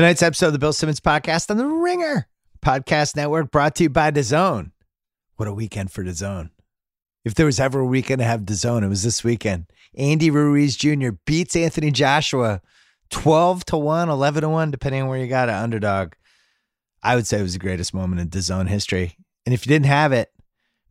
Tonight's episode of the Bill Simmons podcast on the Ringer Podcast Network brought to you by DAZN. What a weekend for DAZN. If there was ever a weekend to have DAZN, it was this weekend. Andy Ruiz Jr. beats Anthony Joshua 12 to 1, 11 to 1, depending on where you got it, underdog. I would say it was the greatest moment in DAZN history. And if you didn't have it,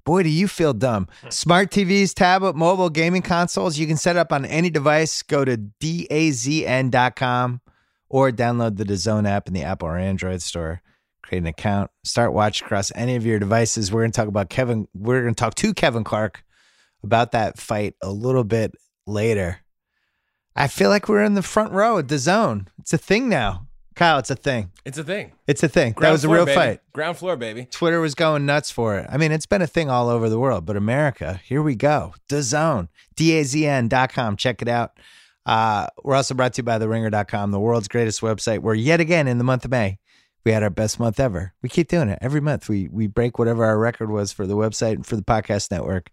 boy, do you feel dumb. Hmm. Smart TVs, tablet, mobile, gaming consoles, you can set up on any device. Go to dazn.com or download the DAZN app in the Apple or Android store. Create an account, start watch across any of your devices. We're going to talk about Kevin. We're going to talk to Kevin Clark about that fight a little bit later. I feel like we're in the front row at DAZN. It's a thing now. Kyle, it's a thing. It's a thing. It's a thing. that Ground was a real baby. fight. Ground floor, baby. Twitter was going nuts for it. I mean, it's been a thing all over the world, but America, here we go. DAZN, D-A-Z-N.com. Check it out. Uh, we're also brought to you by TheRinger.com, the world's greatest website, where yet again in the month of May, we had our best month ever. We keep doing it every month. We we break whatever our record was for the website and for the podcast network.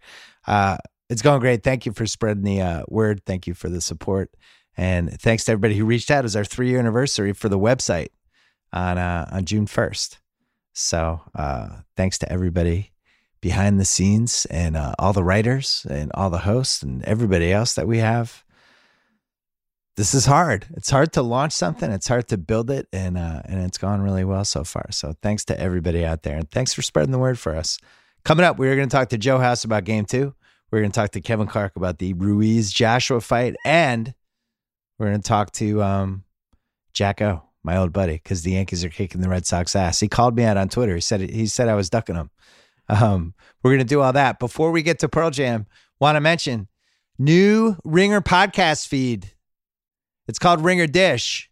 Uh, it's going great. Thank you for spreading the uh, word. Thank you for the support, and thanks to everybody who reached out. It was our three year anniversary for the website on uh, on June first. So uh, thanks to everybody behind the scenes and uh, all the writers and all the hosts and everybody else that we have. This is hard. It's hard to launch something. It's hard to build it, and uh, and it's gone really well so far. So thanks to everybody out there, and thanks for spreading the word for us. Coming up, we're going to talk to Joe House about Game Two. We're going to talk to Kevin Clark about the Ruiz Joshua fight, and we're going to talk to um, my old buddy, because the Yankees are kicking the Red Sox ass. He called me out on Twitter. He said he said I was ducking him. Um, we're gonna do all that before we get to Pearl Jam. Want to mention new Ringer podcast feed. It's called Ringer Dish.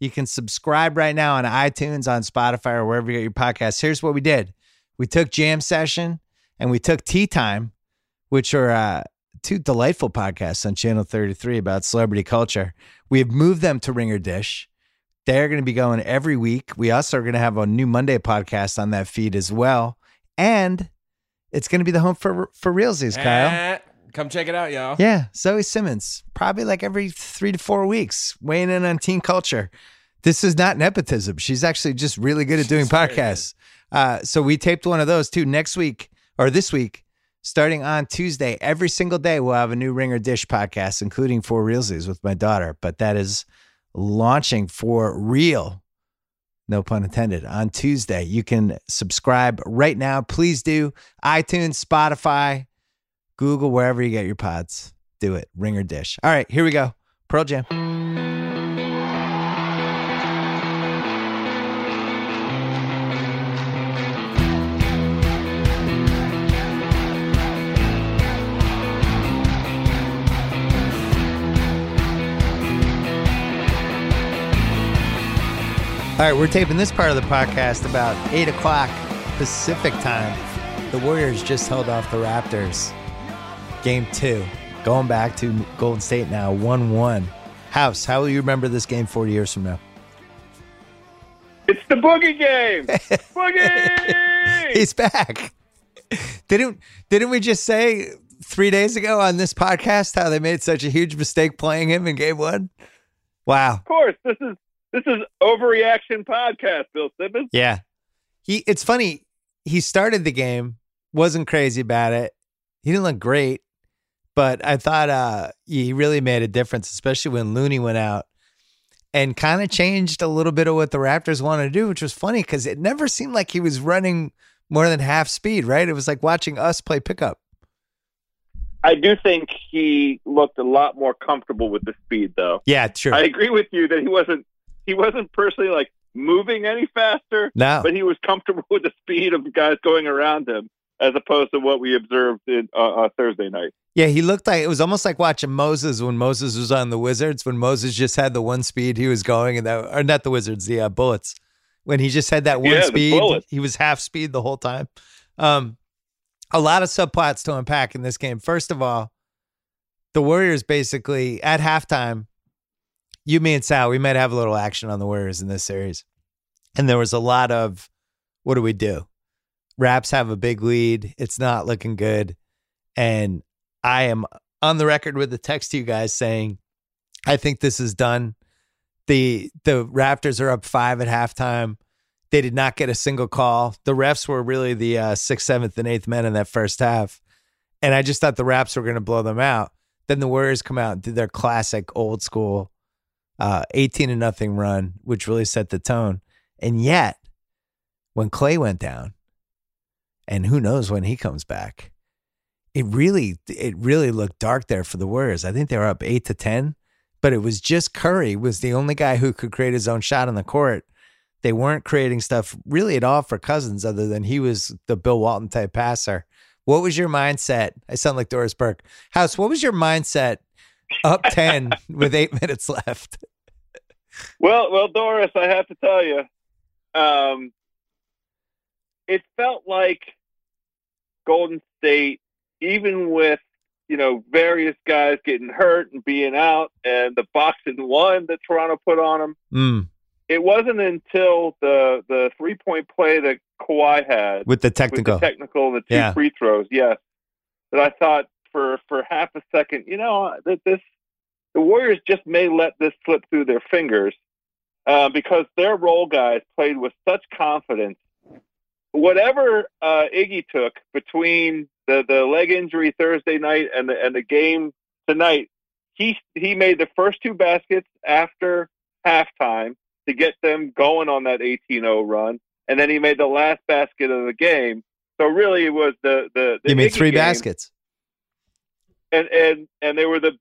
You can subscribe right now on iTunes, on Spotify, or wherever you get your podcasts. Here's what we did: we took Jam Session and we took Tea Time, which are uh, two delightful podcasts on Channel 33 about celebrity culture. We have moved them to Ringer Dish. They're going to be going every week. We also are going to have a new Monday podcast on that feed as well. And it's going to be the home for for realsies, Kyle. Come check it out, y'all. Yeah, Zoe Simmons, probably like every three to four weeks, weighing in on teen culture. This is not nepotism. She's actually just really good at doing She's podcasts. Uh, so we taped one of those too next week or this week, starting on Tuesday. Every single day, we'll have a new Ringer Dish podcast, including for realsies with my daughter. But that is launching for real no pun intended, on Tuesday. You can subscribe right now. Please do. iTunes, Spotify, Google, wherever you get your pods. Do it. Ringer Dish. All right, here we go. Pearl Jam. All right, we're taping this part of the podcast about 8 o'clock Pacific time. The Warriors just held off the Raptors. Game two. Going back to Golden State now, 1 1. House, how will you remember this game 40 years from now? It's the boogie game. boogie. He's back. Didn't didn't we just say three days ago on this podcast how they made such a huge mistake playing him in game one? Wow. of course, this is this is overreaction podcast, Bill Simmons. Yeah. He it's funny, he started the game, wasn't crazy about it. He didn't look great, but I thought uh he really made a difference, especially when Looney went out and kind of changed a little bit of what the Raptors wanted to do, which was funny because it never seemed like he was running more than half speed, right? It was like watching us play pickup. I do think he looked a lot more comfortable with the speed, though. Yeah, true. I agree with you that he wasn't he wasn't personally like moving any faster, no. but he was comfortable with the speed of the guys going around him, as opposed to what we observed in, uh, uh, Thursday night. Yeah, he looked like it was almost like watching Moses when Moses was on the Wizards. When Moses just had the one speed he was going, and that or not the Wizards, the uh, Bullets. When he just had that one Yeah, speed, he was half speed the whole time. Um, a lot of subplots to unpack in this game. First of all, the Warriors basically at halftime. You, me, and Sal, we might have a little action on the Warriors in this series, and there was a lot of, what do we do? Raps have a big lead. It's not looking good, and I am on the record with the text to you guys saying, I think this is done. The the Raptors are up five at halftime. They did not get a single call. The refs were really the uh, sixth, seventh, and eighth men in that first half. And I just thought the Raps were going to blow them out. Then the Warriors come out and did their classic old school uh, 18 to nothing run, which really set the tone. And yet, when Clay went down, and who knows when he comes back, it really it really looked dark there for the Warriors. I think they were up eight to ten, but it was just Curry was the only guy who could create his own shot on the court. They weren't creating stuff really at all for Cousins, other than he was the Bill Walton type passer. What was your mindset? I sound like Doris Burke. House, what was your mindset up 10 with eight minutes left? Well, well, Doris, I have to tell you, um, it felt like Golden State, even with you know various guys getting hurt and being out, and the boxing one that Toronto put on them. Mm. It wasn't until the the three point play that Kawhi had with the technical, with the technical, the two Yeah. free throws, yes, that I thought for for half a second, you know, that this the Warriors just may let this slip through their fingers uh, because their role guys played with such confidence. Whatever uh, Iggy took between the, the leg injury Thursday night and the and the game tonight, he he made the first two baskets after halftime to get them going on that 18-0 run, and then he made the last basket of the game. So really, it was the the, the you made Iggy three game baskets. and and and they were the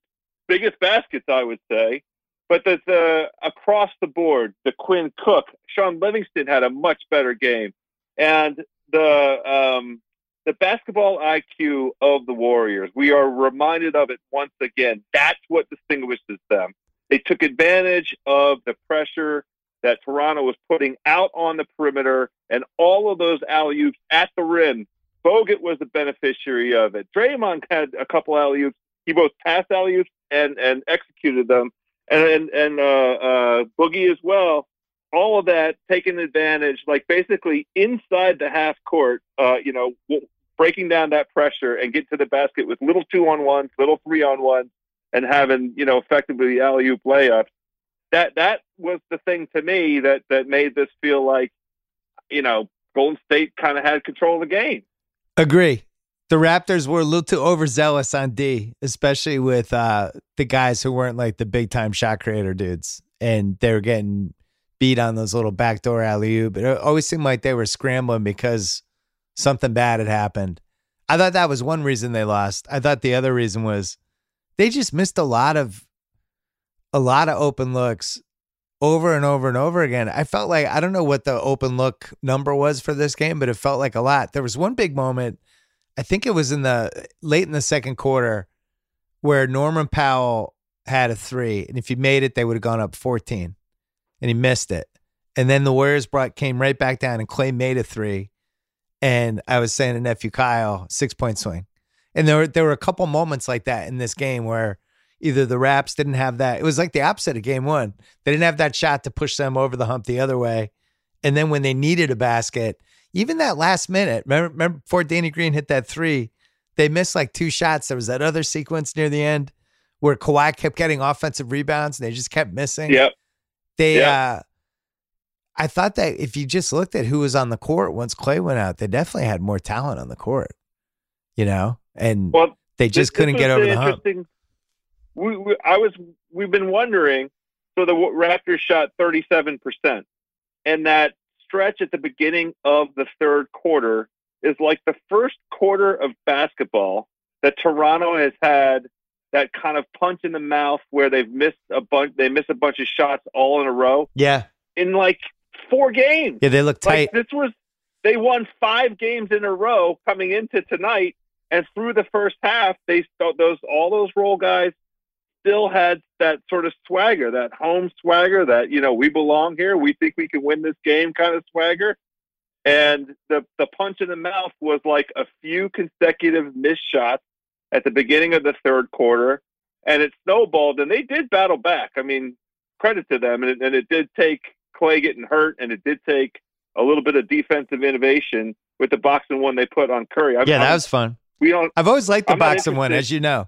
biggest baskets, I would say. But the, the across the board, the Quinn Cook, Shaun Livingston had a much better game, and the um, the basketball IQ of the Warriors. We are reminded of it once again. That's what distinguishes them. They took advantage of the pressure that Toronto was putting out on the perimeter and all of those alley oops at the rim. Bogut was the beneficiary of it. Draymond had a couple alley oops. He both passed alley oops and and executed them, and and, and uh, uh, Boogie as well. All of that taking advantage, like basically inside the half court, uh, you know, breaking down that pressure and get to the basket with little two on ones, little three on ones, and having you know effectively alley oop layups. That that was the thing to me that that made this feel like, you know, Golden State kind of had control of the game. Agree. The Raptors were a little too overzealous on D, especially with uh, the guys who weren't like the big time shot creator dudes, and they were getting beat on those little backdoor alley oop. It always seemed like they were scrambling because something bad had happened. I thought that was one reason they lost. I thought the other reason was they just missed a lot of a lot of open looks over and over and over again. I felt like I don't know what the open look number was for this game, but it felt like a lot. There was one big moment, I think it was in the late in the second quarter, where Norman Powell had a three, and if he made it, they would have gone up 14, and he missed it. And then the Warriors brought came right back down, and Clay made a three, and I was saying to nephew Kyle, six point swing, and there were there were a couple moments like that in this game where either the Raps didn't have that. It was like the opposite of game one. They didn't have that shot to push them over the hump the other way. And then when they needed a basket, even that last minute, remember, remember before Danny Green hit that three, they missed like two shots. There was that other sequence near the end where Kawhi kept getting offensive rebounds and they just kept missing. Yep. They, Yeah. uh, I thought that if you just looked at who was on the court once Clay went out, they definitely had more talent on the court, you know, and Well, they just this- couldn't this get over the hump. We, we, I was. We've been wondering. So the Raptors shot thirty-seven percent, and that stretch at the beginning of the third quarter is like the first quarter of basketball that Toronto has had that kind of punch in the mouth where they've missed a bunch. They miss a bunch of shots all in a row Yeah. in like four games. Yeah. They look tight. Like this was they won five games in a row coming into tonight, and through the first half, they those all those role guys still had that sort of swagger, that home swagger, that you know we belong here, we think we can win this game kind of swagger. And the the punch in the mouth was like a few consecutive missed shots at the beginning of the third quarter, and it snowballed. And they did battle back. I mean, credit to them. And it, and it did take Clay getting hurt, and it did take a little bit of defensive innovation with the box and one they put on Curry. I'm, yeah, that I'm- was fun. we don't. I've always liked the I'm not boxing one, as you know.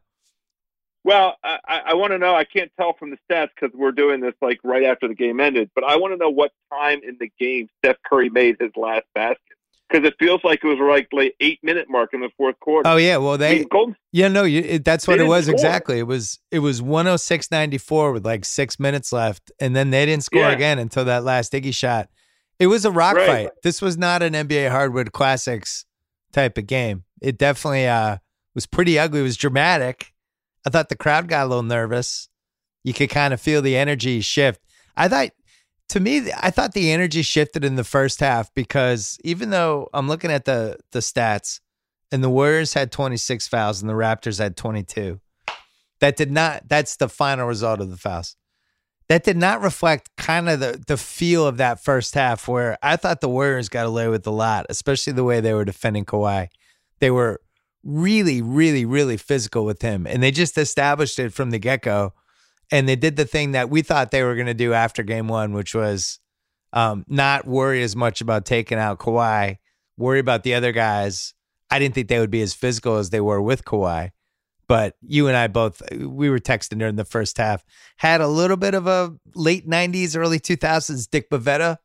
Well, I, I want to know. I can't tell from the stats because we're doing this like right after the game ended. But I want to know what time in the game Steph Curry made his last basket because it feels like it was like like eight minute mark in the fourth quarter. Oh yeah, well they I mean, Golden, yeah no you, it, that's what it was score. exactly. It was it was one hundred six ninety four with like six minutes left, and then they didn't score Yeah. again until that last Iggy shot. It was a rock Right. fight. This was not an NBA hardwood classics type of game. It definitely uh was pretty ugly. It was dramatic. I thought the crowd got a little nervous. You could kind of feel the energy shift. I thought, to me, I thought the energy shifted in the first half because even though I'm looking at the the stats, and the Warriors had 26 fouls and the Raptors had 22, that did not. That's the final result of the fouls. That did not reflect kind of the the feel of that first half, where I thought the Warriors got away with a lot, especially the way they were defending Kawhi. They were really, really, really physical with him. And they just established it from the get go. And they did the thing that we thought they were going to do after game one, which was um, not worry as much about taking out Kawhi, worry about the other guys. I didn't think they would be as physical as they were with Kawhi. But you and I both, we were texting during the first half, had a little bit of a late 90s, early 2000s Dick Bavetta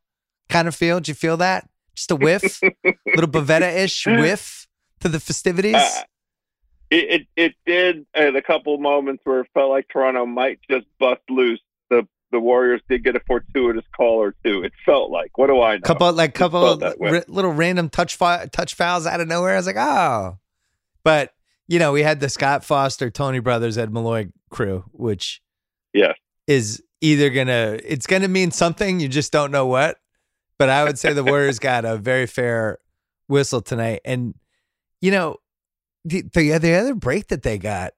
kind of feel. Did you feel that? Just a whiff? little Bavetta ish whiff to the festivities? Uh, it, it it did at a couple moments where it felt like Toronto might just bust loose. The the Warriors did get a fortuitous call or two. It felt like. What do I know? couple like couple that little random touch fi- touch fouls out of nowhere. I was like, oh, but you know, we had the Scott Foster, Tony Brothers, Ed Malloy crew, which Yes. is either gonna it's gonna mean something you just don't know what. But I would say the Warriors got a very fair whistle tonight, and you know, the the, the other break that they got,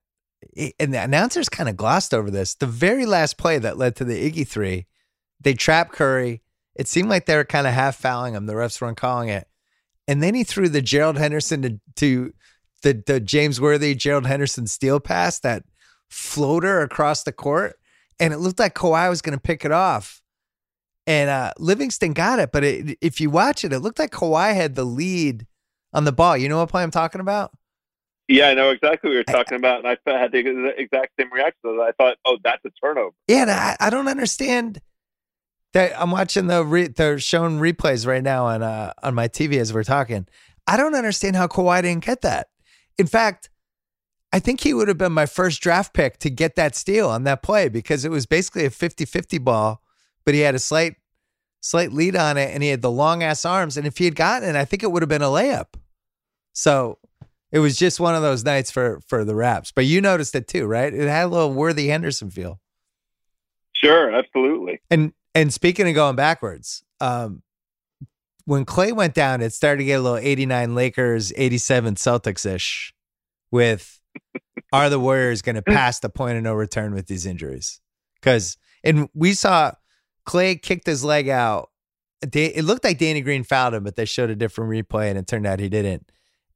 and the announcers kind of glossed over this. The very last play that led to the Iggy three, they trapped Curry. It seemed like they were kind of half fouling him. The refs weren't calling it, and then he threw the Gerald Henderson to, to the the James Worthy Gerald Henderson steal pass that floater across the court, and it looked like Kawhi was going to pick it off. And uh, Livingston got it, but it, if you watch it, it looked like Kawhi had the lead on the ball. You know what play I'm talking about? Yeah, I know exactly what you're talking about, and I had the exact same reaction. I thought, oh, that's a turnover. Yeah, and I, I don't understand that. I'm watching the re, they're showing replays right now on uh, on my TV as we're talking. I don't understand how Kawhi didn't get that. In fact, I think he would have been my first draft pick to get that steal on that play because it was basically a 50-50 ball, but he had a slight slight lead on it and he had the long ass arms. And if he had gotten it, I think it would have been a layup. So it was just one of those nights for for the Raps. But you noticed it too, right? It had a little Worthy Henderson feel. Sure, absolutely. And and speaking of going backwards, um, when Clay went down, it started to get a little 89 Lakers, 87 Celtics ish with are the Warriors going to pass the point of no return with these injuries? Because, and we saw Clay kicked his leg out. It looked like Danny Green fouled him, but they showed a different replay and it turned out he didn't.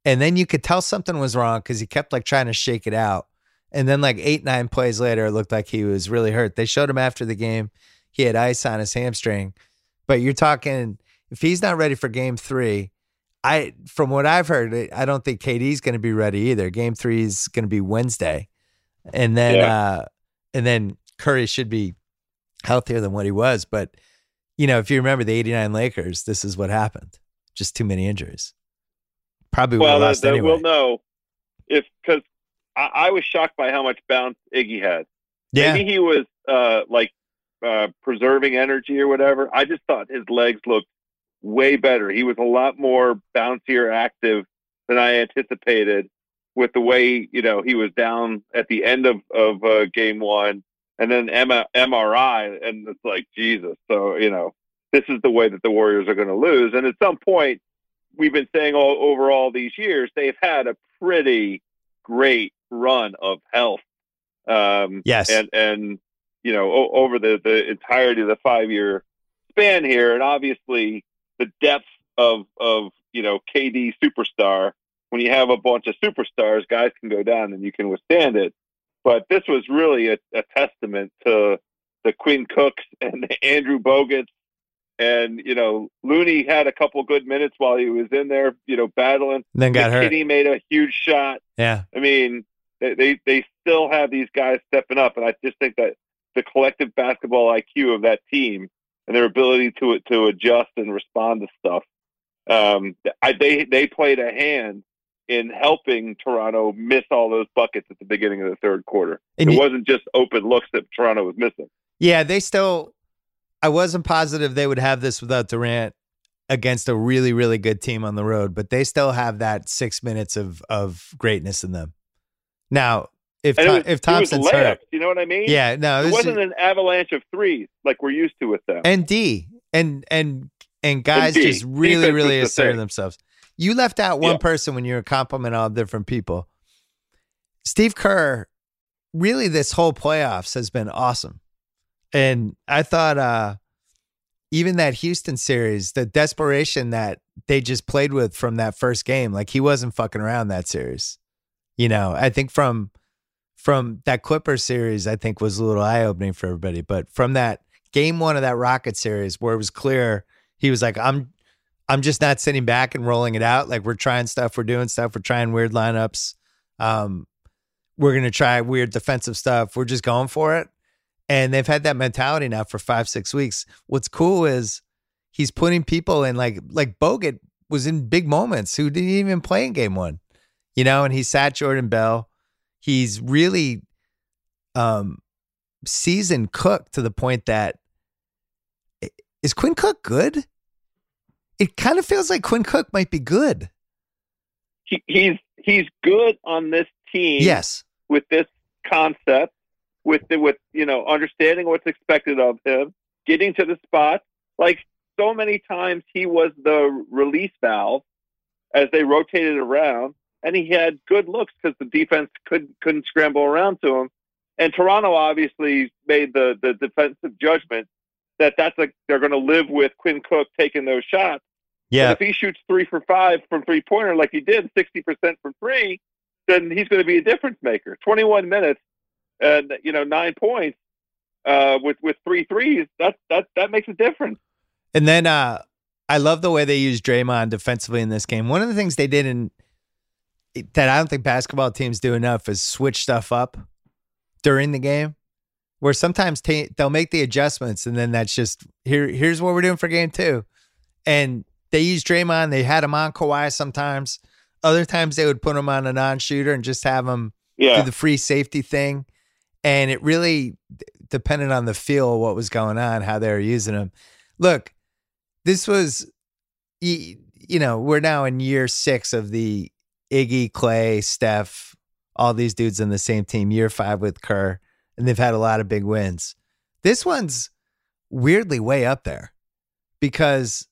And then you could tell something was wrong because he kept like trying to shake it out. And then like eight, nine plays later, it looked like he was really hurt. They showed him after the game. He had ice on his hamstring. But you're talking if he's not ready for game three, I from what I've heard, I don't think KD's going to be ready either. Game three is going to be Wednesday, and then Yeah. uh, and then Curry should be healthier than what he was. But you know, if you remember the '89 Lakers, this is what happened: just too many injuries. Probably Well, lost that, anyway. we'll know if because I, I was shocked by how much bounce Iggy had. yeah, Maybe he was uh, like uh, preserving energy or whatever. I just thought his legs looked way better. He was a lot more bouncier, active than I anticipated. With the way you know he was down at the end of of uh, game one, and then M- MRI, and it's like Jesus. So you know this is the way that the Warriors are going to lose. And at some point, we've been saying all over all these years they've had a pretty great run of health. Um, Yes. and and you know o- over the the entirety of the five year span here, and obviously the depth of of you know KD superstar. When you have a bunch of superstars, guys can go down and you can withstand it. But this was really a, a testament to the Quinn Cooks and the Andrew Bogut's and you know Looney had a couple good minutes while he was in there, you know, battling. then got hurt. McKinnie made a huge shot. Yeah, I mean, They, they they still have these guys stepping up, and I just think that the collective basketball IQ of that team and their ability to to adjust and respond to stuff. Um, I, they they played a hand in helping Toronto miss all those buckets at the beginning of the third quarter. And it you, wasn't just open looks that Toronto was missing. Yeah, they still. I wasn't positive they would have this without Durant against a really really good team on the road, but they still have that six minutes of of greatness in them. Now, if was, if Thompson's hurt, you know what I mean? Yeah, no, it, it wasn't an avalanche of threes like we're used to with them. And D and and and guys and just really really asserting themselves. You left out one yeah. person when you were complimenting all different people. Steve Kerr, really, this whole playoffs has been awesome. And I thought uh, even that Houston series, the desperation that they just played with from that first game, like he wasn't fucking around that series. You know, I think from from that Clipper series, I think was a little eye opening for everybody. But from that game one of that Rocket series, where it was clear he was like, I'm I'm just not sitting back and rolling it out. Like we're trying stuff, we're doing stuff, we're trying weird lineups. Um, we're gonna try weird defensive stuff. We're just going for it. And they've had that mentality now for five, six weeks. What's cool is he's putting people in like like Bogut was in big moments who didn't even play in game one. You know, and he sat Jordan Bell. He's really um seasoned Cook to the point that is Quinn Cook good? it kind of feels like Quinn Cook might be good. He, he's he's good on this team. Yes, with this concept, with the, with you know understanding what's expected of him, getting to the spot. Like so many times, he was the release valve as they rotated around, and he had good looks because the defense couldn't couldn't scramble around to him. And Toronto obviously made the the defensive judgment that that's like they're going to live with Quinn Cook taking those shots. Yeah. But if he shoots three for five from three pointer like he did, sixty percent from three, then he's going to be a difference maker. Twenty one minutes and you know nine points uh, with with three threes. That that that makes a difference. And then uh, I love the way they use Draymond defensively in this game. One of the things they did in that I don't think basketball teams do enough is switch stuff up during the game where sometimes t- they'll make the adjustments and then that's just here. Here's what we're doing for game two, and they use Draymond. They had him on Kawhi sometimes. Other times they would put him on a non-shooter and just have him yeah. do the free safety thing. And it really depended on the feel what was going on, how they were using them. Look, this was, you know, we're now in year six of the Iggy, Clay, Steph, all these dudes on the same team. Year five with Kerr and they've had a lot of big wins. This one's weirdly way up there because,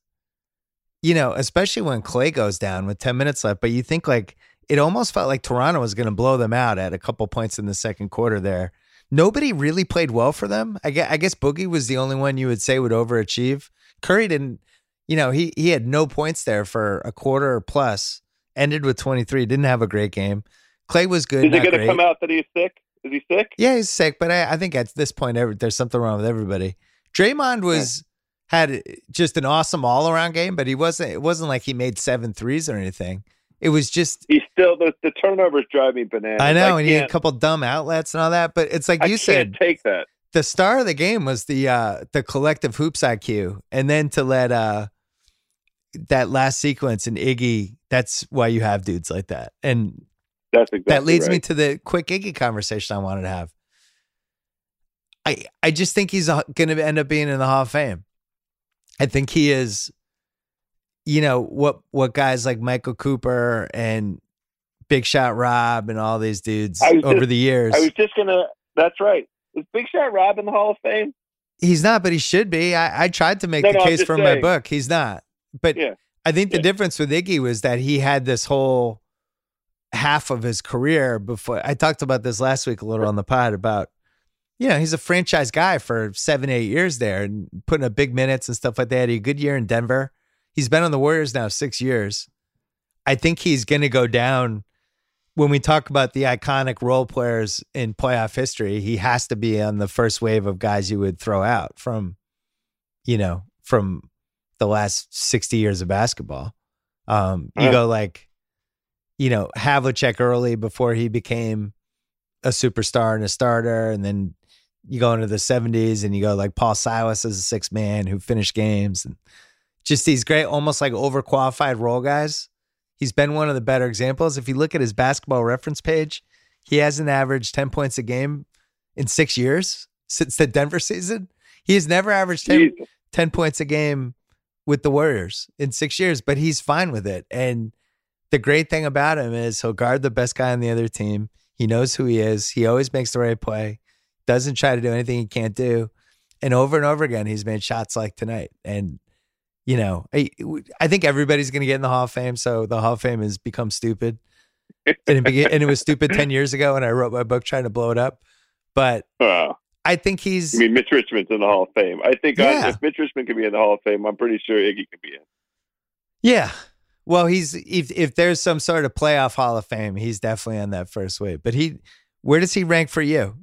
you know, especially when Clay goes down with 10 minutes left, but you think like it almost felt like Toronto was going to blow them out at a couple points in the second quarter there. Nobody really played well for them. I guess, I guess Boogie was the only one you would say would overachieve. Curry didn't, you know, he he had no points there for a quarter or plus. Ended with 23. Didn't have a great game. Clay was good. Is it going to come out that he's sick? Is he sick? Yeah, he's sick. But I, I think at this point, every, there's something wrong with everybody. Draymond was yeah. had just an awesome all around game, but he wasn't. It wasn't like he made seven threes or anything. It was just he's still the, the turnovers drive me bananas. I know, I and he had a couple dumb outlets and all that. But it's like I you said, take that. The star of the game was the uh the collective hoops IQ, and then to let uh that last sequence and Iggy. That's why you have dudes like that, and that's exactly that leads right. me to the quick Iggy conversation I wanted to have. I I just think he's going to end up being in the Hall of Fame. I think he is. You know what? What guys like Michael Cooper and Big Shot Rob and all these dudes over just, the years. I was just gonna. That's right. Is Big Shot Rob in the Hall of Fame? He's not, but he should be. I, I tried to make no, the no, case for saying. my book. He's not. But yeah. I think the yeah. difference with Iggy was that he had this whole half of his career before I talked about this last week a little on the pod about you know, he's a franchise guy for seven, eight years there and putting up big minutes and stuff like that. He had a good year in Denver. He's been on the Warriors now six years. I think he's going to go down when we talk about the iconic role players in playoff history. He has to be on the first wave of guys you would throw out from, you know, from the last 60 years of basketball. Um, you go like you know, Havlicek early before he became a superstar and a starter, and then you go into the '70s and you go like Paul Silas as a six man who finished games, and just these great, almost like overqualified role guys. He's been one of the better examples. If you look at his basketball reference page, he hasn't averaged 10 points a game in six years since the Denver season. He has never averaged 10, 10 points a game with the Warriors in six years, but he's fine with it. And the great thing about him is he'll guard the best guy on the other team. He knows who he is. He always makes the right play, doesn't try to do anything he can't do. And over and over again, he's made shots like tonight. And, you know, I, I think everybody's going to get in the Hall of Fame. So the Hall of Fame has become stupid. and, it began, and it was stupid 10 years ago when I wrote my book trying to blow it up. But I think he's. I mean, Mitch Richmond's in the Hall of Fame. I think uh, yeah. I, if Mitch Richmond can be in the Hall of Fame, I'm pretty sure Iggy can be in. Yeah. Well, he's if if there's some sort of playoff Hall of Fame, he's definitely on that first wave. But he, where does he rank for you?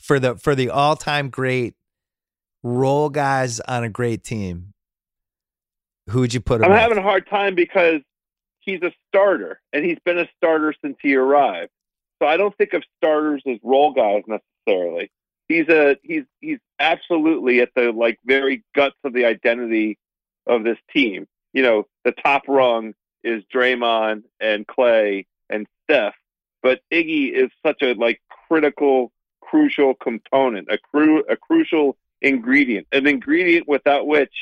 For the for the all time great role guys on a great team, who would you put him? I'm having a hard time because he's a starter and he's been a starter since he arrived. So I don't think of starters as role guys necessarily he's a he's he's absolutely at the like very guts of the identity of this team. You know, the top rung is Draymond and Clay and Steph, but Iggy is such a like critical, crucial component, a cru- a crucial ingredient, an ingredient without which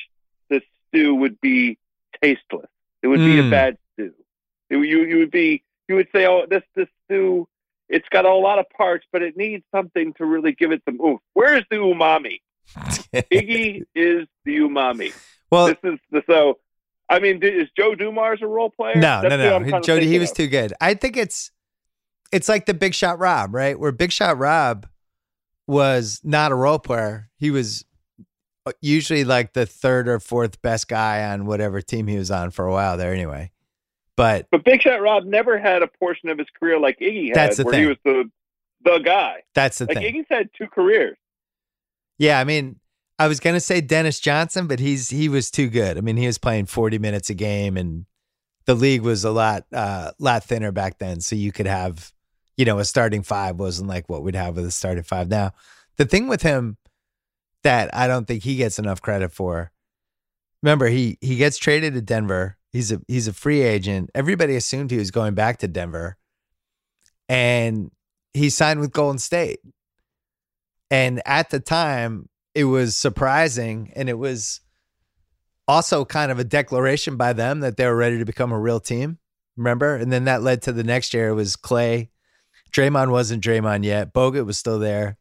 stew would be tasteless. It would mm. be a hmm. bad stew. It, you you would be you would say, oh, this this stew it's got a lot of parts, but it needs something to really give it some oomph. Where's the umami? Iggy is the umami. Well, this is the so. I mean, is Joe Dumars a role player? No, That's no, no. Joe, he was of. too good. I think it's it's like the Big Shot Rob, right? Where Big Shot Rob was not a role player. He was usually like the third or fourth best guy on whatever team he was on for a while there. Anyway, but but Big Shot Rob never had a portion of his career like Iggy had, that's the where thing. he was the the guy. That's the like thing. Iggy's had two careers. Yeah, I mean, I was gonna say Dennis Johnson, but he's he was too good. I mean, he was playing forty minutes a game, and the league was a lot uh lot thinner back then, so you could have, you know, a starting five wasn't like what we'd have with a starting five now. The thing with him that I don't think he gets enough credit for. Remember, he he gets traded to Denver He's a he's a free agent. Everybody assumed he was going back to Denver. And he signed with Golden State. And at the time, it was surprising and it was also kind of a declaration by them that they were ready to become a real team. Remember? And then that led to the next year. It was Clay. Draymond wasn't Draymond yet. Bogut was still there.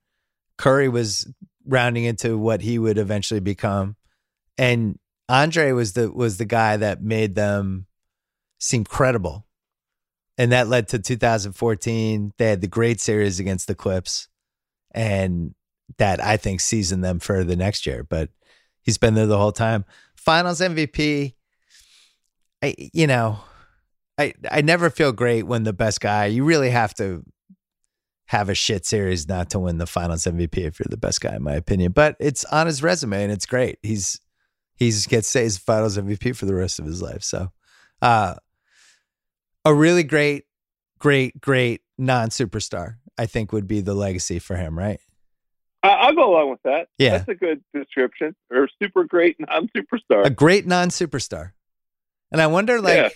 Curry was rounding into what he would eventually become. And Andre was the was the guy that made them seem credible. And that led to 2014. They had the great series against the Clips. And that I think seasoned them for the next year. But he's been there the whole time. Finals MVP. I you know, I I never feel great when the best guy. You really have to have a shit series not to win the finals MVP if you're the best guy, in my opinion. But it's on his resume and it's great. He's he gets his finals MVP for the rest of his life. So, uh, a really great, great, great non superstar, I think would be the legacy for him, right? I'll go along with that. Yeah. That's a good description. Or super great non superstar. A great non superstar. And I wonder, like, yeah.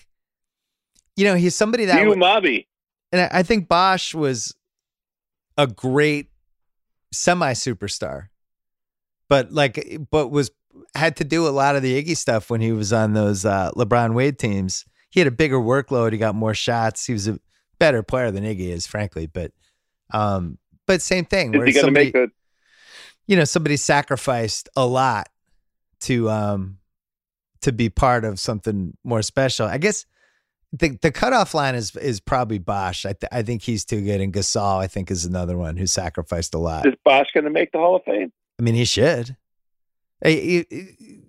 you know, he's somebody that. You, Mobby. And I think Bosh was a great semi superstar, but like, but was had to do a lot of the Iggy stuff when he was on those uh, LeBron Wade teams. He had a bigger workload. He got more shots. He was a better player than Iggy is, frankly. But, um, but same thing. Is he going to make a? You know, somebody sacrificed a lot to um to be part of something more special. I guess the the cutoff line is is probably Bosh. I th- I think he's too good, and Gasol I think is another one who sacrificed a lot. Is Bosh going to make the Hall of Fame? I mean, he should. Hey,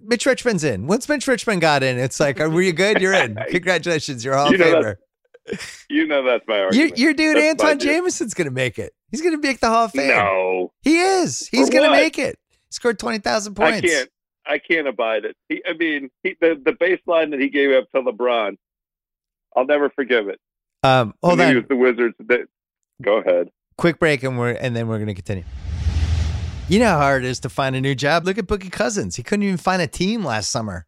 Mitch Richmond's in. Once Mitch Richmond got in, it's like, were you good? You're in. Congratulations, you're Hall you know Famer. You know that's my argument. Your, your dude that's Antawn Jamison's going to make it. He's going to make the Hall of Fame. No, he is. He's going to make it. He scored twenty thousand points. I can't. I can't abide it. He, I mean, he, the the baseline that he gave up to LeBron, I'll never forgive it. Um, hold on. He the Wizards. That, go ahead. Quick break, and we're and then we're gonna continue. You know how hard it is to find a new job. Look at Boogie Cousins. He couldn't even find a team last summer.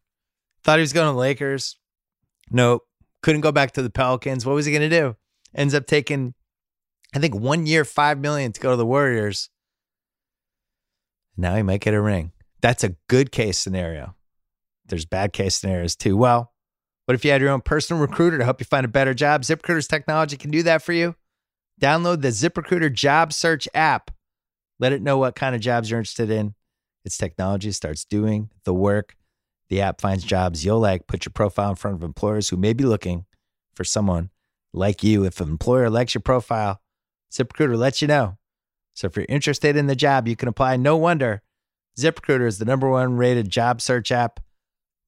Thought he was going to the Lakers. Nope. Couldn't go back to the Pelicans. What was he going to do? Ends up taking, I think, one year, five million to go to the Warriors. Now he might get a ring. That's a good case scenario. There's bad case scenarios too. Well, what if you had your own personal recruiter to help you find a better job? ZipRecruiter's technology can do that for you. Download the ZipRecruiter job search app. Let it know what kind of jobs you're interested in. Its technology starts doing the work. The app finds jobs you'll like. Put your profile in front of employers who may be looking for someone like you. If an employer likes your profile, ZipRecruiter lets you know. So if you're interested in the job, you can apply. No wonder ZipRecruiter is the number one rated job search app.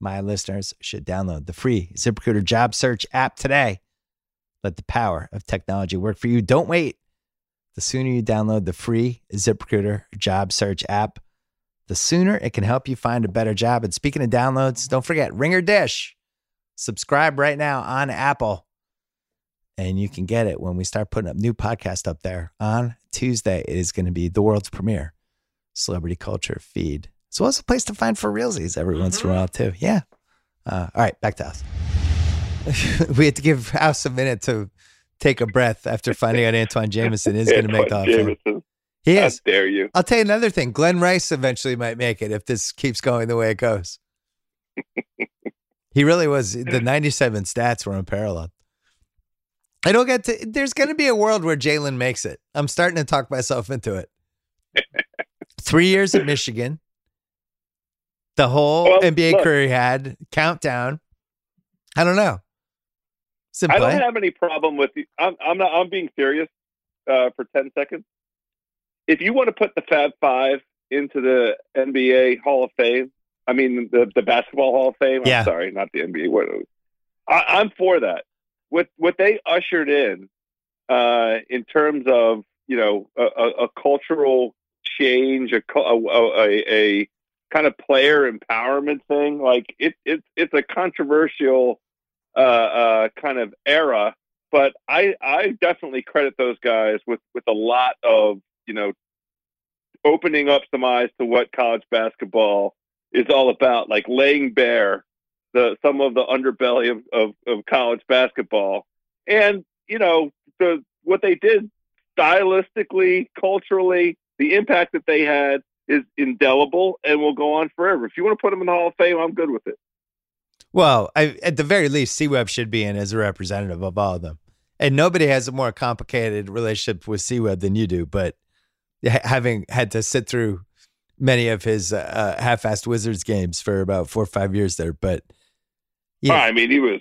My listeners should download the free ZipRecruiter job search app today. Let the power of technology work for you. Don't wait. The sooner you download the free ZipRecruiter job search app, the sooner it can help you find a better job. And speaking of downloads, don't forget Ringer Dish. Subscribe right now on Apple. And you can get it when we start putting up new podcast up there on Tuesday. It is going to be the world's premiere celebrity culture feed, well as a place to find for realsies every mm-hmm. once in a while, too. Yeah. Uh, all right, back to us. we had to give House a minute to take a breath after finding out Antawn Jamison is going to make the Hall He is. How dare you? I'll tell you another thing. Glen Rice eventually might make it if this keeps going the way it goes. he really was. The 97 stats were unparalleled. I don't get to. There's going to be a world where Jalen makes it. I'm starting to talk myself into it. Three years at Michigan, the whole well, NBA look, career he had, countdown. I don't know. I don't have any problem with you. I'm, I'm not. I'm being serious uh, for ten seconds. If you want to put the Fab Five into the NBA Hall of Fame, I mean the the Basketball Hall of Fame. Yeah. I'm sorry, not the NBA. What, I, am for that. What what they ushered in uh, in terms of you know a, a, a cultural change, a, a, a, kind of player empowerment thing. Like it, it it's a controversial uh, uh, kind of era. But I, I definitely credit those guys with, with a lot of, you know, opening up some eyes to what college basketball is all about, like laying bare the some of the underbelly of, of, of college basketball. And, you know, the what they did stylistically, culturally, the impact that they had is indelible and will go on forever. If you want to put him in the Hall of Fame, I'm good with it. Well, I, at the very least, C Webb should be in as a representative of all of them. And nobody has a more complicated relationship with C Webb than you do. But having had to sit through many of his uh, uh, half-assed Wizards games for about four or five years there, but yeah, I mean, he was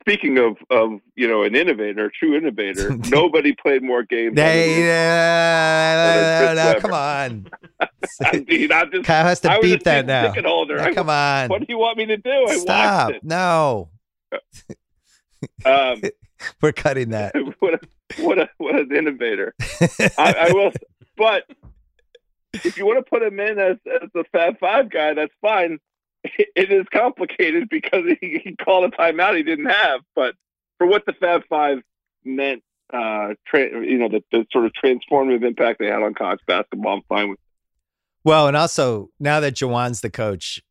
speaking of of you know an innovator, true innovator. nobody played more games. They, uh, no, come on. I mean, I just, Kyle has to beat that now. Holder. No, come on. What do you want me to do? I Stop. No. um, We're cutting that. what a what a what an innovator. I, I will, but if you want to put him in as as the Fab Five guy, that's fine it is complicated because he, he, called a timeout he didn't have. But for what the Fab Five meant, uh, tra- you know, the, the sort of transformative impact they had on college basketball, I'm fine with. Well, and also now that Juwan's the coach,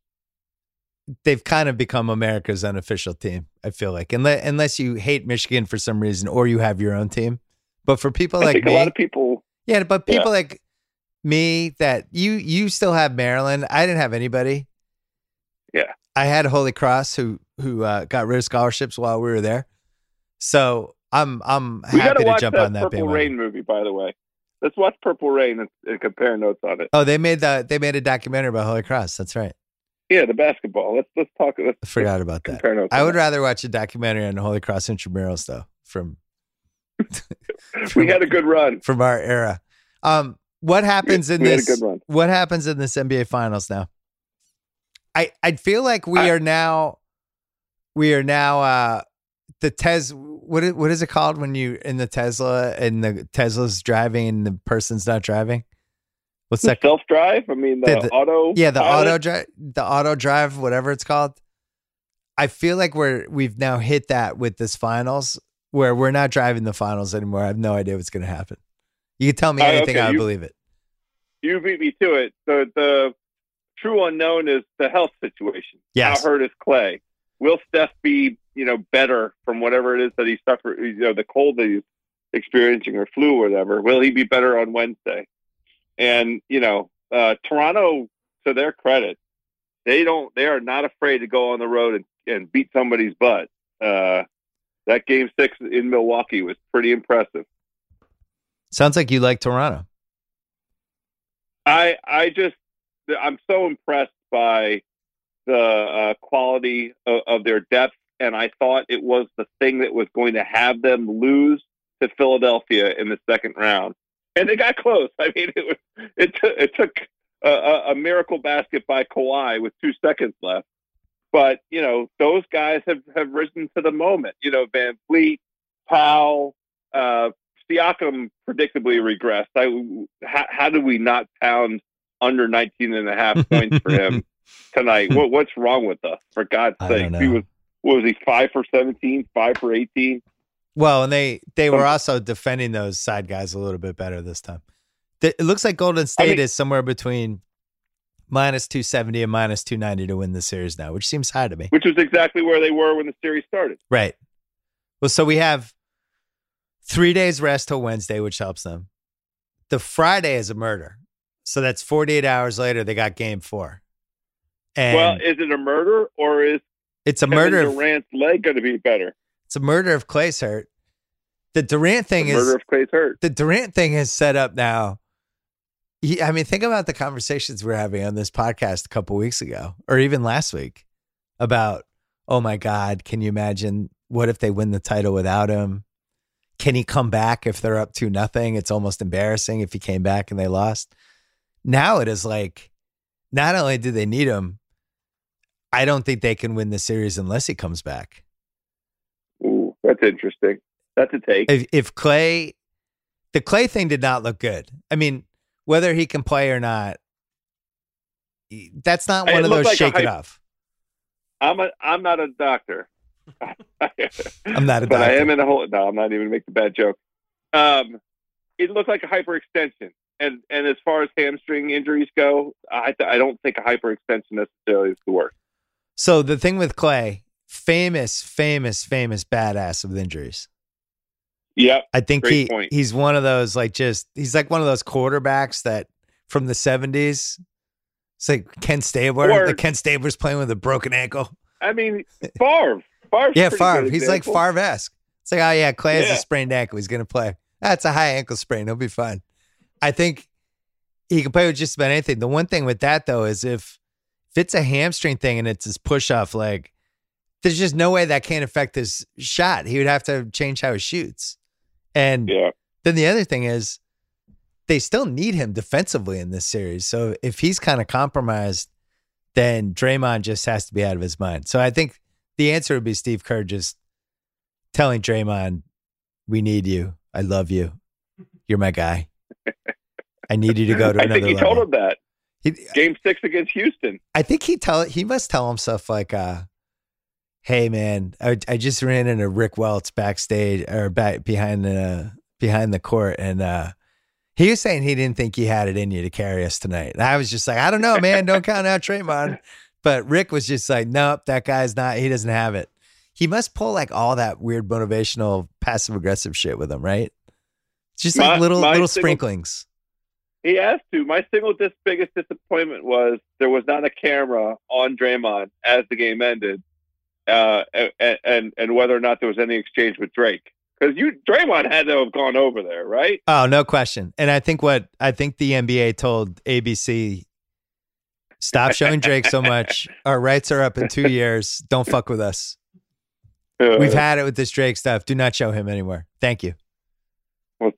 they've kind of become America's unofficial team. I feel like, unless unless you hate Michigan for some reason or you have your own team. But for people I like me, a lot of people, yeah, but people yeah. like me that you you still have Maryland. I didn't have anybody. Yeah. I had Holy Cross who who uh, got rid of scholarships while we were there. So I'm I'm happy to jump on that Purple Rain movie, by the way. Let's watch Purple Rain and, and, compare notes on it. Oh, they made the they made a documentary about Holy Cross. That's right. Yeah, the basketball. Let's let's talk. Let's, I forgot about that. I would that. rather watch a documentary on Holy Cross intramurals though. From, from we had a good run from our era. Um, what happens in this? What happens in this NBA Finals now? I I feel like we I, are now we are now uh the Tes what is, what is it called when you in the Tesla and the Tesla's driving and the person's not driving? What's that? Self drive? I mean the, the auto. Yeah, the pilot? auto drive, the auto drive, whatever it's called. I feel like we're we've now hit that with this finals where we're not driving the finals anymore. I have no idea what's going to happen. You can tell me anything, okay, I would you- believe it. You beat me to it. The the true unknown is the health situation. Yes. How hurt is Clay? Will Steph be, you know, better from whatever it is that he suffered, you know, the cold that he's experiencing or flu or whatever? Will he be better on Wednesday? And, you know, uh, Toronto, to their credit, they don't, they are not afraid to go on the road and, and beat somebody's butt. Uh, that game six in Milwaukee was pretty impressive. Sounds like you like Toronto. I I just I'm so impressed by the uh, quality of, of their depth, and I thought it was the thing that was going to have them lose to Philadelphia in the second round, and they got close. I mean, it was it took it took a, a, miracle basket by Kawhi with two seconds left, but you know those guys have have risen to the moment. You know, Van Fleet, Powell. Uh, Siakam predictably regressed. I, how, how did we not pound under 19 and a half points for him tonight? What, what's wrong with us? For God's sake, he was what was he five for 17, five for 18? Well, and they they were also defending those side guys a little bit better this time. It looks like Golden State mean- is somewhere between minus 270 and minus 290 to win the series now, which seems high to me. Which was exactly where they were when the series started. Right. Well, so we have three days rest till Wednesday, which helps them. The Friday is a murder. So that's 48 hours later, they got game four. And well, is it a murder or is it's a Kevin murder. Of, Durant's leg going to be better? it's a murder of Clay's hurt. The Durant thing The is murder of Clay's hurt. the Durant thing is set up now. He, I mean, think about the conversations we we're having on this podcast a couple weeks ago, or even last week, about oh my God, can you imagine what if they win the title without him? Can he come back if they're up to nothing? It's almost embarrassing if he came back and they lost. Now it is like, not only do they need him, I don't think they can win the series unless he comes back. Ooh, that's interesting. That's a take. if if Clay, the Clay thing did not look good. I mean, whether he can play or not, that's not It one of those like shake it off. I'm a I'm not a doctor. I'm not a but I am in a whole. No, I'm not even make the bad joke. Um, it looked like a hyperextension, and and as far as hamstring injuries go, I I don't think a hyperextension necessarily is the worst. So the thing with Clay, famous, famous, famous badass with injuries. Yep. I think he point. he's one of those like just he's like one of those quarterbacks that from the seventies. It's like Ken Stabler. Or- like Ken Stabler's playing with a broken ankle. I mean, Favre. Favre's Yeah, Favre. He's like. Favre esque. It's like, oh yeah, Clay has a sprained ankle. He's gonna play. That's a high ankle sprain. He'll be fine. I think he can play with just about anything. The one thing with that though is if if it's a hamstring thing and it's his push off leg, there's just no way that can't affect his shot. He would have to change how he shoots. And Yeah. then the other thing is they still need him defensively in this series. So if he's kind of compromised, then Draymond just has to be out of his mind. So I think the answer would be Steve Kerr just telling Draymond, "We need you. I love you. You're my guy. I need you to go to another. I think he level." told him that He- game six against Houston. I think he tell he must tell himself like, uh, "Hey man, I, I just ran into Rick Welts backstage or back behind the behind the court, and uh, he was saying he didn't think he had it in you to carry us tonight." And I was just like, "I don't know, man. Don't count out Draymond." But Rick was just like, "Nope, that guy's not. He doesn't have it." He must pull like all that weird motivational passive aggressive shit with him, right? Just like My- little my little single- sprinklings. He has to. My single dis- biggest disappointment was there was not a camera on Draymond as the game ended, uh, and, and and whether or not there was any exchange with Drake. Because you Draymond had to have gone over there, right? Oh, no question. And I think what I think the NBA told ABC stop showing Drake so much. Our rights are up in two years. Don't fuck with us. Uh, We've had it with this Drake stuff. Do not show him anymore. Thank you.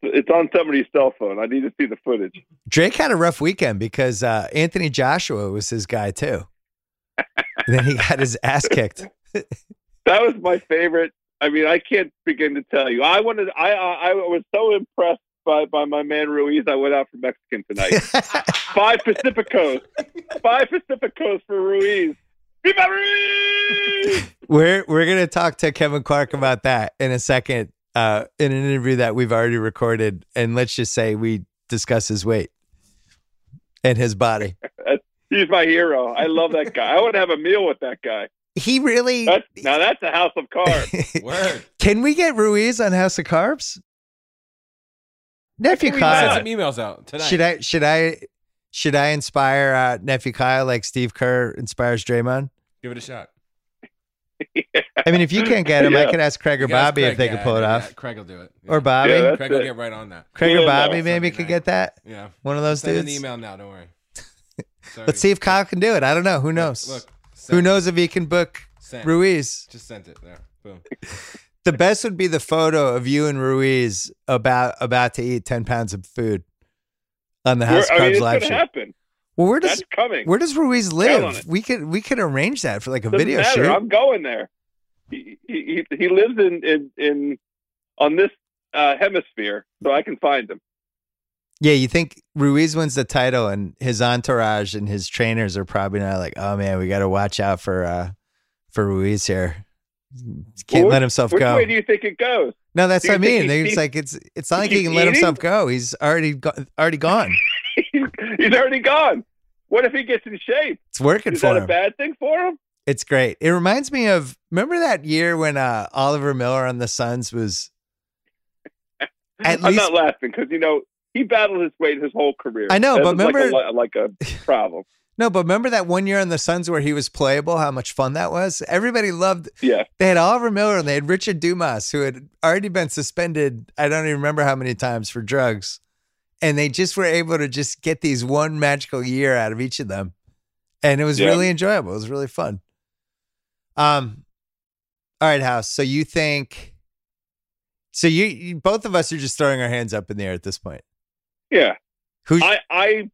It's on somebody's cell phone. I need to see the footage. Drake had a rough weekend because uh, Anthony Joshua was his guy too. And then he got his ass kicked. That was my favorite. I mean, I can't begin to tell you. I wanted. I I, I was so impressed by by my man Ruiz. I went out for Mexican tonight. Five Pacificos. Five Pacificos for Ruiz. Viva Ruiz! we're we're gonna talk to Kevin Clark about that in a second. Uh, in an interview that we've already recorded, and let's just say we discuss his weight and his body. He's my hero. I love that guy. I would have a meal with that guy. He really. That's, now that's a house of carbs. Word. Can we get Ruiz on House of Carbs? Nephew we Send Kyle. some emails out tonight. Should I? Should I? Should I inspire uh, nephew Kyle like Steve Kerr inspires Draymond? Give it a shot. I mean, if you can't get him, I could ask Craig or You can ask Bobby if they yeah, could pull it yeah, off, Craig will do it. or Bobby. Yeah, that's Craig will it. get right on that. Craig or Bobby maybe Sunday could night. get that. Yeah. One of those Send an dudes. email now. Don't worry. Let's see if Kyle can do it. I don't know. Who knows? Look. Who knows if he can book Sent. Ruiz? Just sent it there. Boom. The best would be the photo of you and Ruiz about about to eat ten pounds of food on the House We're- I Carbs mean, it's live going to show. happen. Well, where does That's coming. where does Ruiz live? We could we could arrange that for like a Doesn't video matter. shoot. I'm going there. He he, he lives in, in in on this uh, hemisphere, so I can find him. Yeah, you think Ruiz wins the title and his entourage and his trainers are probably not like, oh man, we got to watch out for uh for Ruiz here. Can't Well, let himself Which go. way do you think it goes? no, that's what I mean. he's- It's like it's it's not like he's he can let himself go. He's already go- already gone. He's already gone. What if he gets in shape? It's working Is for that him. a bad thing for him? It's great. It reminds me of remember that year when uh, Oliver Miller on the Suns was at I'm least not laughing because you know he battled his weight his whole career. I know, That but was like a remember- like a, problem. no, but remember that one year on the Suns where he was playable, how much fun that was? Everybody loved Yeah, they had Oliver Miller and they had Richard Dumas, who had already been suspended, I don't even remember how many times for drugs. And they just were able to just get these one magical year out of each of them. And it was Yeah. really enjoyable. It was really fun. Um all right, House. So you think so you, you both of us are just throwing our hands up in the air at this point. yeah. Who's I I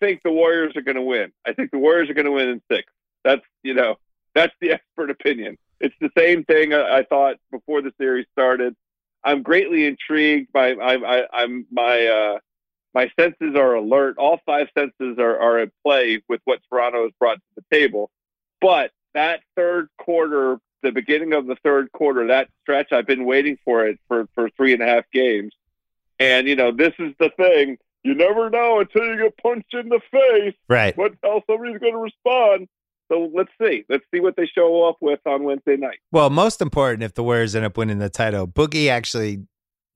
think the Warriors are going to win. I think the Warriors are going to win in six. That's you know that's the expert opinion. It's the same thing I, I thought before the series started. I'm greatly intrigued by I, I, I'm my uh, my senses are alert. All five senses are, are at play with what Toronto has brought to the table. But that third quarter, the beginning of the third quarter, that stretch, I've been waiting for it for, for three and a half games. And, you know, this is the thing. You never know until you get punched in the face right. what how somebody's going to respond. So let's see. Let's see what they show up with on Wednesday night. Well, most important if the Warriors end up winning the title, Boogie actually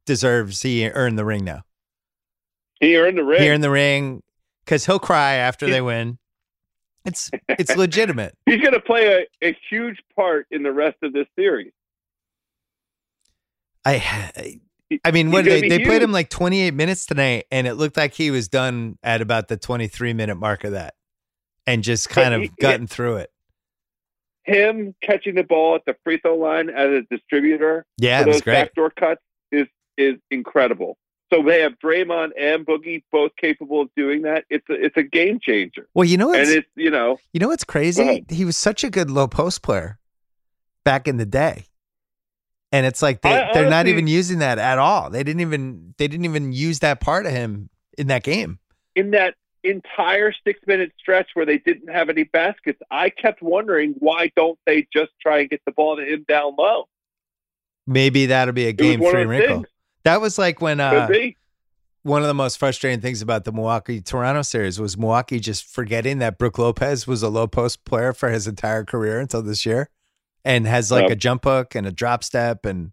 deserves he earned the ring now. He earned the ring. He earned the ring because he'll cry after they win. It's it's legitimate. He's going to play a, a huge part in the rest of this series. I I mean, what they they be played him like 28 minutes tonight, and it looked like he was done at about the 23 minute mark of that, and just kind he- of gotten through it. Him catching the ball at the free throw line as a distributor Yeah, for it was those great. backdoor cuts is is incredible. So they have Draymond and Boogie both capable of doing that. It's a, it's a game changer, Well, you know and it's you know you know what's crazy? He was such a good low post player back in the day, and it's like they I they're not even using that at all. They didn't even they didn't even use that part of him in that game. in that entire six minute stretch where they didn't have any baskets, I kept wondering why don't they just try and get the ball to him down low? Maybe that'll be a game free wrinkle. things. That was like when uh, one of the most frustrating things about the Milwaukee Toronto series was Milwaukee just forgetting that Brook Lopez was a low post player for his entire career until this year and has like Yep. a jump hook and a drop step and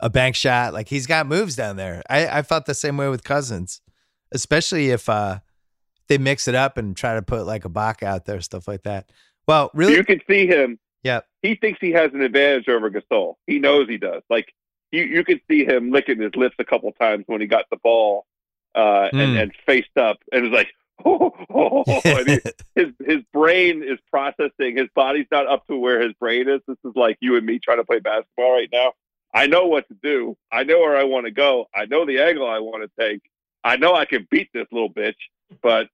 a bank shot. Like he's got moves down there. I, I felt the same way with Cousins, especially if uh, they mix it up and try to put like Ibaka out there, stuff like that. Well, really, You could see him. yeah. He thinks he has an advantage over Gasol. He knows he does. Like you, you could see him licking his lips a couple times when he got the ball uh, and, Mm. and faced up, and was like, oh, oh, oh, and he, his his brain is processing. His body's not up to where his brain is. This is like you and me trying to play basketball right now. I know what to do. I know where I want to go. I know the angle I want to take. I know I can beat this little bitch, but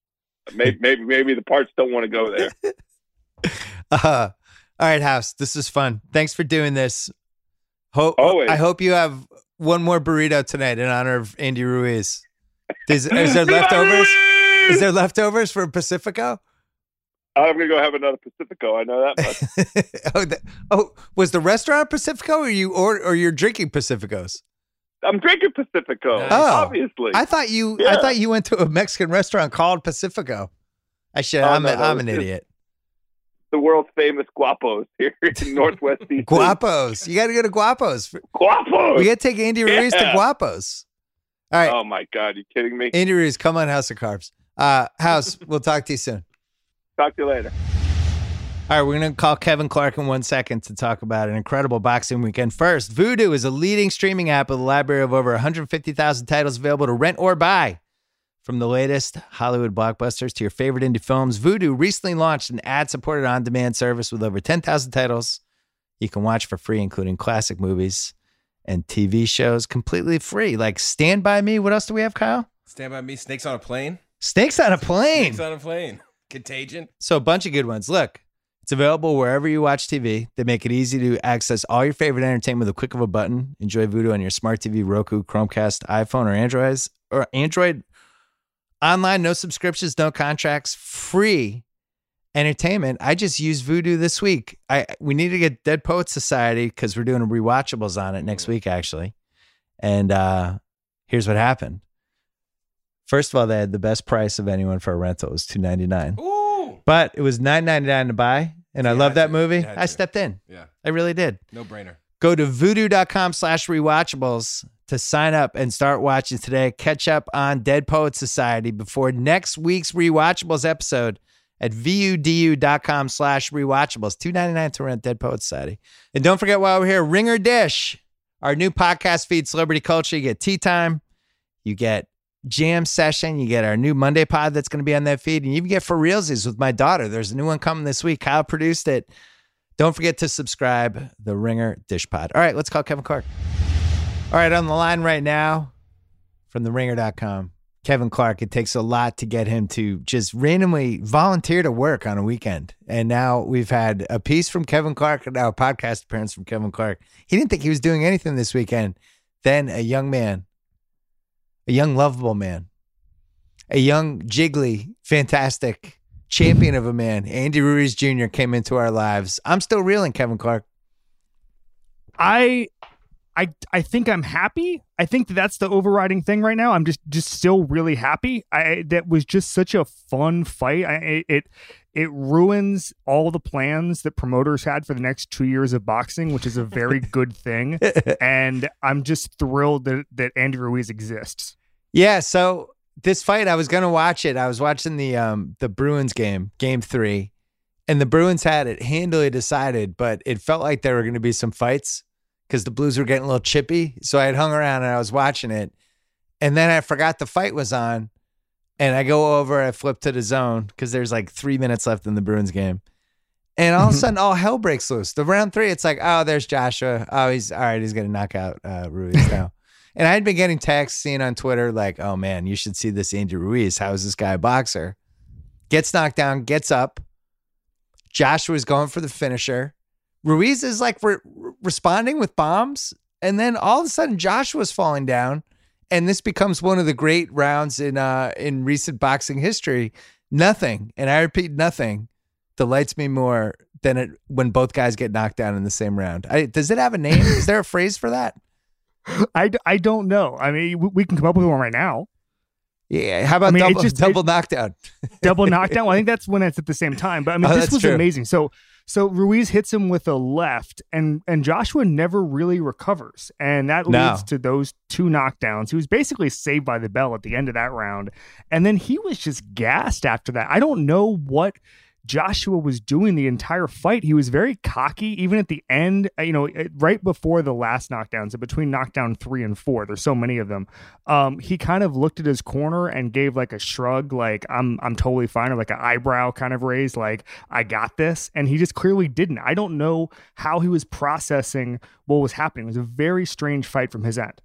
maybe maybe maybe the parts don't want to go there. Uh, all right, House. This is fun. Thanks for doing this. Hope Always. I hope you have one more burrito tonight in honor of Andy Ruiz. Is, is there leftovers? Is there leftovers for Pacifico? I'm gonna go have another Pacifico. I know that much. oh, the, oh, was the restaurant Pacifico, or you or or you're drinking Pacificos? I'm drinking Pacifico. Nice. Oh. Obviously. I thought you. I thought you went to a Mexican restaurant called Pacifico. I should. Oh, I'm, no, a, I'm an just- idiot. The world's famous Guapos here in Northwest DC. Guapos. You got to go to Guapos. Guapos. We got to take Andy Ruiz to Guapos. All right, Oh my God, you kidding me? Andy Ruiz, come on, House of Carbs. Uh, House, we'll talk to you soon. Talk to you later. All right, we're going to call Kevin Clark in one second to talk about an incredible boxing weekend. First, Vudu is a leading streaming app with a library of over 150,000 titles available to rent or buy. From the latest Hollywood blockbusters to your favorite indie films, Vudu recently launched an ad supported on demand service with over 10,000 titles you can watch for free, including classic movies and TV shows completely free. Like Stand By Me. What else do we have, Kyle? Stand by me. Snakes on a plane. Snakes on a Plane. Snakes on a plane. Contagion. So a bunch of good ones. Look, it's available wherever you watch TV. They make it easy to access all your favorite entertainment with a click of a button. Enjoy Vudu on your smart TV, Roku, Chromecast, iPhone, or Androids, or Android. Online, no subscriptions, no contracts, free entertainment. I just used Vudu this week. I we need to get Dead Poet Society because we're doing rewatchables on it next week, actually. And uh here's what happened. First of all, they had the best price of anyone for a rental. It was two ninety nine. Ooh. But it was nine ninety nine to buy, and I love that movie. I stepped in. Yeah. I really did. No brainer. Go to vudu.com slash rewatchables to sign up and start watching today. Catch up on Dead Poet Society before next week's rewatchables episode at vudu.com slash rewatchables. Two ninety nine to rent Dead Poet Society. And don't forget while we're here, Ringer Dish, our new podcast feed, Celebrity Culture. You get tea time, you get jam session, you get our new Monday pod that's going to be on that feed, and you even get for realsies with my daughter. There's a new one coming this week. Kyle produced it. Don't forget to subscribe, the Ringer Dish Pod. All right, let's call Kevin Clark. All right, on the line right now from the ringer.com, Kevin Clark. It takes a lot to get him to just randomly volunteer to work on a weekend. And now we've had a piece from Kevin Clark and now a podcast appearance from Kevin Clark. He didn't think he was doing anything this weekend. Then a young man, a young, lovable man, a young, jiggly, fantastic champion of a man, Andy Ruiz Jr., came into our lives. I'm still reeling, Kevin Clark. I I I think I'm happy. I think that that's the overriding thing right now. I'm just just still really happy. I that was just such a fun fight. I, it, it it ruins all the plans that promoters had for the next two years of boxing, which is a very good thing. And I'm just thrilled that that Andy Ruiz exists. Yeah, so this fight, I was gonna watch it. I was watching the um the Bruins game, game three, and the Bruins had it handily decided, but it felt like there were gonna be some fights because the Blues were getting a little chippy. So I had hung around and I was watching it, and then I forgot the fight was on, and I go over, I flip to the zone because there's like three minutes left in the Bruins game. And all of a sudden, all hell breaks loose. The round three, it's like, oh, there's Joshua. Oh, he's all right. He's gonna knock out uh, Ruiz now. And I had been getting texts, seeing on Twitter, like, oh man, you should see this Andy Ruiz. How is this guy a boxer? Gets knocked down, gets up. Joshua's going for the finisher. Ruiz is like re- responding with bombs. And then all of a sudden, Joshua's falling down. And this becomes one of the great rounds in uh, in recent boxing history. Nothing, and I repeat, nothing delights me more than it when both guys get knocked down in the same round. I, does it have a name? is there a phrase for that? I, I don't know. I mean, we, we can come up with one right now. Yeah. How about I mean, double, just- double knockdown? double knockdown. Well, I think that's when it's at the same time. But I mean, Oh, this was true. amazing. So so Ruiz hits him with a left, and and Joshua never really recovers, and that No. leads to those two knockdowns. He was basically saved by the bell at the end of that round, and then he was just gassed after that. I don't know what. Joshua was doing the entire fight. He was very cocky, even at the end. uh, You know, right before the last knockdown, so between knockdown three and four, there's so many of them um, he kind of looked at his corner and gave like a shrug, like I'm I'm totally fine, or like an eyebrow kind of raised, like I got this. And he just clearly didn't. I don't know how he was processing what was happening. It was a very strange fight from his end.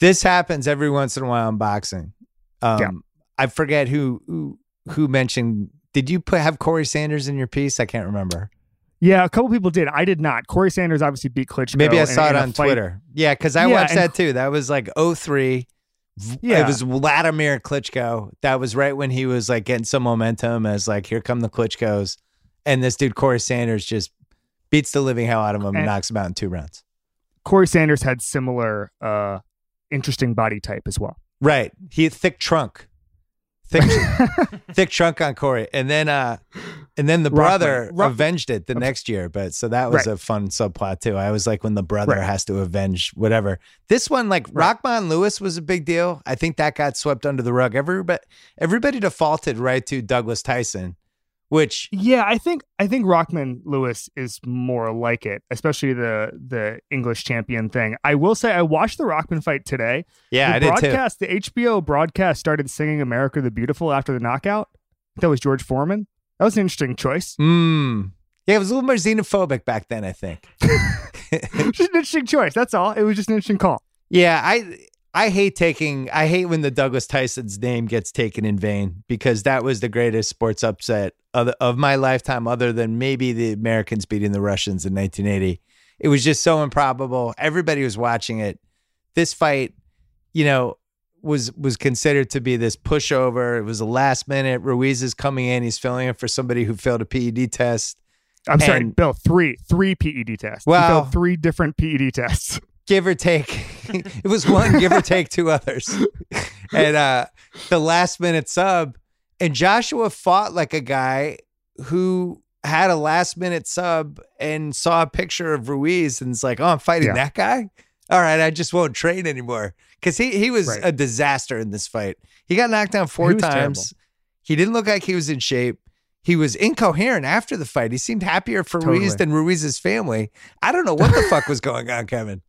this happens every once in a while in boxing. Um, Yeah. I forget who, who who mentioned. Did you put have Corrie Sanders in your piece? I can't remember. Yeah, a couple people did. I did not. Corrie Sanders obviously beat Klitschko. Maybe I saw in it on Twitter. Yeah, because I Yeah, watched that too. That was like 03. Yeah. It was Vladimir Klitschko. That was right when he was like getting some momentum as like, here come the Klitschkos. And this dude, Corrie Sanders, just beats the living hell out of him and And- knocks him out in two rounds. Corrie Sanders had similar uh, interesting body type as well. Right. He had thick trunk. Thick thick trunk on Corrie. And then uh and then the brother Rockman. Rock- avenged it the next year. But so that was Right. a fun subplot too. I was like when the brother Right. has to avenge whatever. This one, like Right. Rahman Lewis was a big deal. I think that got swept under the rug. Everybody everybody defaulted right to Douglas Tyson, which Yeah, I think I think Rahman Lewis is more like it, especially the the English champion thing. I will say I watched the Rahman fight today. yeah, the I did too. broadcast, the HBO broadcast started singing "America the Beautiful" after the knockout. That was George Foreman. That was an interesting choice. Mm. Yeah, it was a little more xenophobic back then, I think. just an interesting choice. That's all. It was just an interesting call. Yeah, I I hate taking I hate when the Douglas Tyson's name gets taken in vain because that was the greatest sports upset of, of my lifetime other than maybe the Americans beating the Russians in 1980. It was just so improbable. Everybody was watching it. This fight, you know, was was considered to be this pushover. It was a last minute. Ruiz is coming in. He's filling in for somebody who failed a PED test. I'm sorry, And- Bill. Three, three PED tests. He failed three different PED tests. give or take it was one give or take two others and uh the last minute sub and joshua fought like a guy who had a last minute sub and saw a picture of ruiz and it's like oh i'm fighting Yeah. that guy all right i just won't train anymore because he he was Right. a disaster in this fight he got knocked down four He times he didn't look like he was in shape he was incoherent after the fight. He seemed happier for Ruiz than Ruiz's family. I don't know what the fuck was going on, Kevin.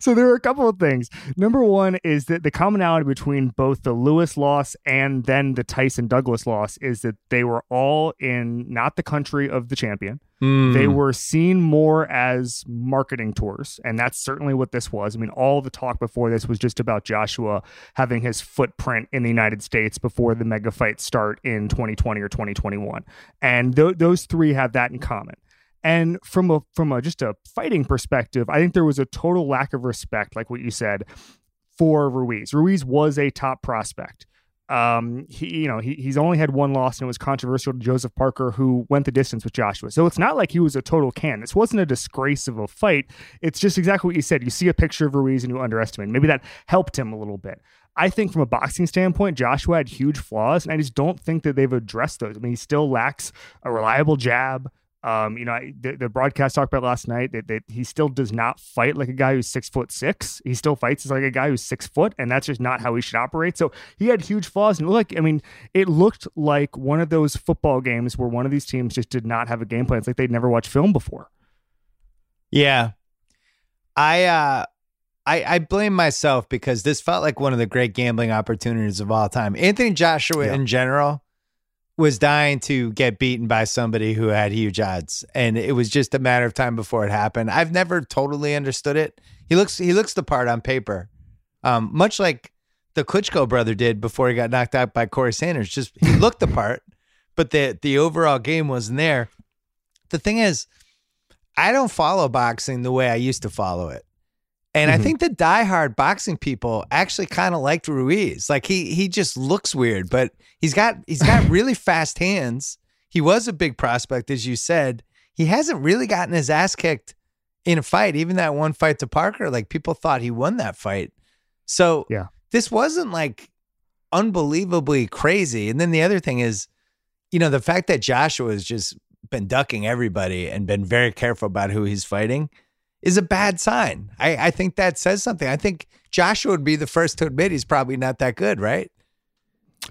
So there are a couple of things. Number one is that the commonality between both the Lewis loss and then the Tyson Douglas loss is that they were all in not the country of the champion. They Mm. were seen more as marketing tours, and that's certainly what this was. I mean, all the talk before this was just about Joshua having his footprint in the United States before the mega fights start in 2020 or 2021, and th- those three have that in common. And from a from a just a fighting perspective, I think there was a total lack of respect, like what you said, for Ruiz. Ruiz was a top prospect. Um, he, you know, he, he's only had one loss, and it was controversial to Joseph Parker, who went the distance with Joshua. So it's not like he was a total can. This wasn't a disgrace of a fight. It's just exactly what you said. You see a picture of Ruiz and you underestimate. Maybe that helped him a little bit. I think from a boxing standpoint, Joshua had huge flaws, and I just don't think that they've addressed those. I mean, he still lacks a reliable jab. Um, you know, I, the, the broadcast talked about last night that, that he still does not fight like a guy who's six foot six. He still fights as like a guy who's six foot, and that's just not how he should operate. So he had huge flaws. And look, I mean, it looked like one of those football games where one of these teams just did not have a game plan. It's like they'd never watched film before. Yeah. I uh I I blame myself because this felt like one of the great gambling opportunities of all time. Anthony Joshua Yeah. in general was dying to get beaten by somebody who had huge odds and it was just a matter of time before it happened. I've never totally understood it. He looks he looks the part on paper. Um much like the Klitschko brother did before he got knocked out by Corrie Sanders. Just he looked the part, but the the overall game wasn't there. The thing is, I don't follow boxing the way I used to follow it. And I Mhm. think the diehard boxing people actually kind of liked Ruiz. Like he he just looks weird, but he's got he's got really fast hands. He was a big prospect, as you said. He hasn't really gotten his ass kicked in a fight. Even that one fight to Parker, like people thought he won that fight. So Yeah. this wasn't like unbelievably crazy. And then the other thing is, you know, the fact that Joshua has just been ducking everybody and been very careful about who he's fighting is a bad sign. I, I think that says something. I think Joshua would be the first to admit he's probably not that good, right?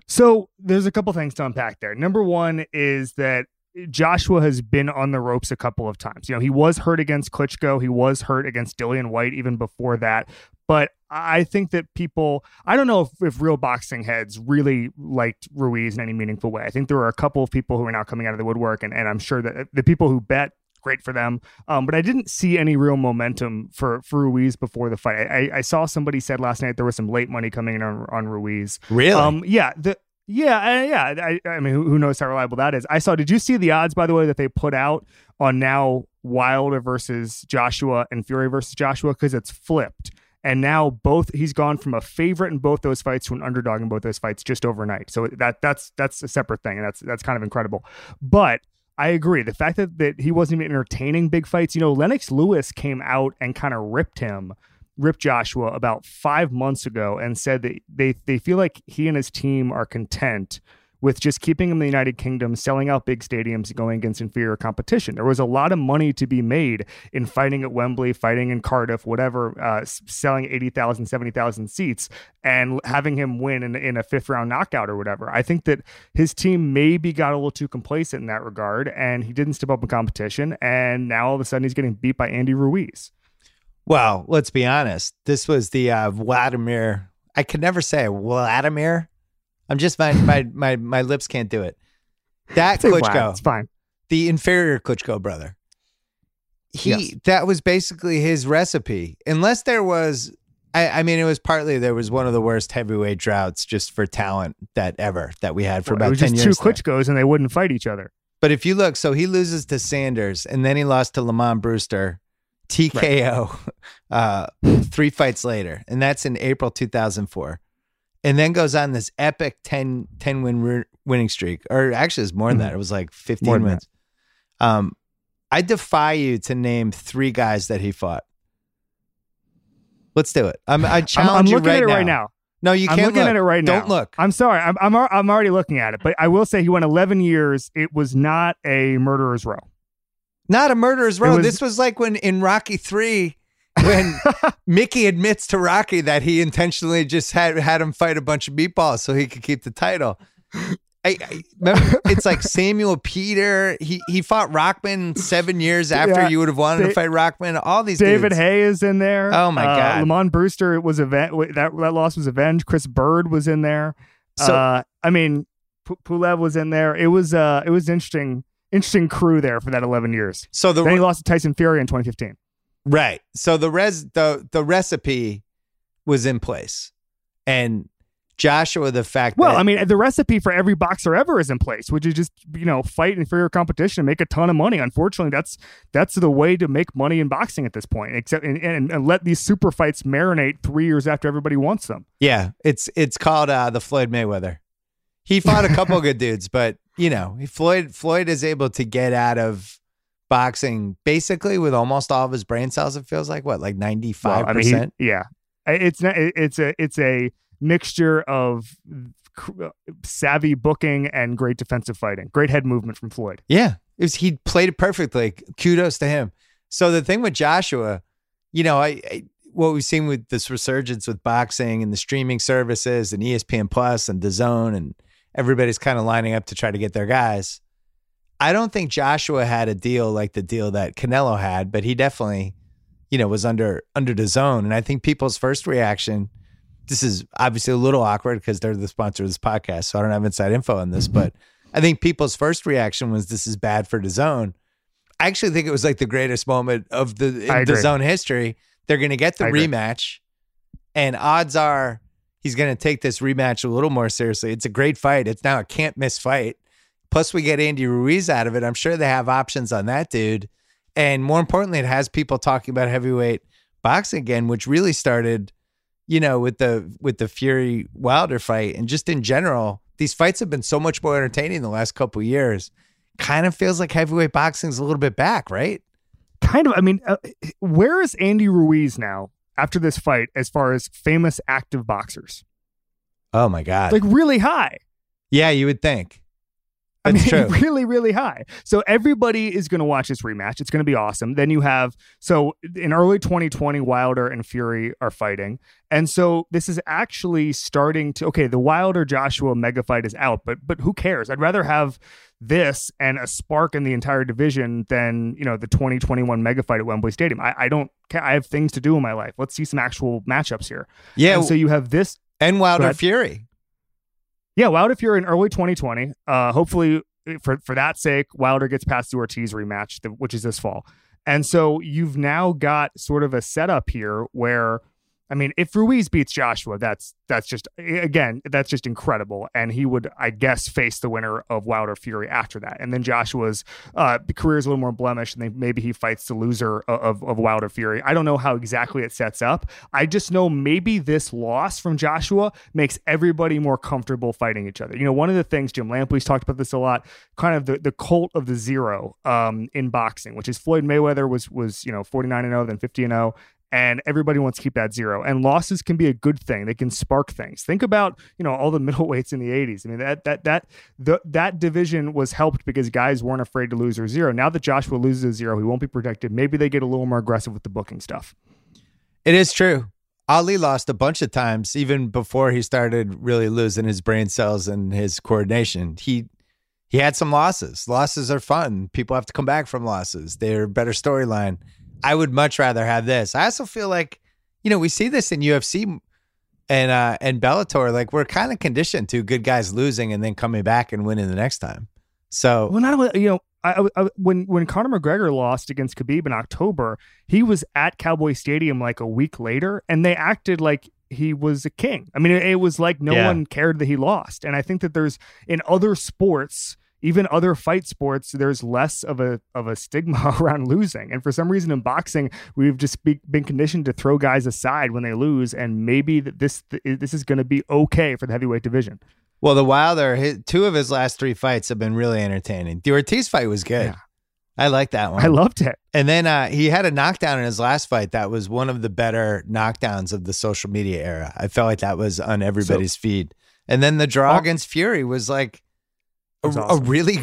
So there's a couple things to unpack there. Number one is that Joshua has been on the ropes a couple of times. You know, he was hurt against Klitschko. He was hurt against Dillian Whyte even before that. But I think that people, I don't know if, if real boxing heads really liked Ruiz in any meaningful way. I think there are a couple of people who are now coming out of the woodwork, and, and I'm sure that uh, the people who bet, great for them. Um, but I didn't see any real momentum for, for Ruiz before the fight. I, I saw somebody said last night there was some late money coming in on, on Ruiz. Really? Um, yeah, the yeah, yeah. I, I mean, who, who knows how reliable that is? I saw. Did you see the odds, by the way, that they put out on now Wilder versus Joshua and Fury versus Joshua because it's flipped, and now both he's gone from a favorite in both those fights to an underdog in both those fights just overnight. So that that's that's a separate thing, and that's that's kind of incredible. But I agree. The fact that, that he wasn't even entertaining big fights, you know, Lennox Lewis came out and kind of ripped him, ripped Joshua about five months ago and said that they, they feel like he and his team are content with just keeping him in the United Kingdom, selling out big stadiums, going against inferior competition. There was a lot of money to be made in fighting at Wembley, fighting in Cardiff, whatever, uh, selling 80,000, 70,000 seats and having him win in, in a fifth round knockout or whatever. I think that his team maybe got a little too complacent in that regard and he didn't step up in competition. And now all of a sudden he's getting beat by Andy Ruiz. Well, let's be honest. This was the uh, Vladimir. I could never say Vladimir I'm just my my my my lips can't do it. That Klitschko, it's fine. The inferior Klitschko brother. He yes. that was basically his recipe. Unless there was I, I, mean, it was partly there was one of the worst heavyweight droughts just for talent that ever that we had for well, about ten years. Two Klitschko's and they wouldn't fight each other. But if you look, so he loses to Sanders and then he lost to Lamont Brewster, TKO, right. uh, three fights later, and that's in April 2004 and then goes on this epic 10, 10 win winning streak. Or actually, it's more than mm-hmm. that. It was like 15 wins. Um, I defy you to name three guys that he fought. Let's do it. I'm, I challenge I'm, I'm looking you right at it now. right now. No, you can't. I'm looking look. at it right now. Don't look. I'm sorry. I'm, I'm I'm already looking at it, but I will say he went 11 years. It was not a murderer's row. Not a murderer's row. Was, this was like when in Rocky Three, when Mickey admits to Rocky that he intentionally just had had him fight a bunch of meatballs so he could keep the title. I, I remember it's like Samuel Peter. He he fought Rahman seven years after yeah, you would have wanted da- to fight Rahman. All these David dudes. Haye is in there. Oh my uh, god, Lamont Brewster was event that that loss was avenged. Chris Byrd was in there. So uh, I mean, P- Pulev was in there. It was uh it was interesting interesting crew there for that eleven years. So the then he lost to Tyson Fury in 2015. Right. So the res the the recipe was in place. And Joshua, the fact well, I mean, the recipe for every boxer ever is in place, which is just you know fight inferior competition and make a ton of money. Unfortunately, that's that's the way to make money in boxing at this point. Except and, and, and let these super fights marinate three years after everybody wants them. Yeah, it's it's called uh, the Floyd Mayweather. He fought a couple good dudes, but you know, Floyd Floyd is able to get out of boxing basically with almost all of his brain cells. It feels like what, like ninety five percent. Yeah, it's not. It's a it's a mixture of savvy booking and great defensive fighting, great head movement from Floyd. Yeah, it was, he played it perfectly. Kudos to him. So the thing with Joshua, you know, I, I what we've seen with this resurgence with boxing and the streaming services and ESPN Plus and DAZN and everybody's kind of lining up to try to get their guys. I don't think Joshua had a deal like the deal that Canelo had, but he definitely, you know, was under under DAZN. And I think people's first reaction, this is obviously a little awkward because they're the sponsor of this podcast, so I don't have inside info on this, but I think people's first reaction was this is bad for DAZN. I actually think it was like the greatest moment of the in DAZN history. They're going to get the rematch, and odds are he's going to take this rematch a little more seriously. It's a great fight. It's now a can't miss fight. Plus, we get Andy Ruiz out of it. I'm sure they have options on that dude. And more importantly, it has people talking about heavyweight boxing again, which really started, you know, with the with the Fury Wilder fight, and just in general, these fights have been so much more entertaining the last couple years. Kind of feels like heavyweight boxing is a little bit back, right? Kind of. I mean, uh, where is Andy Ruiz now after this fight as far as famous active boxers? Oh my god! Like really high. Yeah, you would think. I mean, true. really, really high. So everybody is going to watch this rematch. It's going to be awesome. Then you have so in early 2020, Wilder and Fury are fighting, and so this is actually starting to. Okay, the Wilder Joshua mega fight is out, but but who cares? I'd rather have this and a spark in the entire division than you know the 2021 mega fight at Wembley Stadium. I, I don't. I have things to do in my life. Let's see some actual matchups here. Yeah. And so you have this and Wilder Fury. Yeah, Wilder Fury in early 2020. Uh, hopefully, eh, for for that sake, Wilder gets past the Ortiz rematch, which is this fall. And so you've now got sort of a setup here where I mean, if Ruiz beats Joshua, that's that's just again, that's just incredible. And he would, I guess, face the winner of Wilder Fury after that. And then Joshua's uh, career is a little more blemished, and then maybe he fights the loser of, of Wilder Fury. I don't know how exactly it sets up. I just know maybe this loss from Joshua makes everybody more comfortable fighting each other. You know, one of the things Jim Lampley's talked about this a lot, kind of the, the cult of the zero um, in boxing, which is Floyd Mayweather was was you know 49 and 0, then 50 and 0, and everybody wants to keep that zero. And losses can be a good thing; they can spark things. Think about you know all the middleweights in the '80s. I mean that that that the, that division was helped because guys weren't afraid to lose or zero. Now that Joshua loses a zero, he won't be protected. Maybe they get a little more aggressive with the booking stuff. It is true. Ali lost a bunch of times even before he started really losing his brain cells and his coordination. He he had some losses. Losses are fun. People have to come back from losses. They're better storyline. I would much rather have this. I also feel like, you know, we see this in UFC and uh and Bellator. Like we're kind of conditioned to good guys losing and then coming back and winning the next time. So well, not only you know, I, I, when when Conor McGregor lost against Khabib in October, he was at Cowboy Stadium like a week later, and they acted like he was a king. I mean, it, it was like no yeah. one cared that he lost. And I think that there's in other sports even other fight sports, there's less of a of a stigma around losing. And for some reason in boxing, we've just be, been conditioned to throw guys aside when they lose, and maybe this this is going to be okay for the heavyweight division. Well, the Wilder, his, two of his last three fights have been really entertaining. The Ortiz fight was good. Yeah. I like that one. I loved it. And then uh, he had a knockdown in his last fight that was one of the better knockdowns of the social media era. I felt like that was on everybody's so, feed. And then the draw against Fury was like a, awesome. a, really,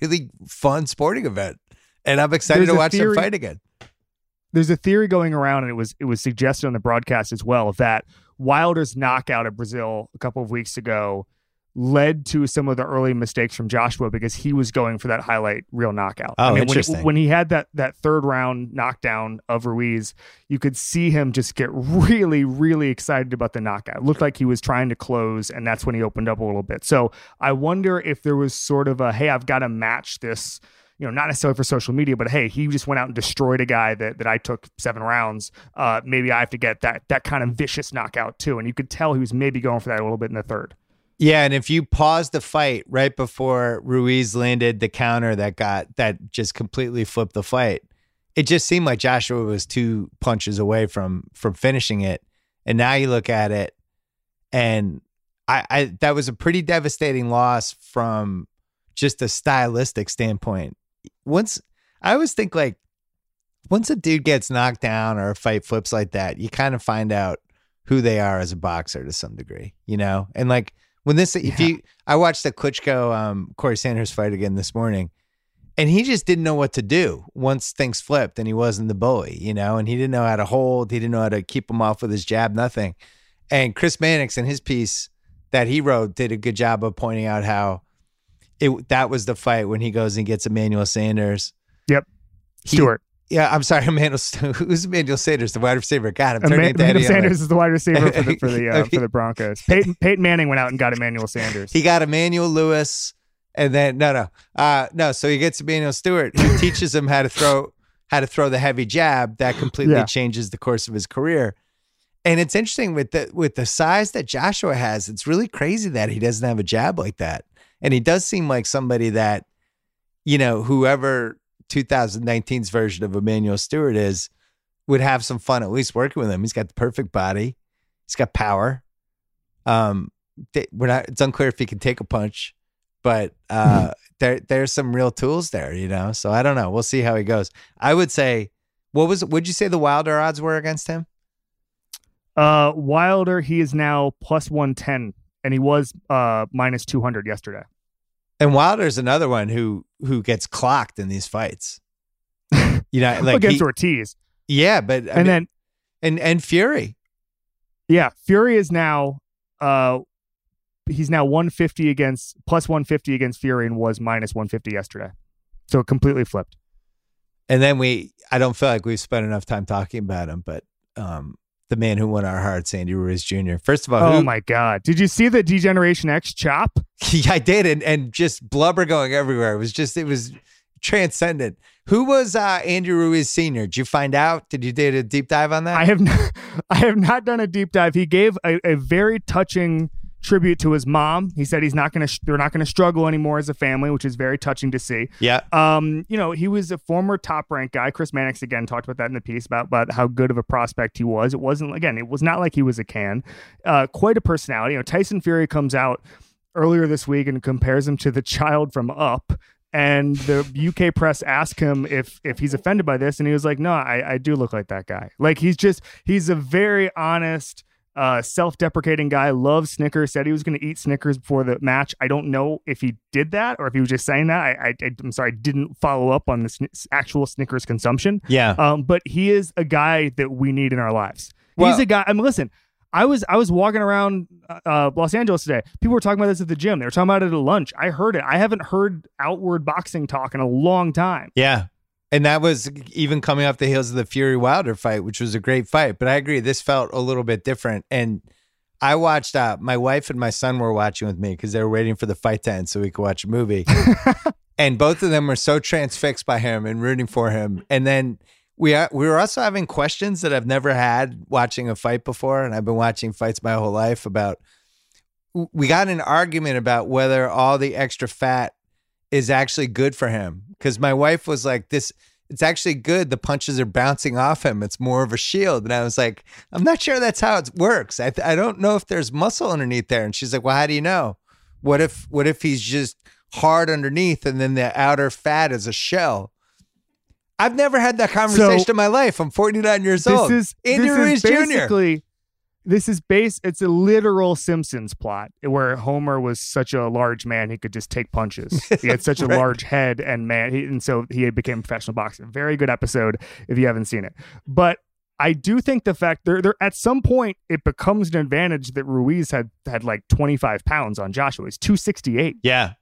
really fun sporting event, and I'm excited There's to watch theory, him fight again. There's a theory going around, and it was it was suggested on the broadcast as well that Wilder's knockout of Breazeale a couple of weeks ago led to some of the early mistakes from Joshua because he was going for that highlight reel knockout. Oh, I mean, interesting. When, when he had that that third round knockdown of Ruiz, you could see him just get really, really excited about the knockout. It looked like he was trying to close, and that's when he opened up a little bit. So I wonder if there was sort of a hey, I've got to match this you know, not necessarily for social media, but hey, he just went out and destroyed a guy that, that I took seven rounds. Uh, maybe I have to get that that kind of vicious knockout too. And you could tell he was maybe going for that a little bit in the third. Yeah, and if you pause the fight right before Ruiz landed the counter that got that just completely flipped the fight, it just seemed like Joshua was two punches away from from finishing it. And now you look at it, and I, I that was a pretty devastating loss from just a stylistic standpoint. Once I always think like once a dude gets knocked down or a fight flips like that, you kind of find out who they are as a boxer to some degree, you know? And like when this, if yeah. you, I watched the Klitschko um, Corrie Sanders fight again this morning, and he just didn't know what to do once things flipped, and he wasn't the bully, you know, and he didn't know how to hold, he didn't know how to keep him off with his jab, nothing. And Chris Mannix in his piece that he wrote did a good job of pointing out how it that was the fight when he goes and gets Emmanuel Sanders. Yep. Stewart. Yeah, I'm sorry, Emmanuel. Who's Emmanuel Sanders, the wide receiver? God, I'm turning Emmanuel into Sanders is the wide receiver for the for the, uh, for the Broncos. Peyton, Peyton Manning went out and got Emmanuel Sanders. He got Emmanuel Lewis, and then no, no, uh, no. So he gets Emanuel Steward, who teaches him how to throw how to throw the heavy jab that completely yeah. changes the course of his career. And it's interesting with the with the size that Joshua has. It's really crazy that he doesn't have a jab like that, and he does seem like somebody that, you know, whoever 2019's version of Emanuel Steward is, would have some fun at least working with him. He's got the perfect body. He's got power. Um, we're not. It's unclear if he can take a punch, but uh, mm-hmm. there there's some real tools there, you know. So I don't know. We'll see how he goes. I would say, what was? Would you say the Wilder odds were against him? Uh, Wilder, he is now plus one ten, and he was uh minus two hundred yesterday. And Wilder's another one who who gets clocked in these fights. You know, like against he, Ortiz. Yeah, but I and mean, then and and Fury. Yeah, Fury is now uh he's now 150 against plus 150 against Fury and was minus 150 yesterday. So it completely flipped. And then we I don't feel like we've spent enough time talking about him, but um the man who won our hearts, Andy Ruiz Jr. First of all, oh who, my God, did you see the D-Generation X chop? yeah, I did, and and just blubber going everywhere. It was just it was transcendent. Who was uh, Andy Ruiz Senior? Did you find out? Did you do a deep dive on that? I have not, I have not done a deep dive. He gave a, a very touching tribute to his mom. He said he's not going to they're not going to struggle anymore as a family, which is very touching to see. Yeah. Um, you know, he was a former top ranked guy. Chris Mannix again talked about that in the piece about about how good of a prospect he was. It wasn't again, it was not like he was a can. Uh, quite a personality. You know, Tyson Fury comes out earlier this week and compares him to the child from Up. And the UK press asked him if if he's offended by this, and he was like, "No, I, I do look like that guy. Like he's just he's a very honest, uh, self-deprecating guy. Loves Snickers. Said he was going to eat Snickers before the match. I don't know if he did that or if he was just saying that. I, I am sorry, I didn't follow up on the sn- actual Snickers consumption. Yeah. Um, but he is a guy that we need in our lives. Well- He's a guy. I mean, listen. I was I was walking around uh, Los Angeles today. People were talking about this at the gym. They were talking about it at lunch. I heard it. I haven't heard outward boxing talk in a long time. Yeah. And that was even coming off the heels of the Fury Wilder fight, which was a great fight. But I agree, this felt a little bit different. And I watched, uh, my wife and my son were watching with me because they were waiting for the fight to end so we could watch a movie. and both of them were so transfixed by him and rooting for him. And then we are, we were also having questions that I've never had watching a fight before. And I've been watching fights my whole life about, we got an argument about whether all the extra fat is actually good for him. Because my wife was like this it's actually good. The punches are bouncing off him. It's more of a shield. And i was like i'm not sure that's how it works. I, th- I don't know if there's muscle underneath there. And she's like well how do you know? What if what if he's just hard underneath and then the outer fat is a shell? I've never had that conversation in my life. I'm 49 years This old. is Andy this Ruiz is Jr. this is base. It's a literal Simpsons plot where Homer was such a large man he could just take punches. He had such a large head and man, he, and so he became a professional boxer. Very good episode if you haven't seen it. But I do think the fact there, there at some point it becomes an advantage that Ruiz had had like 25 pounds on Joshua. He's 268. yeah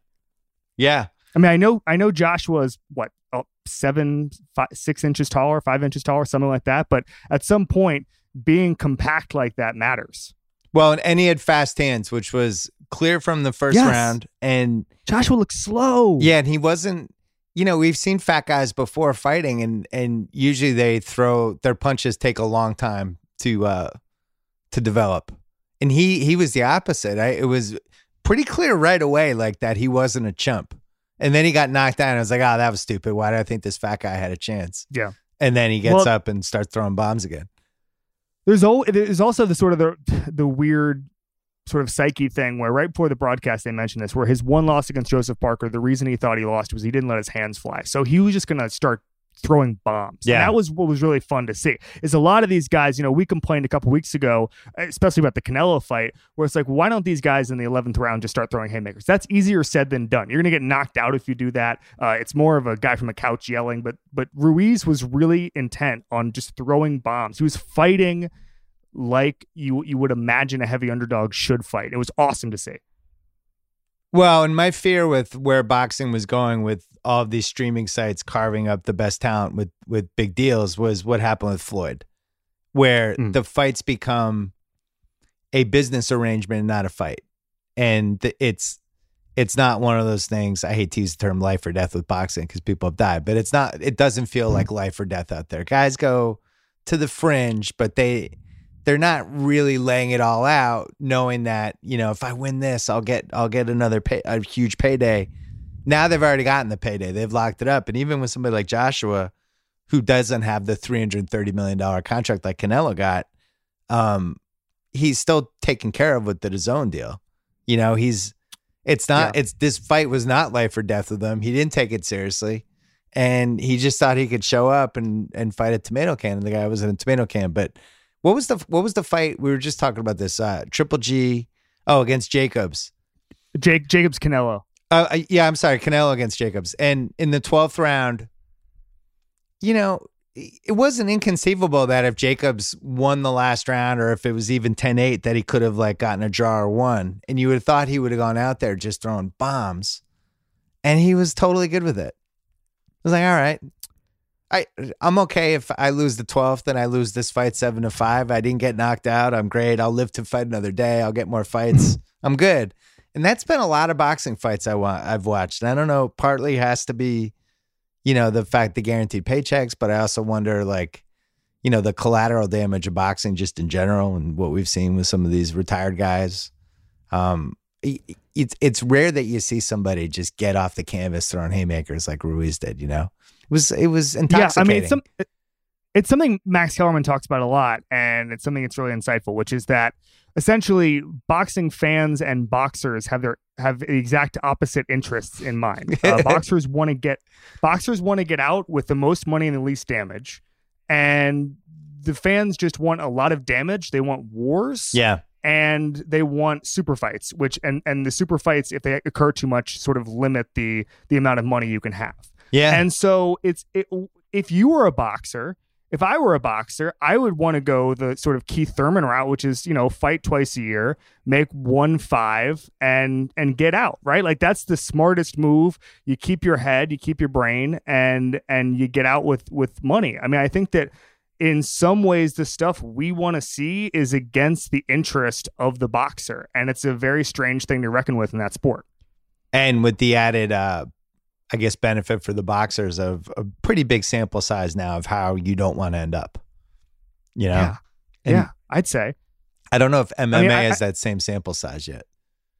yeah I mean, I know, I know Joshua's what oh, seven, five, six inches taller, five inches taller, something like that. But at some point, being compact like that matters. well and, and he had fast hands which was clear from the first Yes. round and Joshua looked slow. Yeah, and he wasn't. You know, we've seen fat guys before fighting, and and usually they throw their punches take a long time to uh to develop, and he he was the opposite. I, it was pretty clear right away, like that he wasn't a chump, and then he got knocked down. I was like, oh, that was stupid. Why did I think this fat guy had a chance? Yeah. and then he gets Well- up and starts throwing bombs again. There's al- there's also the sort of the the weird sort of psyche thing where right before the broadcast they mentioned this, where his one loss against Joseph Parker, the reason he thought he lost was he didn't let his hands fly. So he was just gonna start throwing bombs. And Yeah. that was what was really fun to see. Is a lot of these guys, you know, we complained a couple weeks ago, especially about the Canelo fight, where it's like, why don't these guys in the eleventh round just start throwing haymakers? That's easier said than done. You're gonna get knocked out if you do that. Uh, it's more of a guy from a couch yelling, but but Ruiz was really intent on just throwing bombs. He was fighting like you you would imagine a heavy underdog should fight. It was awesome to see. Well, and my fear with where boxing was going with all of these streaming sites carving up the best talent with with big deals was what happened with Floyd, where Mm. the fights become a business arrangement, and not a fight, and it's it's not one of those things. I hate to use the term life or death with boxing because people have died, but it's not. It doesn't feel like life or death out there. Guys go to the fringe, but they they're not really laying it all out, knowing that you know if I win this, I'll get I'll get another pay, a huge payday. Now they've already gotten the payday; they've locked it up. And even with somebody like Joshua, who doesn't have the three hundred thirty million dollar contract like Canelo got, um, he's still taken care of with the DAZN deal. You know, he's it's not it's this fight was not life or death with him. He didn't take it seriously. And he just thought he could show up and and fight a tomato can. And the guy was in a tomato can. But what was the what was the fight? We were just talking about this. Uh Triple G oh against Jacobs. Jake Jacobs Canelo. Uh, yeah, I'm sorry, Canelo against Jacobs. And in the 12th round, you know, it wasn't inconceivable that if Jacobs won the last round or if it was even 10-8 that he could have like gotten a draw or won. And you would have thought he would have gone out there just throwing bombs. And he was totally good with it. I was like, all right. I I'm okay if I lose the 12th and I lose this fight 7 to 5. I didn't get knocked out. I'm great. I'll live to fight another day. I'll get more fights. I'm good. And that's been a lot of boxing fights I want I've watched. And I don't know, partly has to be you know, the fact the guaranteed paychecks, but I also wonder like, you know, the collateral damage of boxing just in general and what we've seen with some of these retired guys. Um, it's it's rare that you see somebody just get off the canvas throwing haymakers like Ruiz did. You know, it was it was intoxicating. Yeah. I mean, it's, some, it's something Max Kellerman talks about a lot, and it's something that's really insightful, which is that essentially boxing fans and boxers have their have the exact opposite interests in mind. Uh, boxers want to get boxers want to get out with the most money and the least damage, and the fans just want a lot of damage. They want wars yeah, and they want super fights which and and the super fights if they occur too much sort of limit the the amount of money you can have yeah, and so it's it, if you were a boxer if i were a boxer i would want to go the sort of keith thurman route which is you know fight twice a year make one five and and get out right? Like that's the smartest move. You keep your head you keep your brain and and you get out with with money. I mean i think that in some ways the stuff we want to see is against the interest of the boxer and it's a very strange thing to reckon with in that sport. And with the added, uh, I guess, benefit for the boxers of a pretty big sample size now of how you don't want to end up. You know, yeah And yeah i'd say I don't know if MMA mean, I- has that same sample size yet.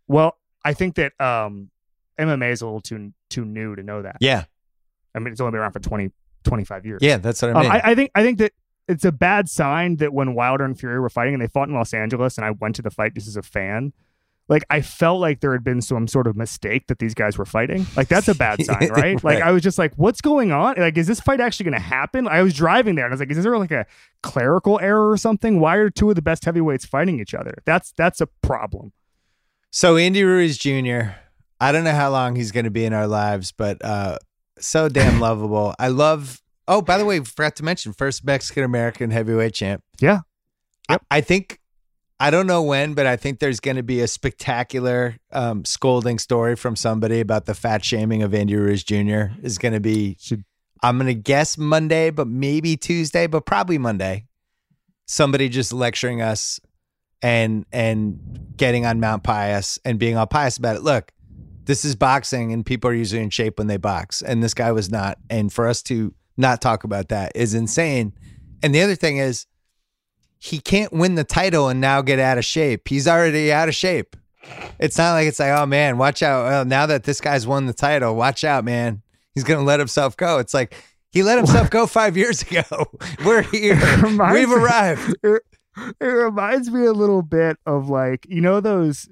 Well, I think that um, MMA is a little too too new to know that. Yeah, I mean, it's only been around for 20, 25 years. yeah, that's what I Um, mean. I, I think I think that it's a bad sign that when Wilder and Fury were fighting and they fought in Los Angeles and I went to the fight just as a fan, like I felt like there had been some sort of mistake that these guys were fighting. Like that's a bad sign, right? Like I was just like, what's going on? Like, is this fight actually going to happen? I was driving there and I was like, is there like a clerical error or something? Why are two of the best heavyweights fighting each other? That's that's a problem. So Andy Ruiz Jr. I don't know how long he's going to be in our lives, but uh, so damn lovable. I love. Oh, by the way, forgot to mention first Mexican American heavyweight champ. Yeah. I, I think I don't know when, but I think there's going to be a spectacular um, scolding story from somebody about the fat shaming of Andy Ruiz Jr. is going to be. Should- I'm going to guess Monday, but maybe Tuesday, but probably Monday. Somebody just lecturing us and and getting on Mount Pius and being all pious about it. Look, this is boxing and people are usually in shape when they box. And this guy was not. And for us to not talk about that is insane. And the other thing is he can't win the title and now get out of shape. He's already out of shape. It's not like it's like, oh man, watch out. Well, now that this guy's won the title, watch out, man. He's gonna let himself go. It's like he let himself go five years ago. We're here. We've arrived. it, it reminds me a little bit of like you know those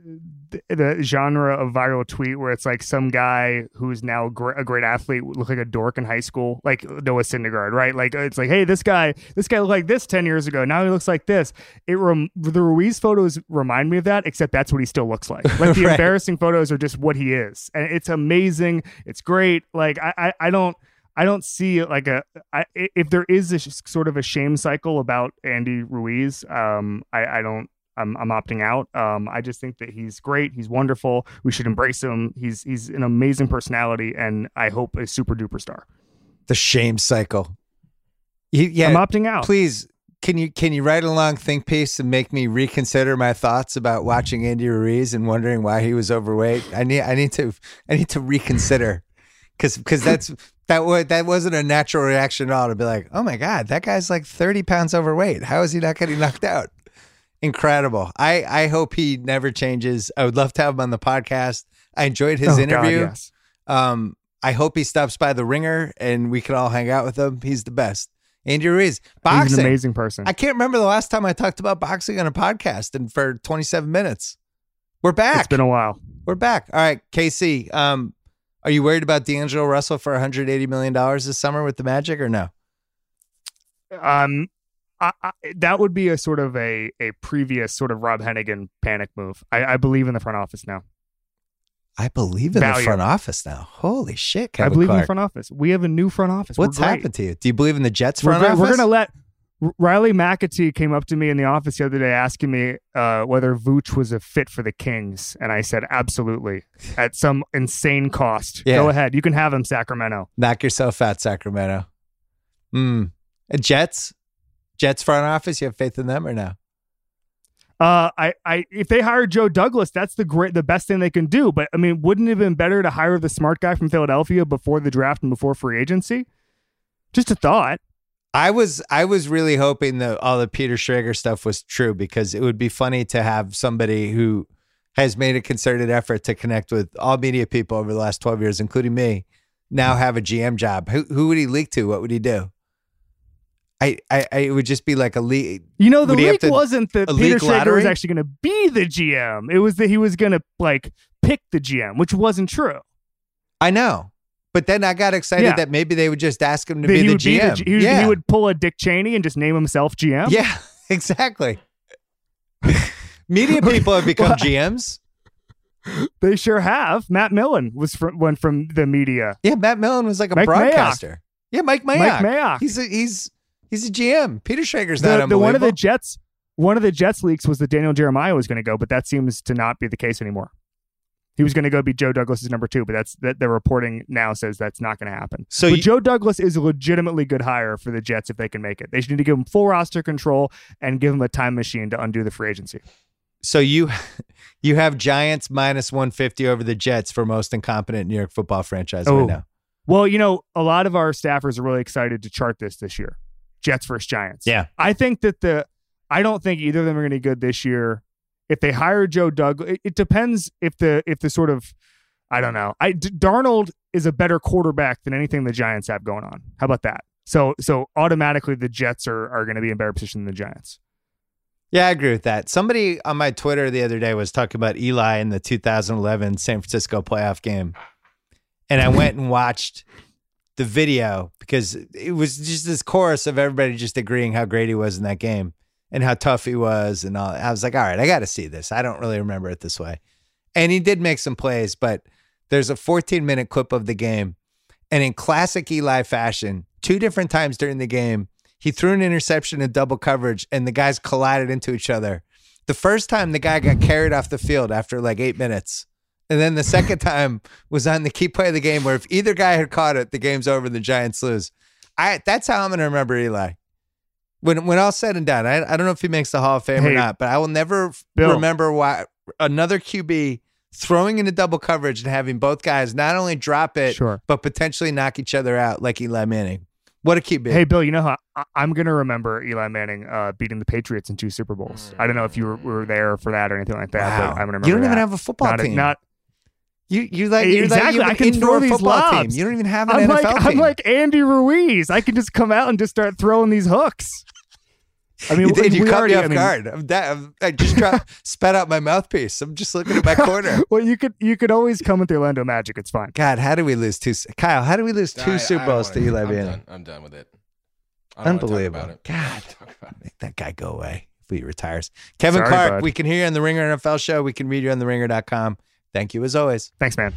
the, genre of viral tweet where it's like some guy who's now a great athlete look like a dork in high school like Noah Syndergaard right? Like it's like hey this guy this guy looked like this 10 years ago. Now he looks like this. It rem- the Ruiz photos remind me of that except that's what he still looks like. Like the Right. embarrassing photos are just what he is. And it's amazing. It's great. Like I I, I don't I don't see like a I, if there is a sh- sort of a shame cycle about Andy Ruiz. Um, I, I don't. I'm, I'm opting out. Um, I just think that he's great. He's wonderful. We should embrace him. He's he's an amazing personality, and I hope a super duper star. The shame cycle. You- yeah. I'm opting out. please can you can you write a long think piece and make me reconsider my thoughts about watching Andy Ruiz and wondering why he was overweight? I need I need to I need to reconsider because because that's that was that wasn't a natural reaction at all to be like, oh my god, that guy's like thirty pounds overweight. How is he not getting knocked out? Incredible. I I hope he never changes. I would love to have him on the podcast. I enjoyed his Oh, God, interview. yes. Um, I hope he stops by the ringer and we can all hang out with him. He's the best. Andy Ruiz, He's an boxing. amazing person. I can't remember the last time I talked about boxing on a podcast and for 27 minutes. We're back. It's been a while. We're back. All right, KC. Um, are you worried about D'Angelo Russell for 180 million dollars this summer with the Magic or no? Um, I, I, that would be a sort of a a previous sort of Rob Hennigan panic move. I, I believe in the front office now. I believe in the front office now. Holy shit, I Kevin believe in the front office. We have a new front office. What's happened to you? Do you believe in the Jets we're, front office? we're gonna let Riley McAtee came up to me in the office the other day asking me uh, whether Vooch was a fit for the Kings, and I said absolutely at some insane cost. Yeah. Go ahead, you can have him, Sacramento. Knock yourself out, Sacramento. Uh, Jets? Jets front office, you have faith in them or no? Uh, I, I, if they hire Joe Douglas, that's the great, the best thing they can do. But I mean, wouldn't it have been better to hire the smart guy from Philadelphia before the draft and before free agency? Just a thought. I was I was really hoping that all the Peter Schrager stuff was true because it would be funny to have somebody who has made a concerted effort to connect with all media people over the last 12 years, including me, now have a GM job. Who, who would he leak to? What would he do? I, I, I it would just be like a leak. You know, the Would leak wasn't that Peter Schrager was actually going to be the GM. It was that he was going to like pick the GM, which wasn't true. I know. But then I got excited Yeah. that maybe they would just ask him to be he the would be GM. He, yeah. he would pull a Dick Cheney and just name himself GM. yeah, exactly. Media people have become Well, GMs. they sure have. Matt Millen was from one from the media. Yeah, Matt Millen was like a Mike Mayock. broadcaster. Yeah, Mike Mayock. Mike Mayock. He's a he's he's a GM. Peter Schrager's not the, the one of the Jets one of the Jets leaks was that Daniel Jeremiah was going to go, but that seems to not be the case anymore. He was going to go be Joe Douglas's number two, but that's that the reporting now says that's not going to happen. So you- Joe Douglas is a legitimately good hire for the Jets if they can make it. They should need to give him full roster control and give him a time machine to undo the free agency. so you you have Giants minus 150 over the Jets for most incompetent New York football franchise Oh. right now. Well, you know, a lot of our staffers are really excited to chart this this year. Jets versus Giants. Yeah. I think that the I don't think either of them are going to be good this year. If they hire Joe Douglas, it, it depends if the if the sort of I don't know. I D- Darnold is a better quarterback than anything the Giants have going on. How about that? So so automatically the Jets are are going to be in better position than the Giants. Yeah, I agree with that. Somebody on my Twitter the other day was talking about Eli in the 2011 San Francisco playoff game. And I went and watched the video because it was just this chorus of everybody just agreeing how great he was in that game and how tough he was and all. I was like, all right, I got to see this. I don't really remember it this way. And he did make some plays, but there's a 14 minute clip of the game. And in classic Eli fashion, two different times during the game, he threw an interception in double coverage and the guys collided into each other. The first time the guy got carried off the field after like eight minutes. And then the second time was on the key play of the game where if either guy had caught it, the game's over and the Giants lose. I that's how I'm gonna remember Eli. When when all said and done, I, I don't know if he makes the Hall of Fame or not, but I will never Bill. remember why another QB throwing into double coverage and having both guys not only drop it, Sure. but potentially knock each other out like Eli Manning. What a QB. Hey Bill, you know how I- I'm going to remember Eli Manning uh, beating the Patriots in two Super Bowls. I don't know if you were, were there for that or anything like that, wow. but I'm to remember you don't even have a football not, a- team. not you you like you're like Exactly, you have I an can indoor throw these lobs. team. You don't even have an I'm NFL like team. I'm like Andy Ruiz. I can just come out and just start throwing these hooks. I mean, you did. You we caught already, me off I mean, guard. I'm da- I'm- I just dropped, spat out my mouthpiece. I'm just looking at my corner. Well, you could you could always come with the Orlando Magic. It's fine. God, how do we lose two? Kyle, how do we lose two I- I Super Bowls wanna- to Eli I'm done. I'm done with it. I don't wanna talk Unbelievable. about it. God. About it. Make that guy go away if he retires. Kevin Sorry, Clark, bud. we can hear you on the Ringer NFL show. We can read you on the ringer.com. Thank you as always. Thanks, man.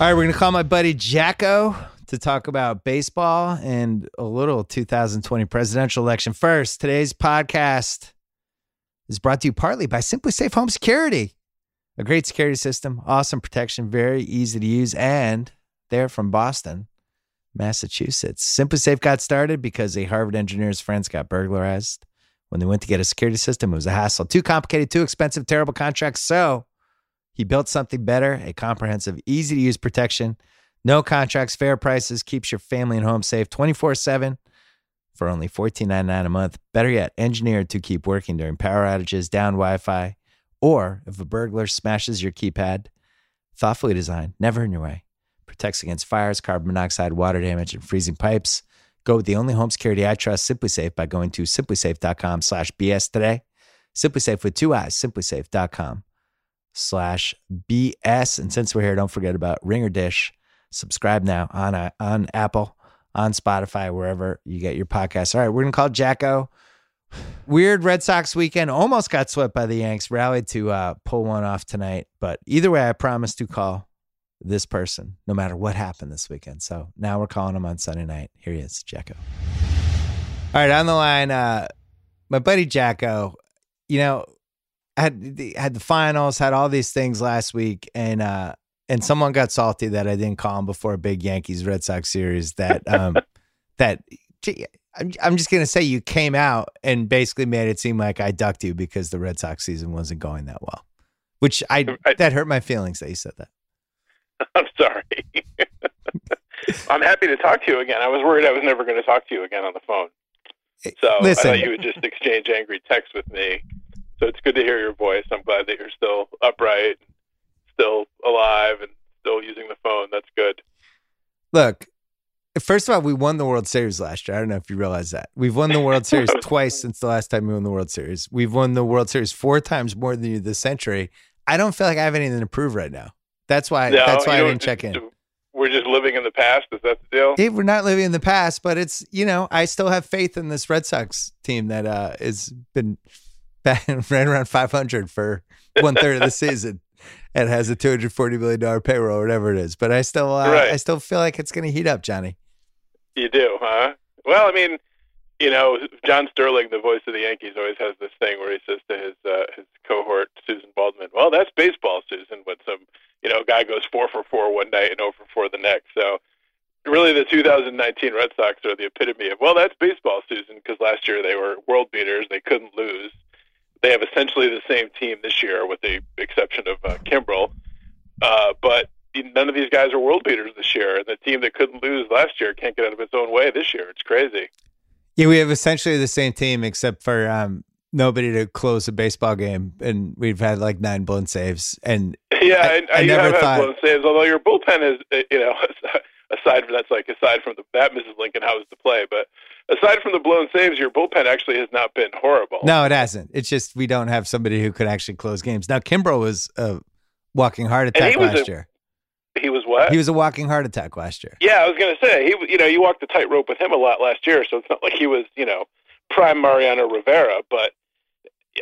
All right, we're going to call my buddy JackO to talk about baseball and a little 2020 presidential election. First, today's podcast is brought to you partly by SimpliSafe Home Security. A great security system, awesome protection, very easy to use, and they're from Boston, Massachusetts. SimpliSafe got started because a Harvard engineer's friends got burglarized. When they went to get a security system, it was a hassle. Too complicated, too expensive, terrible contracts. So he built something better, a comprehensive, easy to use protection. No contracts, fair prices, keeps your family and home safe 24 7 for only $14.99 a month. Better yet, engineered to keep working during power outages, down Wi Fi, or if a burglar smashes your keypad. Thoughtfully designed, never in your way. Protects against fires, carbon monoxide, water damage, and freezing pipes. Go with the only home security I trust, SimpliSafe, by going to simplisafe.com slash BS today. SimpliSafe with two eyes, simplisafe.com slash BS. And since we're here, don't forget about Ringer Dish. Subscribe now on uh, on Apple, on Spotify, wherever you get your podcasts. All right, we're gonna call JackO. Weird Red Sox weekend. Almost got swept by the Yanks. Rallied to uh, pull one off tonight. But either way, I promise to call this person no matter what happened this weekend. So now we're calling him on Sunday night. Here he is, JackO. All right, on the line, uh, my buddy JackO. You know, had the, had the finals, had all these things last week, and uh, and someone got salty that I didn't call him before a big Yankees Red Sox series. That um, that gee, I'm, I'm just gonna say you came out and basically made it seem like I ducked you because the Red Sox season wasn't going that well, which I, I that hurt my feelings that you said that. I'm sorry. I'm happy to talk to you again. I was worried I was never going to talk to you again on the phone. So Listen, I thought you would just exchange angry texts with me. So it's good to hear your voice. I'm glad that you're still upright, still alive, and still using the phone. That's good. Look, first of all, we won the World Series last year. I don't know if you realize that. We've won the World Series twice since the last time we won the World Series. We've won the World Series four times more than you this century. I don't feel like I have anything to prove right now. That's why. No, that's why I didn't check in. We're just living in the past. Is that the deal? Yeah, we're not living in the past, but it's you know I still have faith in this Red Sox team that uh has been ran around 500 for one third of the season and has a 240 million dollar payroll or whatever it is. But I still uh, right. I still feel like it's going to heat up, Johnny. You do, huh? Well, I mean, you know, John Sterling, the voice of the Yankees, always has this thing where he says to his uh, his cohort Suzyn Waldman, "Well, that's baseball, Suzyn." When some you know guy goes four for four one night and over for four the next, so really the 2019 Red Sox are the epitome of well, that's baseball, Suzyn, because last year they were world beaters, they couldn't lose. They have essentially the same team this year, with the exception of uh, Kimbrel. Uh, but none of these guys are world beaters this year, and the team that couldn't lose last year can't get out of its own way this year. It's crazy. Yeah, we have essentially the same team except for um, nobody to close a baseball game, and we've had like nine blown saves. And yeah, I, I, I never have thought blown saves. Although your bullpen is, uh, you know, aside from that's like aside from the that Mrs. Lincoln House to play, but aside from the blown saves, your bullpen actually has not been horrible. No, it hasn't. It's just we don't have somebody who could actually close games. Now, Kimbrel was a walking heart attack last a, year. He was what? He was a walking heart attack last year. Yeah, I was going to say he, you know, you walked the tightrope with him a lot last year, so it's not like he was, you know, prime Mariano Rivera, but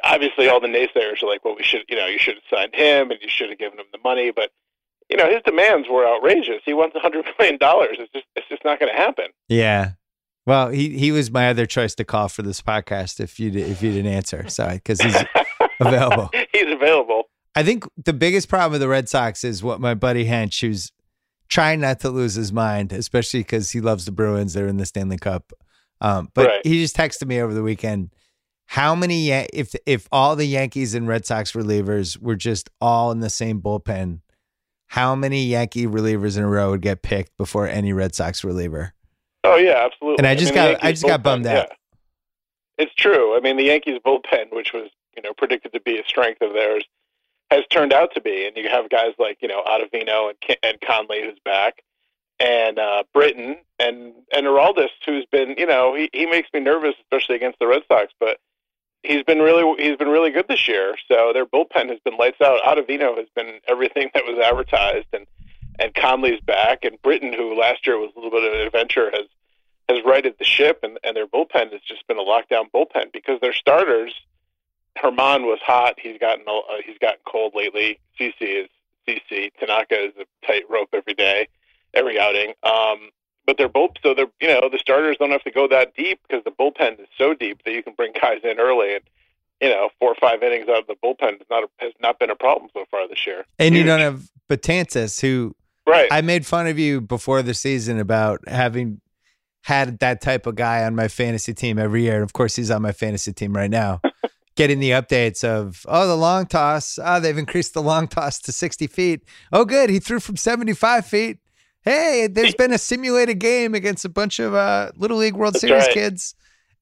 obviously all the naysayers are like, well, we should, you know, you should have signed him and you should have given him the money, but you know, his demands were outrageous. He wants a hundred million dollars. It's just, it's just not going to happen. Yeah. Well, he he was my other choice to call for this podcast if you if you didn't answer, sorry, because he's available. he's available. I think the biggest problem with the Red Sox is what my buddy Hench, who's trying not to lose his mind, especially because he loves the Bruins. They're in the Stanley Cup. Um, but right. he just texted me over the weekend. How many if if all the Yankees and Red Sox relievers were just all in the same bullpen, how many Yankee relievers in a row would get picked before any Red Sox reliever? Oh yeah, absolutely. And I just I mean, got I just bullpen, got bummed out. Yeah. It's true. I mean, the Yankees bullpen, which was you know predicted to be a strength of theirs, has turned out to be. And you have guys like you know Ottavino and and Kahnle who's back, and uh, Britton and and Aroldis who's been you know he he makes me nervous especially against the Red Sox, but he's been really he's been really good this year. So their bullpen has been lights out. Ottavino has been everything that was advertised, and and Kahnle's back, and Britton who last year was a little bit of an adventure has has righted the ship, and and their bullpen has just been a lockdown bullpen because their starters Germán was hot. He's gotten uh, he's gotten cold lately. CC is CC. Tanaka is a tight rope every day, every outing. Um, but they're both so they're you know the starters don't have to go that deep because the bullpen is so deep that you can bring guys in early and you know four or five innings out of the bullpen has not has not been a problem so far this year. And Huge. you don't have Betances who right. I made fun of you before the season about having had that type of guy on my fantasy team every year. And of course, he's on my fantasy team right now. getting the updates of oh the long toss oh they've increased the long toss to 60 feet oh good he threw from 75 feet hey there's been a simulated game against a bunch of uh, little league world That's series right. kids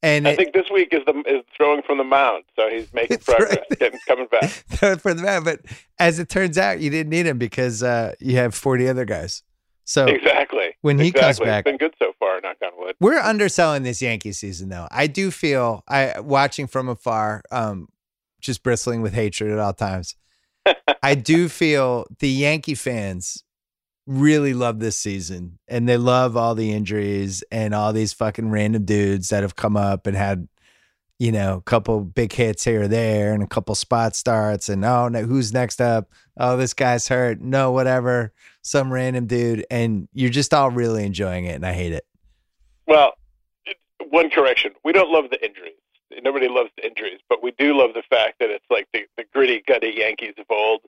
and I it, think this week is the is throwing from the mound, so he's making progress, right. getting coming back. from the mound, but as it turns out, you didn't need him because uh, you have forty other guys. So exactly when he exactly. comes back, it's been good so far. Knock on wood. We're underselling this Yankee season, though. I do feel I watching from afar, um, just bristling with hatred at all times. I do feel the Yankee fans really love this season, and they love all the injuries and all these fucking random dudes that have come up and had you know, a couple big hits here or there and a couple spot starts and oh, no, who's next up? Oh, this guy's hurt. No, whatever. Some random dude. And you're just all really enjoying it. And I hate it. Well, one correction. We don't love the injuries. Nobody loves the injuries, but we do love the fact that it's like the, the gritty, gutty Yankees of old.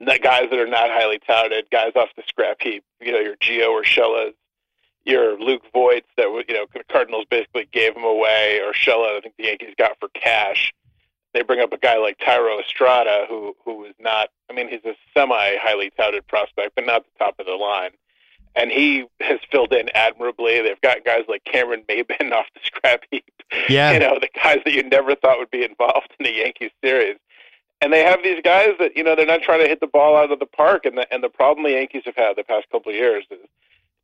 Guys that are not highly touted, guys off the scrap heap, you know, your Gio Urshela's, your Luke Voits that you know the Cardinals basically gave him away, or Urshela I think the Yankees got for cash. They bring up a guy like Thairo Estrada, who who is not. I mean, he's a semi highly touted prospect, but not the top of the line. And he has filled in admirably. They've got guys like Cameron Maybin off the scrap heap. Yeah. You know, the guys that you never thought would be involved in the Yankees series. And they have these guys that, you know, they're not trying to hit the ball out of the park. And the, and the problem the Yankees have had the past couple of years is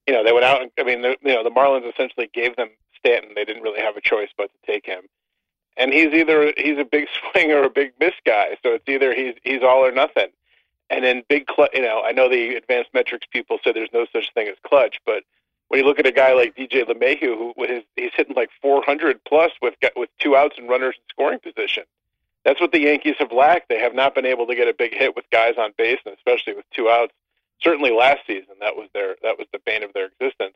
you know, they went out and I mean, you know, the Marlins essentially gave them Stanton. They didn't really have a choice but to take him. And he's either he's a big swing or a big miss guy. So it's either he's he's all or nothing. And then big, cl- you know, I know the advanced metrics people say there's no such thing as clutch, but when you look at a guy like DJ LeMahieu, who his, he's hitting like 400 plus with with two outs and runners in scoring position. That's what the Yankees have lacked. They have not been able to get a big hit with guys on base, and especially with two outs certainly last season that was their that was the bane of their existence.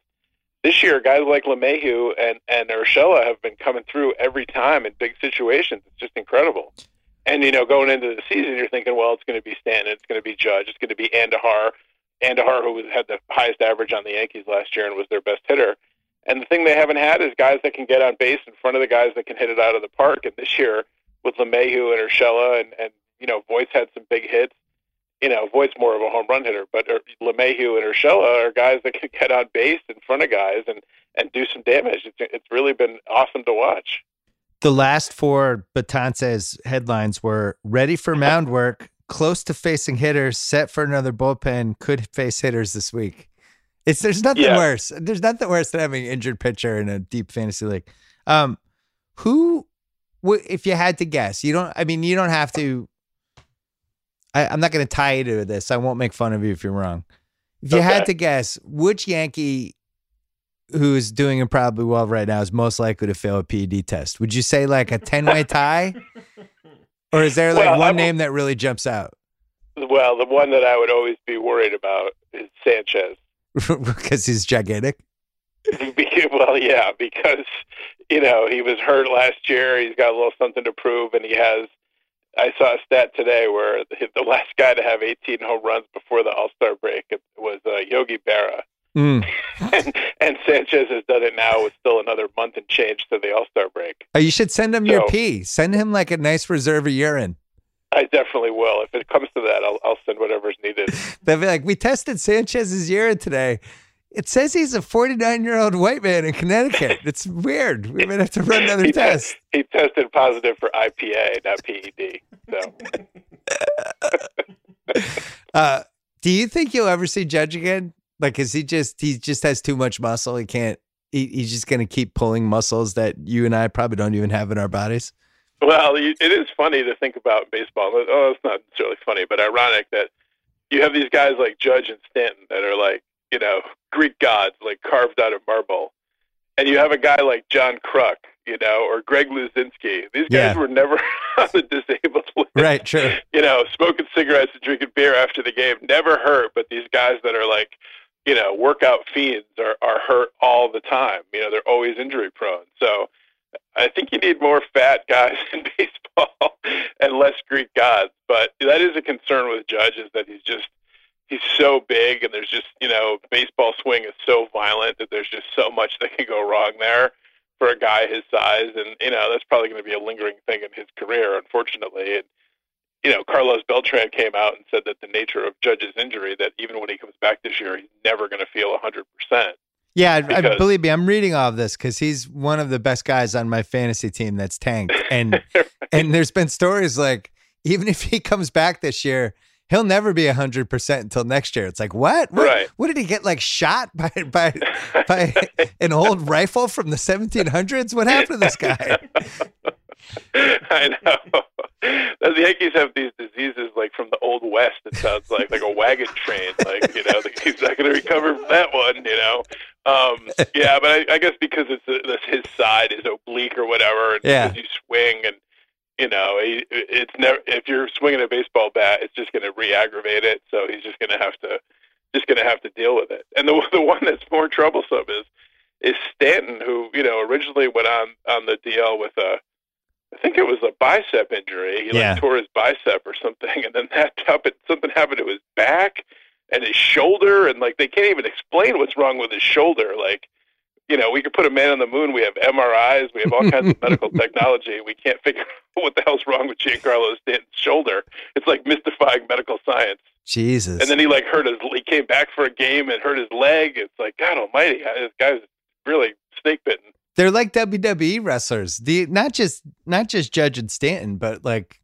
This year, guys like LeMahieu and and Urshela have been coming through every time in big situations. It's just incredible. And you know, going into the season, you're thinking, well, it's going to be Stanton, it's going to be Judge, it's going to be Andujar, Andujar, who had the highest average on the Yankees last year and was their best hitter. And the thing they haven't had is guys that can get on base in front of the guys that can hit it out of the park. And this year, with LeMahieu and Urshela, and and you know, Voit had some big hits you know, Voit more of a home run hitter, but er, LeMahieu and Urshela are guys that can get on base in front of guys and and do some damage. It's it's really been awesome to watch. The last four Betances headlines were ready for mound work, close to facing hitters, set for another bullpen, could face hitters this week. It's there's nothing yeah. worse. There's nothing worse than having an injured pitcher in a deep fantasy league. Um, who, if you had to guess, you don't. I mean, you don't have to I, am not going to tie you to this. I won't make fun of you if you're wrong. If you okay. had to guess, which Yankee who is doing incredibly well right now is most likely to fail a PED test? Would you say like a 10 way tie? or is there like well, one name that really jumps out? Well, the one that I would always be worried about is Sanchez. because he's gigantic? well, yeah, because, you know, he was hurt last year. He's got a little something to prove, and he has I saw a stat today where the last guy to have 18 home runs before the All Star break was uh, Yogi Berra. Mm. and, and, Sanchez has done it now with still another month and change to the All Star break. Oh, you should send him so, your pee. Send him like a nice reserve of urine. I definitely will. If it comes to that, I'll, I'll send whatever's needed. They'll be like, we tested Sanchez's urine today. It says he's a 49 year old white man in Connecticut. It's weird. We might have to run another he test. he tested positive for IPA, not PED. So. uh, do you think you'll ever see Judge again? Like, is he just he just has too much muscle? He can't. He, he's just going to keep pulling muscles that you and I probably don't even have in our bodies. Well, it is funny to think about baseball. Oh, it's not necessarily funny, but ironic that you have these guys like Judge and Stanton that are like you know, Greek gods like carved out of marble. And you have a guy like John Kruk, you know, or Greg Luzinski. These guys yeah. were never on the disabled list. Right, true. You know, smoking cigarettes and drinking beer after the game never hurt, but these guys that are like, you know, workout fiends are, are hurt all the time. You know, they're always injury prone. So I think you need more fat guys in baseball and less Greek gods. But that is a concern with Judge is that he's just he's so big and there's just you know baseball swing is so violent that there's just so much that can go wrong there for a guy his size. And you know that's probably going to be a lingering thing in his career unfortunately. And you know Carlos Beltran came out and said that the nature of Judge's injury that even when he comes back this year he's never going to feel 100% yeah, because, I, believe me, I'm reading all of this because he's one of the best guys on my fantasy team that's tanked, and right. and there's been stories like even if he comes back this year, he'll never be hundred percent until next year. It's like what? what? Right. What did he get like shot by by by an old rifle from the 1700s? What happened to this guy? I know. The Yankees have these diseases like from the old west. It sounds like like a wagon train. Like you know, he's not going to recover from that one. You know. Um, yeah, but I, I guess because it's, it's his side is oblique or whatever, and yeah. because you swing and you know, it's never if you're swinging a baseball bat, it's just going to re-aggravate it. So he's just going to have to just going to have to deal with it. And the the one that's more troublesome is is Stanton, who you know originally went on on the DL with a I think it was a bicep injury. He yeah. like tore his bicep or something, and then that happened. Something happened to his back and his shoulder, and like they can't even explain what's wrong with his shoulder. Like you know, we could put a man on the moon. We have MRIs. We have all kinds of medical technology. We can't figure out what the hell's wrong with Giancarlo Stanton's shoulder. It's like mystifying medical science. Jesus. And then he like hurt his. He came back for a game and hurt his leg. It's like God Almighty, this guy's really snake bitten. They're like WWE wrestlers. The not just not just Judge and Stanton, but like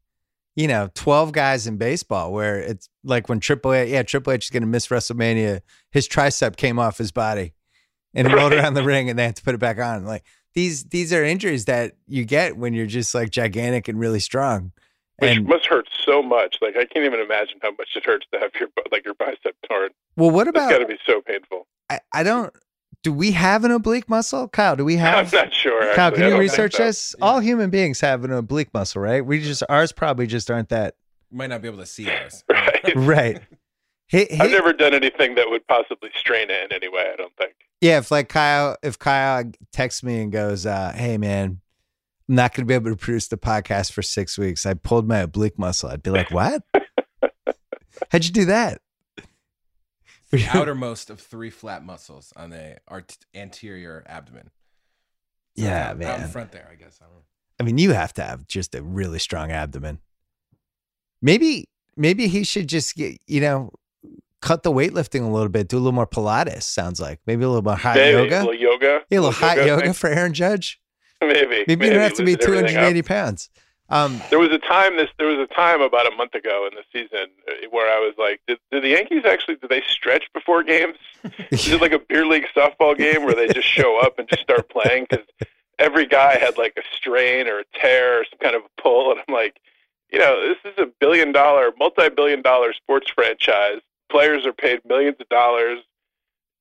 you know, twelve guys in baseball. Where it's like when Triple H, yeah, Triple H is going to miss WrestleMania. His tricep came off his body and right. rolled around the ring, and they had to put it back on. Like these these are injuries that you get when you're just like gigantic and really strong. Which and, must hurt so much. Like I can't even imagine how much it hurts to have your like your bicep torn. Well, what about? It's got to be so painful. I, I don't. Do we have an oblique muscle, Kyle? Do we have? I'm not sure. Kyle, actually. can you research so. this? Yeah. All human beings have an oblique muscle, right? We just ours probably just aren't that. You might not be able to see ours. right. right. He, he, I've never done anything that would possibly strain it in any way. I don't think. Yeah, if like Kyle, if Kyle texts me and goes, uh, "Hey man, I'm not going to be able to produce the podcast for six weeks. I pulled my oblique muscle." I'd be like, "What? How'd you do that?" The outermost of three flat muscles on the art- anterior abdomen. So yeah, out, man. Out in front there, I guess. I, I mean, you have to have just a really strong abdomen. Maybe, maybe he should just get, you know, cut the weightlifting a little bit, do a little more Pilates. Sounds like maybe a little more hot maybe, yoga. A little yoga. Yeah, a little, hot yoga, for Aaron Judge. Maybe. Maybe, maybe you don't have to be 280 up. pounds. Um, There was a time this there was a time about a month ago in the season uh, where I was like, did, did the Yankees actually do they stretch before games? Is it like a beer league softball game where they just show up and just start playing? Because every guy had like a strain or a tear or some kind of a pull, and I'm like, you know, this is a billion dollar, multi billion dollar sports franchise. Players are paid millions of dollars.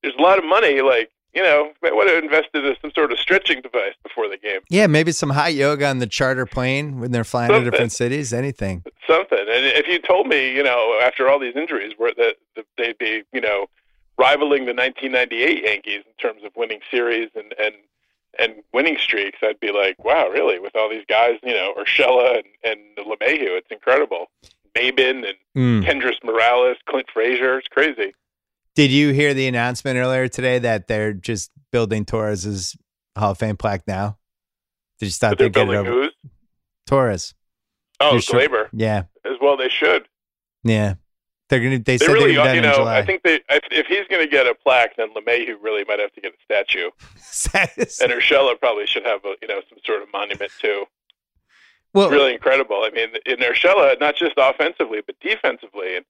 There's a lot of money. Like, you know, might want to invest in some sort of stretching device before the game. yeah, maybe some hot yoga on the charter plane when they're flying to different cities. Anything. something. And if you told me, you know, after all these injuries, where that, that they'd be, you know, rivaling the 1998 Yankees in terms of winning series and and and winning streaks, I'd be like, wow, really? With all these guys, you know, Urshela and and LeMahieu, it's incredible. Maybin and Mm. Kendrys Morales, Clint Frazier, it's crazy. Did you hear the announcement earlier today that they're just building Torres's Hall of Fame plaque now? Did you stop they're it building over? who's? Torres. Oh, sure- Gleyber. Yeah, As well, they should. yeah. They're gonna. They, They said really, done you know, July. I think they if, if he's going to get a plaque, then LeMahieu really might have to get a statue. And Urshela probably should have a, you know some sort of monument too. Well, really incredible. I mean, in Urshela, uh, not just offensively but defensively. And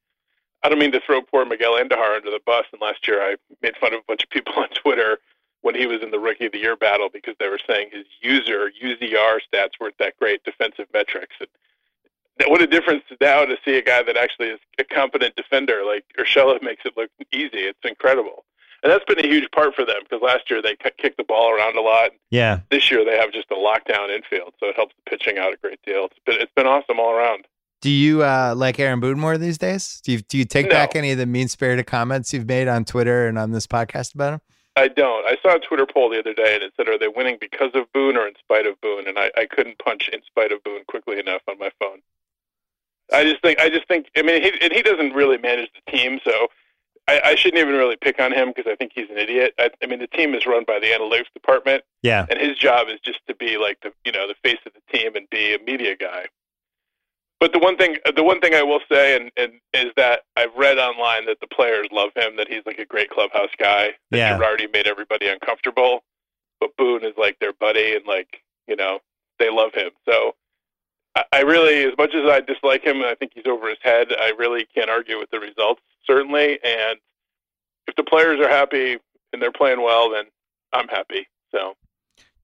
I don't mean to throw poor Miguel Andujar under the bus. And last year, I made fun of a bunch of people on Twitter when he was in the Rookie of the Year battle because they were saying his user UZR stats weren't that great defensive metrics. And what a difference now to see a guy that actually is a competent defender. Like Urshela makes it look easy. It's incredible. And that's been a huge part for them because last year they kicked the ball around a lot yeah. this year they have just a lockdown infield, so it helps the pitching out a great deal. It's been it's been awesome all around. Do you uh, like Aaron Boone more these days? Do you do you take No. back any of the mean spirited comments you've made on Twitter and on this podcast about him? I don't. I saw a Twitter poll the other day, and it said, "Are they winning because of Boone or in spite of Boone?" And I, I couldn't punch "in spite of Boone" quickly enough on my phone. I just think I just think I mean he and he doesn't really manage the team, so I, I shouldn't even really pick on him because I think he's an idiot. I, I mean the team is run by the analytics department, Yeah. and his job is just to be like the you know the face of the team and be a media guy. But the one thing the one thing I will say and, and is that I've read online that the players love him, that he's like a great clubhouse guy. That Yeah. Girardi made everybody uncomfortable, but Boone is like their buddy and like you know they love him. So I, I really, as much as I dislike him, and I think he's over his head. I really can't argue with the results certainly. And if the players are happy and they're playing well, then I'm happy. So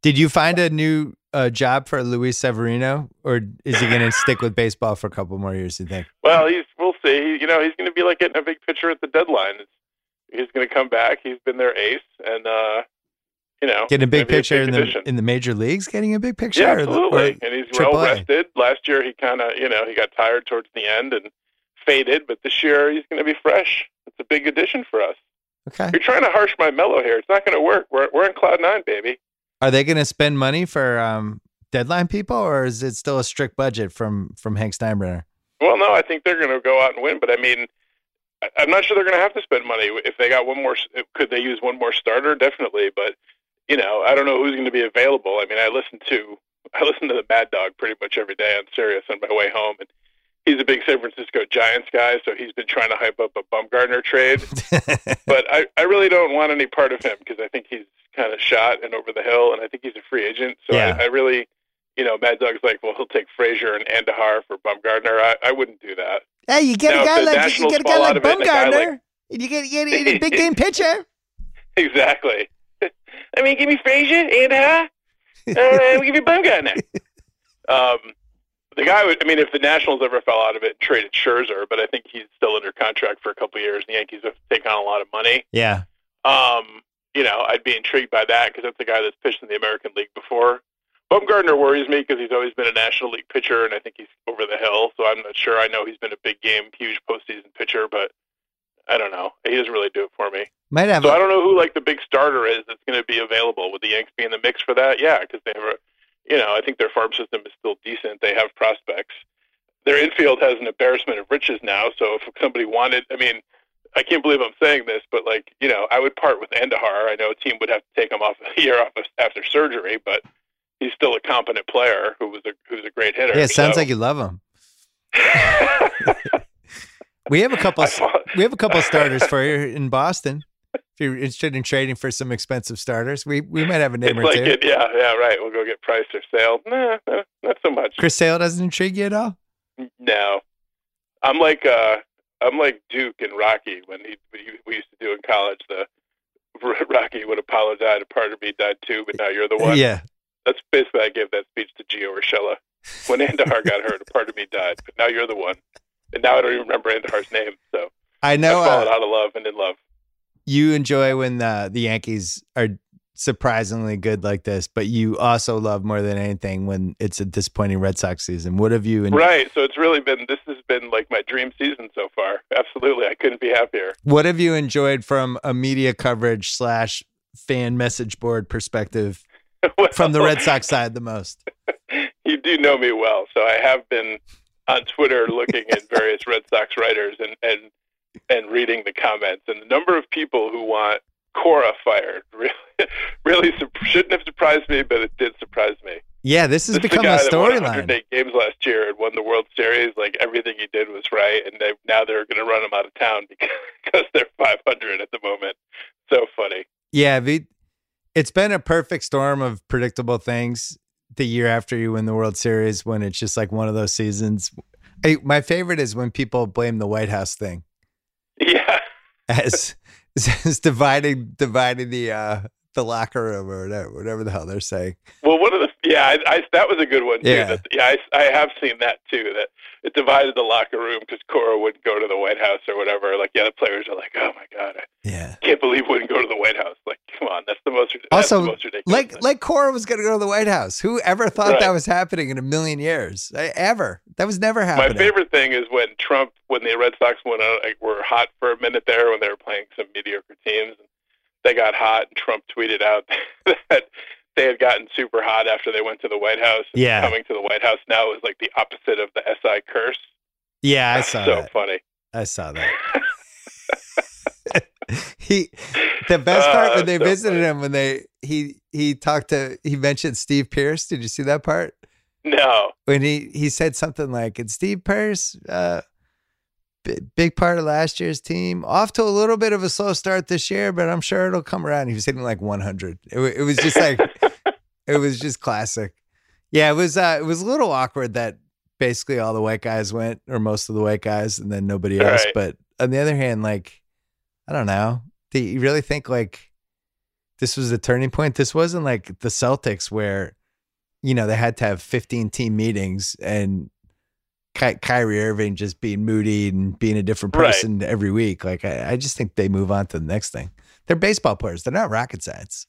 Did you find a new uh, job for Luis Severino, or is he going to stick with baseball for a couple more years? You think? Well, he's we'll see. You know, he's going to be like getting a big pitcher at the deadline. It's, he's going to come back. He's been their ace, and uh, you know, Getting a big picture in the in the major leagues, getting a big picture. yeah, absolutely. and he's well rested. Last year, he kind of you know he got tired towards the end and faded, but this year he's going to be fresh. It's a big addition for us. okay. You're trying to harsh my mellow here. It's not going to work. We're we're in cloud nine, baby. Are they going to spend money for um, deadline people, or is it still a strict budget from from Hank Steinbrenner? Well, no, I think they're going to go out and win, but I mean, I'm not sure they're going to have to spend money if they got one more. Could they use one more starter? Definitely, but you know, I don't know who's going to be available. I mean, I listen to I listen to the Mad Dog pretty much every day on Sirius on my way home, and he's a big San Francisco Giants guy, so he's been trying to hype up a Bumgarner trade. but I, I really don't want any part of him because I think he's kind of shot and over the hill, and I think he's a free agent. So Yeah. I, I really, you know, Mad Dog's like, well, he'll take Frazier and Andujar for Bumgarner. I, I wouldn't do that. hey, you get Now, a guy like you get a guy like out and guy Bumgarner, like- and you get, you get a big game pitcher. Exactly. I mean, give me Frazier, Andujar, uh, give me Bumgarner. Um, the guy would, I mean, if the Nationals ever fell out of it and traded Scherzer, but I think he's still under contract for a couple of years. And the Yankees have taken on a lot of money. Yeah, Um, you know, I'd be intrigued by that because that's a guy that's pitched in the American League before. Bumgarner worries me because he's always been a National League pitcher, and I think he's over the hill. So I'm not sure. I know he's been a big game, huge postseason pitcher, but I don't know. He doesn't really do it for me. might have. So I don't know who like the big starter is that's going to be available. Would the Yanks be in the mix for that? Yeah, because they have, a, you know, I think their farm system is still decent. They have prospects. Their infield has an embarrassment of riches now. So if somebody wanted, I mean, I can't believe I'm saying this, but like, you know, I would part with Andujar. I know a team would have to take him off a year off after surgery, but he's still a competent player who was a who's a great hitter. yeah, it sounds So- like you love him. We have a couple. We have a couple starters for you in Boston. If you're interested in trading for some expensive starters, we we might have a name it's or like two. it, yeah, yeah, right. We'll go get Price or Sale. Nah, nah, not so much. Chris Sale doesn't intrigue you at all. No, I'm like uh, I'm like Duke and Rocky when he we we used to do in college. The Rocky would apologize, a part of me died too, but now you're the one. Yeah, That's basically I gave that speech to Gio Urshela when Andujar got hurt. A part of me died, but now you're the one. And now I don't even remember Andujar's name. So I know. Fallen Uh, out of love and in love. you enjoy when the the Yankees are surprisingly good like this, but you also love more than anything when it's a disappointing Red Sox season. What have you? en- Right. So it's really been this has been like my dream season so far. Absolutely, I couldn't be happier. What have you enjoyed from a media coverage slash fan message board perspective from the Red Sox side the most? you do know me well, so I have been on Twitter looking at various Red Sox writers and and and reading the comments, and the number of people who want Cora fired really really shouldn't have surprised me, but it did surprise me. Yeah, this has This become a storyline. games last year and won the World Series. Like everything he did was right, and they, now they're going to run him out of town because, because they're 500 at the moment. So funny. Yeah, the, it's been a perfect storm of predictable things the year after you win the World Series when it's just like one of those seasons. I, my favorite is when people blame the White House thing Yeah. as, as dividing dividing the uh the locker room or whatever, whatever the hell they're saying. Well, one of the yeah, I, I that was a good one too. Yeah. That, yeah, I, I have seen that too. That it divided the locker room because Cora wouldn't go to the White House or whatever. Like, yeah, the players are like, "Oh my god, I Yeah. can't believe we wouldn't go to the White House." Like, come on, that's the most. Also, the most ridiculous. Like thing. like Cora was going to go to the White House. Who ever thought Right. that was happening in a million years? Uh, Ever. That was never happening. my favorite thing is when Trump, when the Red Sox went out, like, were hot for a minute there when they were playing some mediocre teams. They got hot, and Trump tweeted out that they had gotten super hot after they went to the White House. Yeah. coming to the White House now is like the opposite of the SI curse. Yeah, I saw that. so that. funny. I saw that. he the best Uh, part when they so visited funny. him when they he he talked to he mentioned Steve Pearce. Did you see that part? No. When he he said something like, "And Steve Pearce, uh, b- big part of last year's team, off to a little bit of a slow start this year, but I'm sure it'll come around." He was hitting like 100. It, it was just like it was just classic. Yeah, it was uh, it was a little awkward that basically all the white guys went, or most of the white guys, and then nobody else. Right. But on the other hand, like I don't know, do you really think like this was a turning point? This wasn't like the Celtics where you know they had to have 15 team meetings and Ky- Kyrie Irving just being moody and being a different Right. person every week. Like I, I just think they move on to the next thing. They're baseball players. They're not rocket science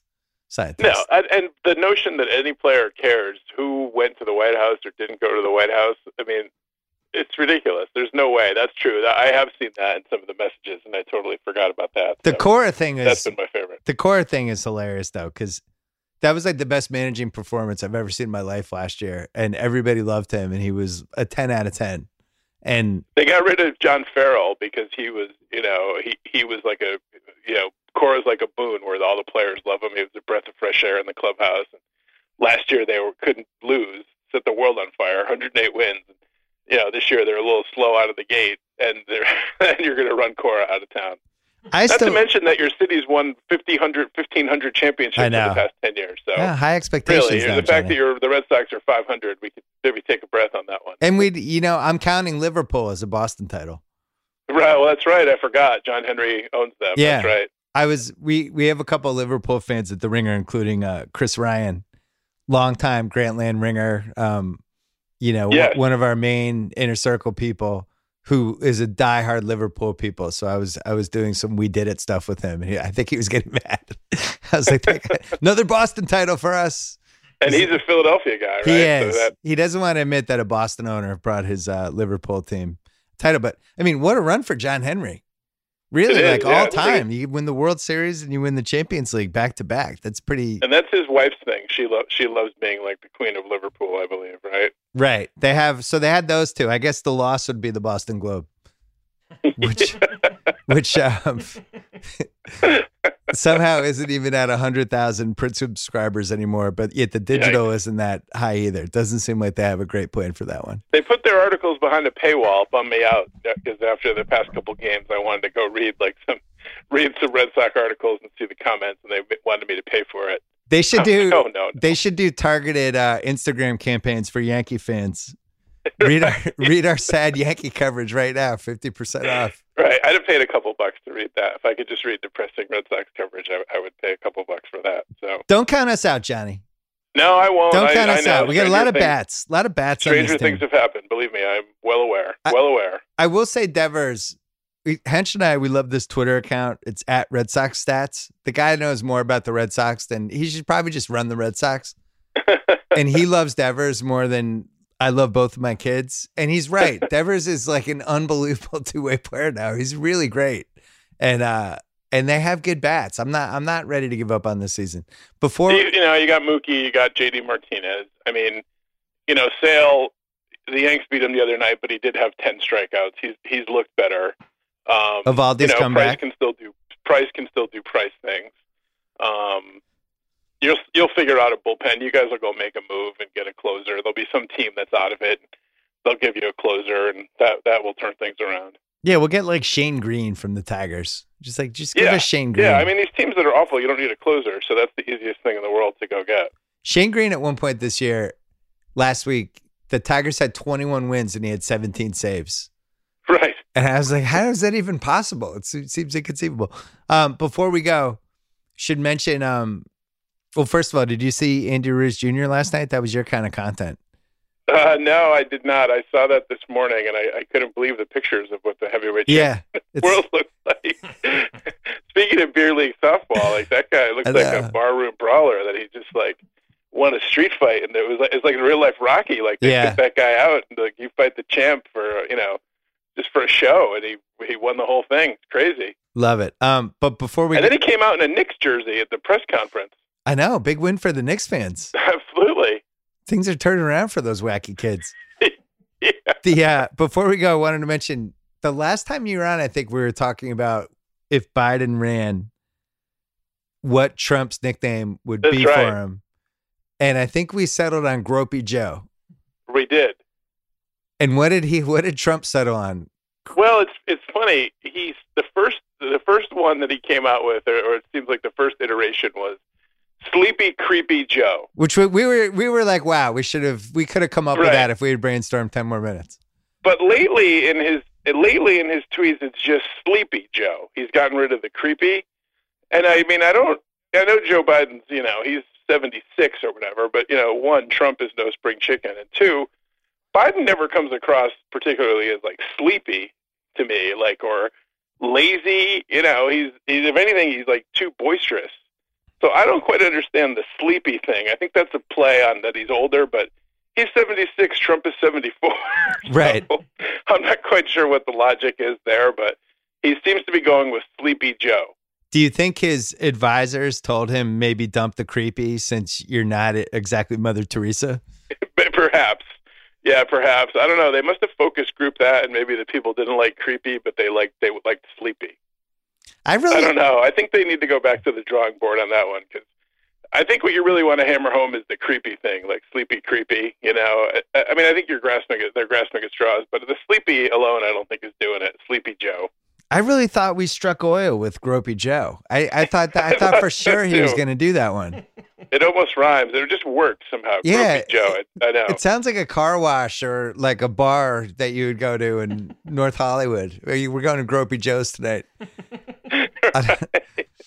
No, and, and the notion that any player cares who went to the White House or didn't go to the White House, I mean, it's ridiculous. There's no way. That's true. I have seen that in some of the messages, and I totally forgot about that. The So Cora thing that's is been my favorite. the Cora thing is hilarious though, because that was like the best managing performance I've ever seen in my life last year, and everybody loved him, and he was a 10 out of 10. And They got rid of John Farrell because he was, you know, he he was like a, you know, Cora's like a boon, where all the players love him. He was a breath of fresh air in the clubhouse. And last year they were couldn't lose, set the world on fire, 108 wins. And, you know, this year they're a little slow out of the gate, and they're and you're going to run Cora out of town. I Not still to mention that your city's won 50, 100, 1500 championships in the past 10 years. So yeah, high expectations. really, the fact Johnny. that you're the Red Sox are 500, we could maybe take a breath on that one. and we, you know, I'm counting Liverpool as a Boston title. Right. Well, that's right. I forgot. John Henry owns them. Yeah. That's right. I was we we have a couple of Liverpool fans at the Ringer, including uh, Chris Ryan, longtime Grantland Ringer. Um, you know, one of our main inner circle people who is a diehard Liverpool people. So I was I was doing some we did it stuff with him. And he, I think he was getting mad. I was like, guy- another Boston title for us. And he's a Philadelphia guy, right? He So is. that, he doesn't want to admit that a Boston owner brought his uh, Liverpool team title, but I mean, what a run for John Henry! Really, It is, like yeah. all time, you win the World Series and you win the Champions League back to back. That's pretty and that's his wife's thing. She loves she loves being like the queen of Liverpool, I believe, right? right. They have so they had those two. I guess the loss would be the Boston Globe, which which um, somehow isn't even at hundred thousand print subscribers anymore. But yet the digital isn't that high either. It doesn't seem like they have a great plan for that one. They put their articles behind a paywall. Bummed me out because after the past couple games, I wanted to go read like some read some Red Sox articles and see the comments, and they wanted me to pay for it. They should do. no, no, no. They should do targeted uh, Instagram campaigns for Yankee fans. Read our read our sad Yankee coverage right now, fifty percent off. Right, I'd have paid a couple bucks to read that. If I could just read depressing Red Sox coverage, I, I would pay a couple bucks for that. So Don't count us out, Johnny. no, I won't. Don't count I us know. out. We got a lot of things- bats, a lot of bats on Stranger things have happened. Believe me, I'm well aware. I- well aware. I will say, Devers, we, Hench and I, we love this Twitter account. It's at Red Sox Stats. The guy knows more about the Red Sox than he should probably just run the Red Sox. and he loves Devers more than I love both of my kids. And he's right. Devers is like an unbelievable two way player now. He's really great. And uh and they have good bats. I'm not I'm not ready to give up on this season. Before you, you know, you got Mookie, you got JD Martinez. I mean, you know, Sale, the Yanks beat him the other night, but he did have ten strikeouts. He's he's looked better. Um, Eovaldi's you know, come Price back. can still do Price can still do Price things. Um, you'll you'll figure out a bullpen. You guys will go make a move and get a closer. There'll be some team that's out of it. They'll give you a closer, and that that will turn things around. Yeah, we'll get like Shane Greene from the Tigers. Just like just give Yeah. us Shane Greene. Yeah, I mean these teams that are awful, you don't need a closer, so that's the easiest thing in the world to go get. Shane Greene at one point this year, last week, the Tigers had 21 wins and he had 17 saves. Right. And I was like, how is that even possible? It seems inconceivable. Um, before we go, should mention. Um, well, first of all, did you see Andy Ruiz Jr. last night? That was your kind of content. Uh, no, I did not. I saw that this morning, and I, I couldn't believe the pictures of what the heavyweight Yeah, world looks like. Speaking of beer league softball, like that guy looks like a barroom brawler that he just like won a street fight, and it was like it's like real life Rocky. Like they Yeah. took that guy out, and like you fight the champ for you know just for a show, and he he won the whole thing. It's crazy. love it. Um, but before we, and then he came out in a Knicks jersey at the press conference. I know, big win for the Knicks fans. Absolutely. Things are turning around for those wacky kids. Yeah. The uh, before we go, I wanted to mention the last time you were on. I think we were talking about if Biden ran, what Trump's nickname would That's be right. for him, and I think we settled on Gropey Joe. We did. And what did he? What did Trump settle on? Well, it's it's funny. He's the first the first one that he came out with, or, or it seems like the first iteration was Sleepy Creepy Joe. Which we, we were we were like, wow, we should have we could have come up with that if we had brainstormed ten more minutes. But lately in his lately in his tweets, it's just Sleepy Joe. He's gotten rid of the creepy, and I mean, I don't. I know Joe Biden's. You know, he's seventy six or whatever. But you know, one, Trump is no spring chicken, and two, Biden never comes across particularly as like sleepy to me, like or lazy. You know, he's he's if anything, he's like too boisterous. So I don't quite understand the sleepy thing. I think that's a play on that he's older, but he's 76, Trump is 74. Right. So I'm not quite sure what the logic is there, but he seems to be going with Sleepy Joe. Do you think his advisors told him maybe dump the creepy since you're not exactly Mother Teresa? Perhaps. Yeah, perhaps. I don't know. They must have focus group that and maybe the people didn't like creepy, but they liked they liked sleepy. I really I don't know. I think they need to go back to the drawing board on that one because I think what you really want to hammer home is the creepy thing, like sleepy creepy. You know, I, I mean, I think you're grasping at they're grasping at straws, but the sleepy alone, I don't think is doing it. Sleepy Joe. I really thought we struck oil with Gropey Joe. I, I thought that I thought for sure he was going to do that one. It almost rhymes. It just worked somehow. Yeah, Gropey Joe. I, I know. It sounds like a car wash or like a bar that you would go to in North Hollywood. We're going to Gropey Joe's tonight. I don't,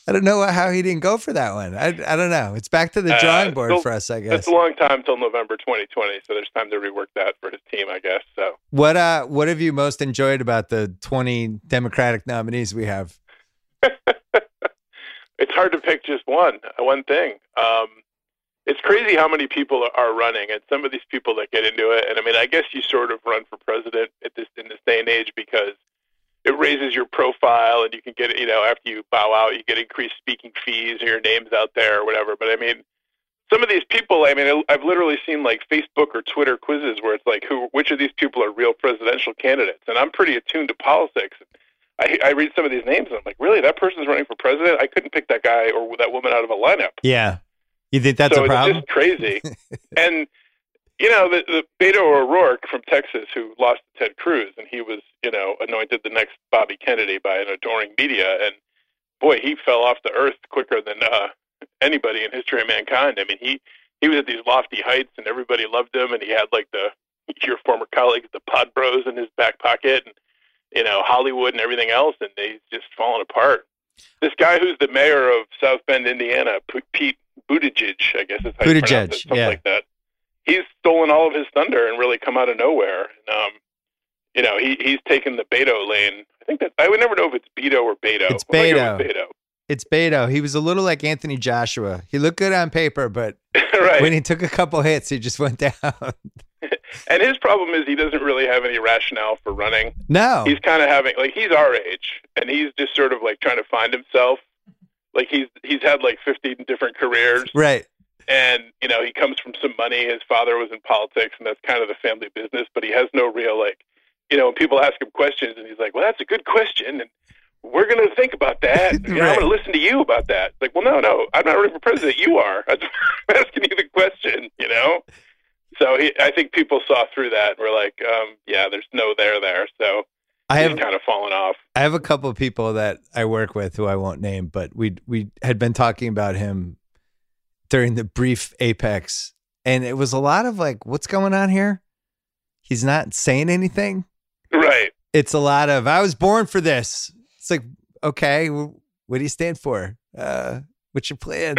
I don't know how he didn't go for that one. I, I don't know. It's back to the Uh, drawing board for us, I guess. It's a long time till November 2020, so there's time to rework that for his team, I guess. So What uh what have you most enjoyed about the 20 Democratic nominees we have? it's hard to pick just one one thing. Um, it's crazy how many people are running, and some of these people that get into it. And I mean, I guess you sort of run for president at this in this day and age because it raises your profile, and you can get you know after you bow out, you get increased speaking fees, or your name's out there or whatever. But I mean. Some of these people, I mean, I've literally seen like Facebook or Twitter quizzes where it's like, who, which of these people are real presidential candidates? And I'm pretty attuned to politics. I, I read some of these names and I'm like, really, that person's running for president? I couldn't pick that guy or that woman out of a lineup. Yeah. You think that's so a problem? it's just crazy. and you know, the, the Beto O'Rourke from Texas, who lost to Ted Cruz, and he was, you know, anointed the next Bobby Kennedy by an adoring media, and boy, he fell off the earth quicker than uh, anybody in history of mankind. I mean, he he was at these lofty heights, and everybody loved him, and he had like the your former colleagues, the Pod Bros, in his back pocket, and you know Hollywood and everything else, and he's just fallen apart. This guy who's the mayor of South Bend, Indiana, Pete Buttigieg, I guess is how Buttigieg, it, something yeah. like that. He's stolen all of his thunder and really come out of nowhere. And, um, you know, he he's taken the Beto lane. I think that I would never know if it's Beto or Beto. It's I'm gonna go Beto. Beto. It's Beto. He was a little like Anthony Joshua. He looked good on paper, but right. when he took a couple hits, he just went down. and his problem is he doesn't really have any rationale for running. no. He's kind of having like he's our age, and he's just sort of like trying to find himself. Like he's he's had like 15 different careers, right. And you know he comes from some money. His father was in politics, and that's kind of the family business. But he has no real like, you know, when people ask him questions, and he's like, "Well, that's a good question," and we're going to think about that. You know, Right. I'm going to listen to you about that. It's like, well, no, no, I'm not running for president. You are. I'm asking you the question. You know. So he, I think people saw through that and were like, um, "Yeah, there's no there there." So I have kind of fallen off. I have a couple of people that I work with who I won't name, but we we had been talking about him during the brief apex, and it was a lot of like, "What's going on here?" He's not saying anything. Right. It's a lot of "I was born for this." It's like, okay, wh- what do you stand for? Uh, what's your plan?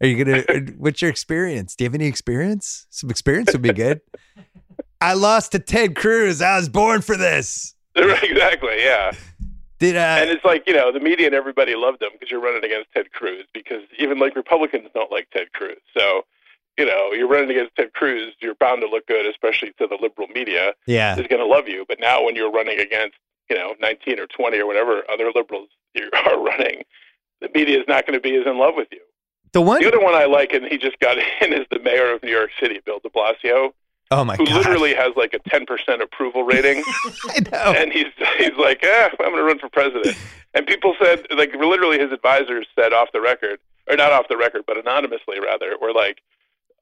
Are you gonna? uh, What's your experience? Do you have any experience? Some experience would be good. I lost to Ted Cruz. I was born for this. Exactly. Yeah. Did uh, and it's like you know the media and everybody loved him because you're running against Ted Cruz because even like Republicans don't like Ted Cruz. So you know you're running against Ted Cruz, you're bound to look good, especially to the liberal media yeah, is going to love you. But now when you're running against you know 19 or 20 or whatever other liberals you are running, the media is not going to be as in love with you. the one The other one I like, and he just got in, is the mayor of New York City, Bill De Blasio, Oh my god. who god! literally has like a 10% approval rating. I know. and he's he's like, eh, I'm going to run for president. And people said, like, literally, his advisors said off the record, or not off the record, but anonymously rather, were like,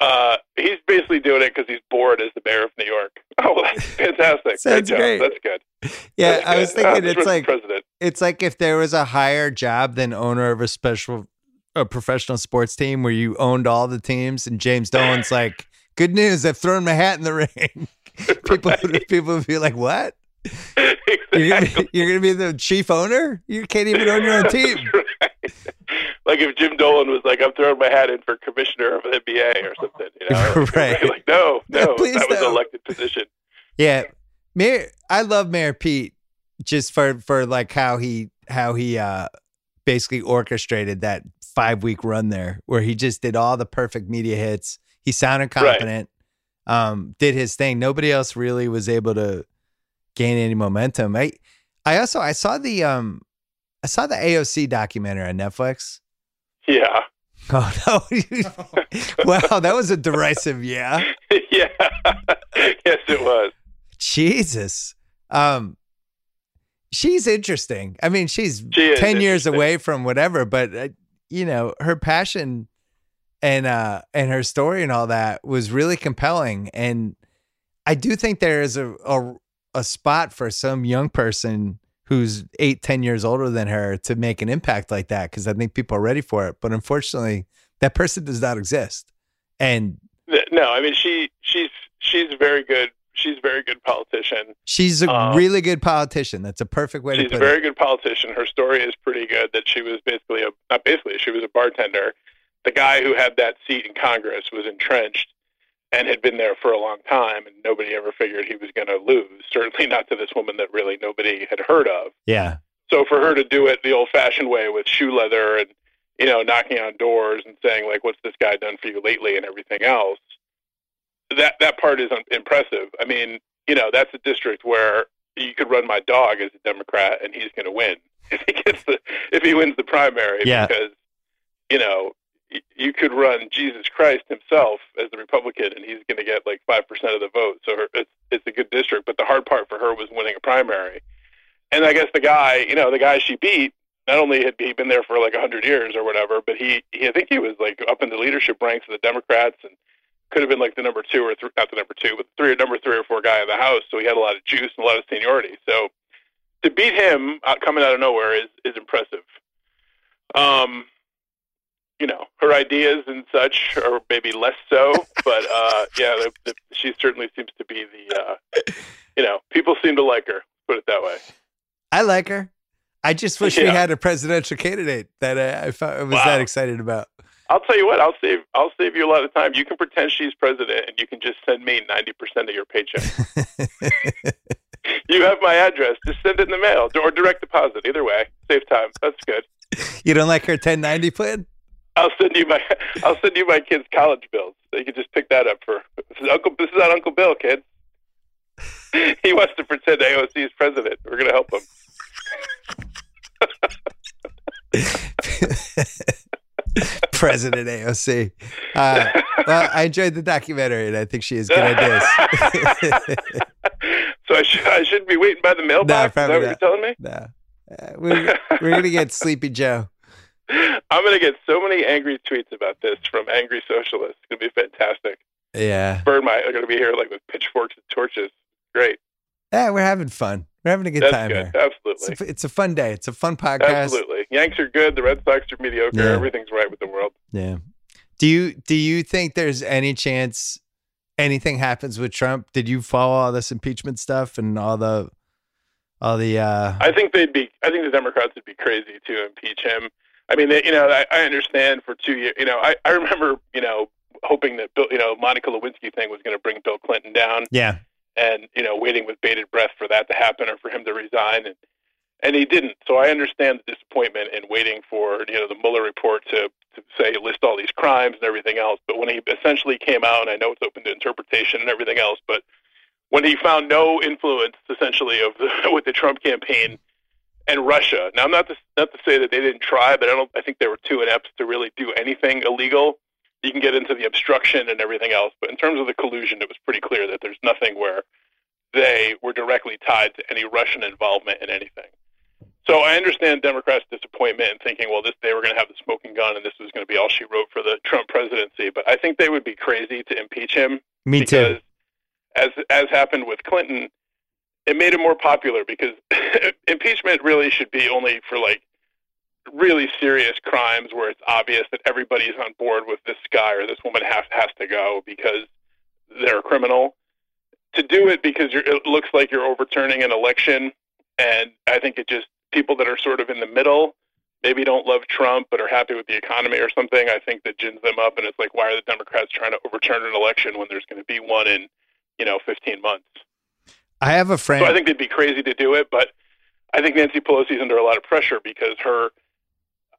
uh, he's basically doing it because he's bored as the mayor of New York. Oh, well, that's fantastic. great Sounds job. great. That's good. yeah, That's I was good. Ah, thinking just it's like president. it's like if there was a higher job than owner of a special a professional sports team where you owned all the teams and James Dolan's like, Good news, I've thrown my hat in the ring. people Right. people would be like, What? You're gonna, Exactly. be, you're gonna be the chief owner? You can't even own your own team. Right. Like if Jim Dolan was like, I'm throwing my hat in for commissioner of the NBA or something, you know? Right. Like, no, no, Please that was an no. elected position. Yeah. Mayor I love Mayor Pete just for for like how he how he uh basically orchestrated that five week run there where he just did all the perfect media hits. He sounded Right. confident, um, did his thing. Nobody else really was able to gain any momentum. I I also I saw the um I saw the AOC documentary on Netflix. Yeah. Oh no. wow, that was a derisive yeah. yeah. yes, it was. Jesus. Um she's interesting. I mean, she's She 10 years away from whatever, but uh, you know, her passion and uh and her story and all that was really compelling and I do think there is a a, a spot for some young person who's eight, ten years older than her to make an impact like that because I think people are ready for it. But unfortunately, that person does not exist. And No, I mean she she's she's very good. She's a very good politician. she's a Um, really good politician. That's a perfect way She's to a put very it. good politician. Her story is pretty good. That she was basically a not basically she was a bartender. The guy who had that seat in Congress was entrenched and had been there for a long time, and nobody ever figured he was going to lose. Certainly not to this woman that really nobody had heard of. Yeah. So for her to do it the old-fashioned way with shoe leather and you know knocking on doors and saying like, "What's this guy done for you lately?" and everything else, that that part is impressive. I mean, you know, that's a district where you could run my dog as a Democrat and he's going to win if he gets the if he wins the primary Yeah. because you know you could run Jesus Christ himself as the Republican and he's going to get like five percent of the vote. So her, it's it's a good district, but the hard part for her was winning a primary. And I guess the guy, you know, the guy she beat, not only had he been there for like a hundred years or whatever, but he, he I think he was like up in the leadership ranks of the Democrats and could have been like the number two or not the number two, but three or number three or four guy in the House. So he had a lot of juice and a lot of seniority. So to beat him uh, coming out of nowhere is is impressive. Um, you know, her ideas and such are maybe less so, but uh, yeah, the, the, she certainly seems to be the. Uh, you know, people seem to like her. Put it that way. I like her. I just wish we had a presidential candidate that I, I, was Wow. that excited about. I'll tell you what. I'll save. I'll save you a lot of time. You can pretend she's president, and you can just send me ninety percent of your paycheck. you have my address. Just send it in the mail or direct deposit. Either way, save time. That's good. you don't like her 1090 plan? I'll send you my. I'll send you my kids' college bills. You can just pick that up for. This is Uncle. This is not Uncle Bill, kids. he wants to pretend AOC is president. We're gonna help him. President AOC. Uh, well, I enjoyed the documentary, and I think she is good at this. so I, sh- I shouldn't be waiting by the mailbox. No, is that what you're telling me? no, uh, we're, we're gonna get Sleepy Joe. I'm going to get so many angry tweets about this from angry socialists. It's going to be fantastic. Yeah, Burn my. Going to be here like with pitchforks and torches. Great. yeah, we're having fun. We're having a good That's time good. here. Absolutely. It's a, it's a fun day. It's a fun podcast. Absolutely. Yanks are good. The Red Sox are mediocre. Yeah. Everything's right with the world. Yeah. Do you do you think there's any chance anything happens with Trump? Did you follow all this impeachment stuff and all the all the uh I think they'd be. I think the Democrats would be crazy to impeach him. I mean, they, you know, I, I understand for two years. You know, I, I remember, you know, hoping that Bill, you know, Monica Lewinsky thing was going to bring Bill Clinton down. yeah. and you know waiting with bated breath for that to happen or for him to resign and and he didn't so i understand the disappointment in waiting for you know the mueller report to to say list all these crimes and everything else but when he essentially came out and i know it's open to interpretation and everything else but when he found no influence essentially of the with the trump campaign and russia now not to not to say that they didn't try but i don't i think they were too inept to really do anything illegal you can get into the obstruction and everything else. But in terms of the collusion, it was pretty clear that there's nothing where they were directly tied to any Russian involvement in anything. So I understand Democrats' disappointment in thinking, well, this they were going to have the smoking gun and this was going to be all she wrote for the Trump presidency. But I think they would be crazy to impeach him Me because, too. as as happened with Clinton, it made him more popular because impeachment really should be only for like really serious crimes where it's obvious that everybody's on board with this guy or this woman has has to go because they're a criminal. To do it because you're, it looks like you're overturning an election, and I think it just people that are sort of in the middle, maybe don't love Trump but are happy with the economy or something. I think that gins them up, and it's like, why are the Democrats trying to overturn an election when there's going to be one in, you know, 15 months? I have a friend So I think they'd be crazy to do it, but I think Nancy Pelosi's under a lot of pressure because her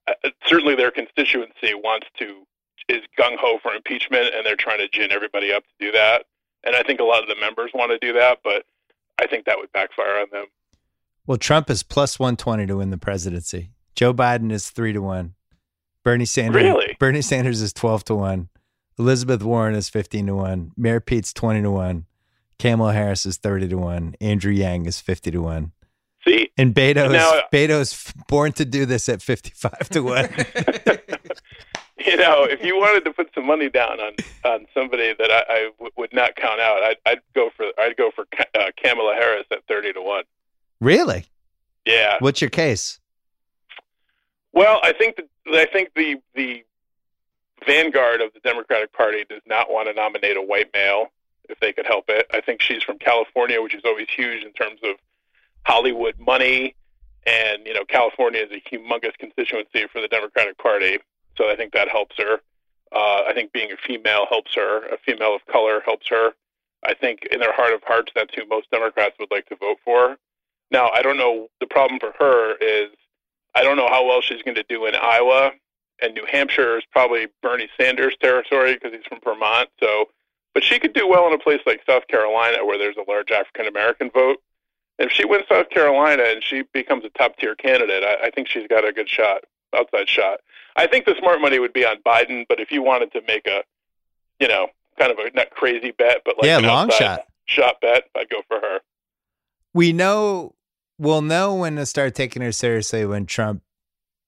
uh, certainly their constituency wants to is gung ho for impeachment, and they're trying to gin everybody up to do that. And I think a lot of the members want to do that, but I think that would backfire on them. Well, Trump is plus 120 to win the presidency. Joe Biden is 3 to 1. Bernie Sanders Really? Bernie Sanders is 12 to 1. Elizabeth Warren is 15 to 1. Mayor Pete's 20 to 1. Kamala Harris is 30 to 1. Andrew Yang is 50 to 1. See, And Beto is, Now- Beto's born to do this at 55 to 1. you know, if you wanted to put some money down on on somebody that I, I w- would not count out, I'd, I'd go for I'd go for Ka- uh, Kamala Harris at thirty to one. really? Yeah. What's your case? Well, I think that I think the the vanguard of the Democratic Party does not want to nominate a white male if they could help it. I think she's from California, which is always huge in terms of Hollywood money, and you know California is a humongous constituency for the Democratic Party, so I think that helps her. Uh, I think being a female helps her. A female of color helps her. I think in their heart of hearts, that's who most Democrats would like to vote for. Now, I don't know. The problem for her is I don't know how well she's going to do in Iowa, and New Hampshire is probably Bernie Sanders territory because he's from Vermont. So, but she could do well in a place like South Carolina where there's a large African American vote. If she wins South Carolina and she becomes a top tier candidate, I, I think she's got a good shot, outside shot. I think the smart money would be on Biden, but if you wanted to make a, you know, kind of a not crazy bet, but like yeah, an long shot. shot bet, I'd go for her. We know, we'll know when to start taking her seriously when Trump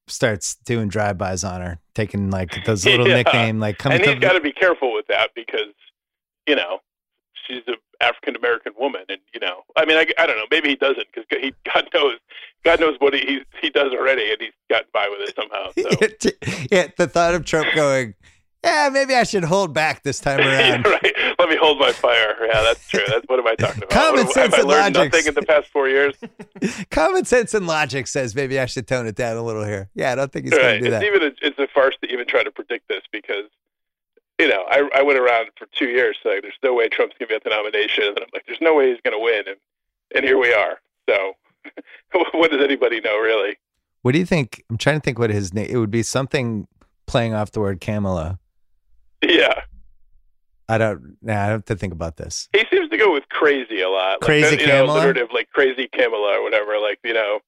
starts doing drive-bys on her, taking like those little Yeah. nickname, like coming and to he's got to be careful with that because you know she's an African American woman, and you know, I mean, I, I don't know, maybe he doesn't because he God knows, God knows what he he, he does already, and he's gotten by with it somehow. So. yeah, the thought of Trump going, yeah, maybe I should hold back this time Yeah, around. right. Let me hold my fire. Yeah, that's true. That's what am I talking about? Common What- sense have I and learned logic. nothing in the past four years? Common sense and logic says maybe I should tone it down a little here. Yeah, I don't think he's going to do It's that. even a, it's a farce to even try to predict this because you know I I went around for two years saying there's no way Trump's going to get the nomination, and I'm like, there's no way he's going to win, and and here we are. So what does anybody know really? What do you think? I'm trying to think what his name. It would be something playing off the word Kamala. Yeah, I don't. Nah, I don't have to think about this. he seems to go with crazy a lot. Crazy like, that, you know, Kamala? alliterative, like crazy Kamala or whatever. Like you know,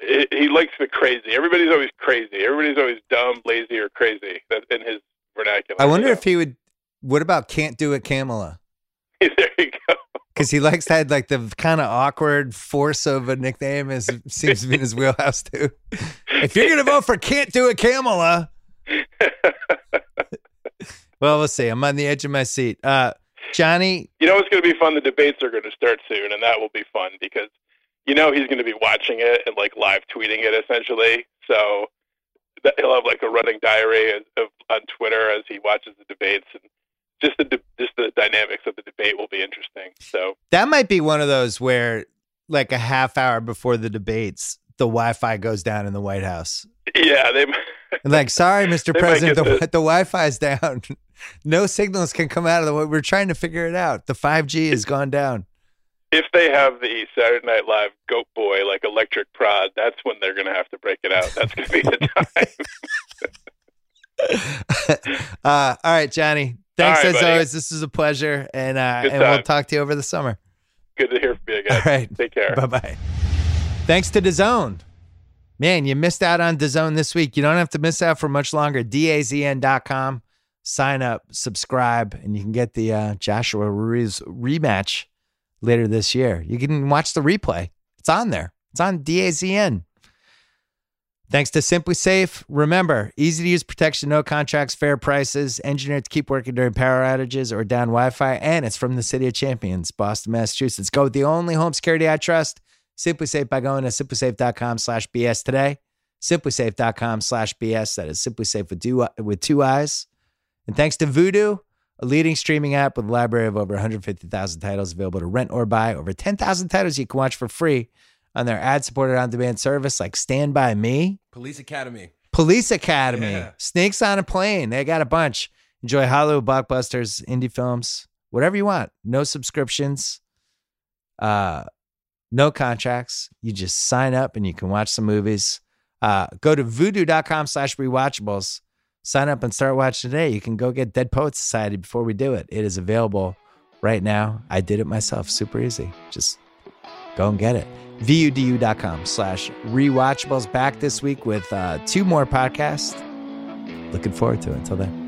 he, likes the crazy. Everybody's always crazy. Everybody's always dumb, lazy, or crazy. That in his vernacular. I wonder you if he would. What about can't do it, Kamala? there you go. Because he likes that like the kind of awkward force of a nickname is seems to be in his wheelhouse too. If you're gonna vote for can't do it, Kamala. Well, we'll see. I'm on the edge of my seat. Uh, Johnny, You know it's going to be fun? The debates are going to start soon, and that will be fun because you know he's going to be watching it and like live tweeting it essentially. So he'll have like a running diary of, on Twitter as he watches the debates, and just the just the dynamics of the debate will be interesting. So that might be one of those where, like a half hour before the debates, the Wi-Fi goes down in the White House. yeah, they like, sorry, Mr. President, the, the- the Wi-Fi's down. No signals can come out of the. Way. We're trying to figure it out. The 5G has gone down. If they have the Saturday Night Live Goat Boy like electric prod, that's when they're going to have to break it out. That's going to be the time. uh, all right, Johnny. Thanks All right, as buddy. always. This is a pleasure, and uh, and we'll talk to you over the summer. Good to hear from you All again. right. Take care. Bye bye. Thanks to DAZN. Man, you missed out on DAZN this week. You don't have to miss out for much longer. DAZN.com. Sign up, subscribe, and you can get the uh, Joshua Ruiz rematch later this year. You can watch the replay. It's on there. It's on DAZN. Thanks to SimpliSafe. Remember, easy to use protection, no contracts, fair prices, engineered to keep working during power outages or down Wi Fi, and it's from the City of Champions, Boston, Massachusetts. Go with the only home security I trust. SimpliSafe by going to simplisafe.com slash BS today. Simplisafe.com slash BS. That is SimpliSafe with, two with two eyes. And thanks to Vudu, a leading streaming app with a library of over 150,000 titles available to rent or buy, over 10,000 titles you can watch for free on their ad supported on demand service like Stand By Me, Police Academy. Police Academy, Yeah. Snakes on a Plane. They got a bunch. Enjoy Hollywood blockbusters, indie films, whatever you want. No subscriptions, uh, no contracts. You just sign up and you can watch some movies. Uh, go to vudu.com slash rewatchables. Sign up and start watching today. You can go get Dead Poet Society before we do it. It is available right now. I did it myself. Super easy. Just go and get it. VUDU.com slash rewatchables back this week with uh, two more podcasts. Looking forward to it. Until then.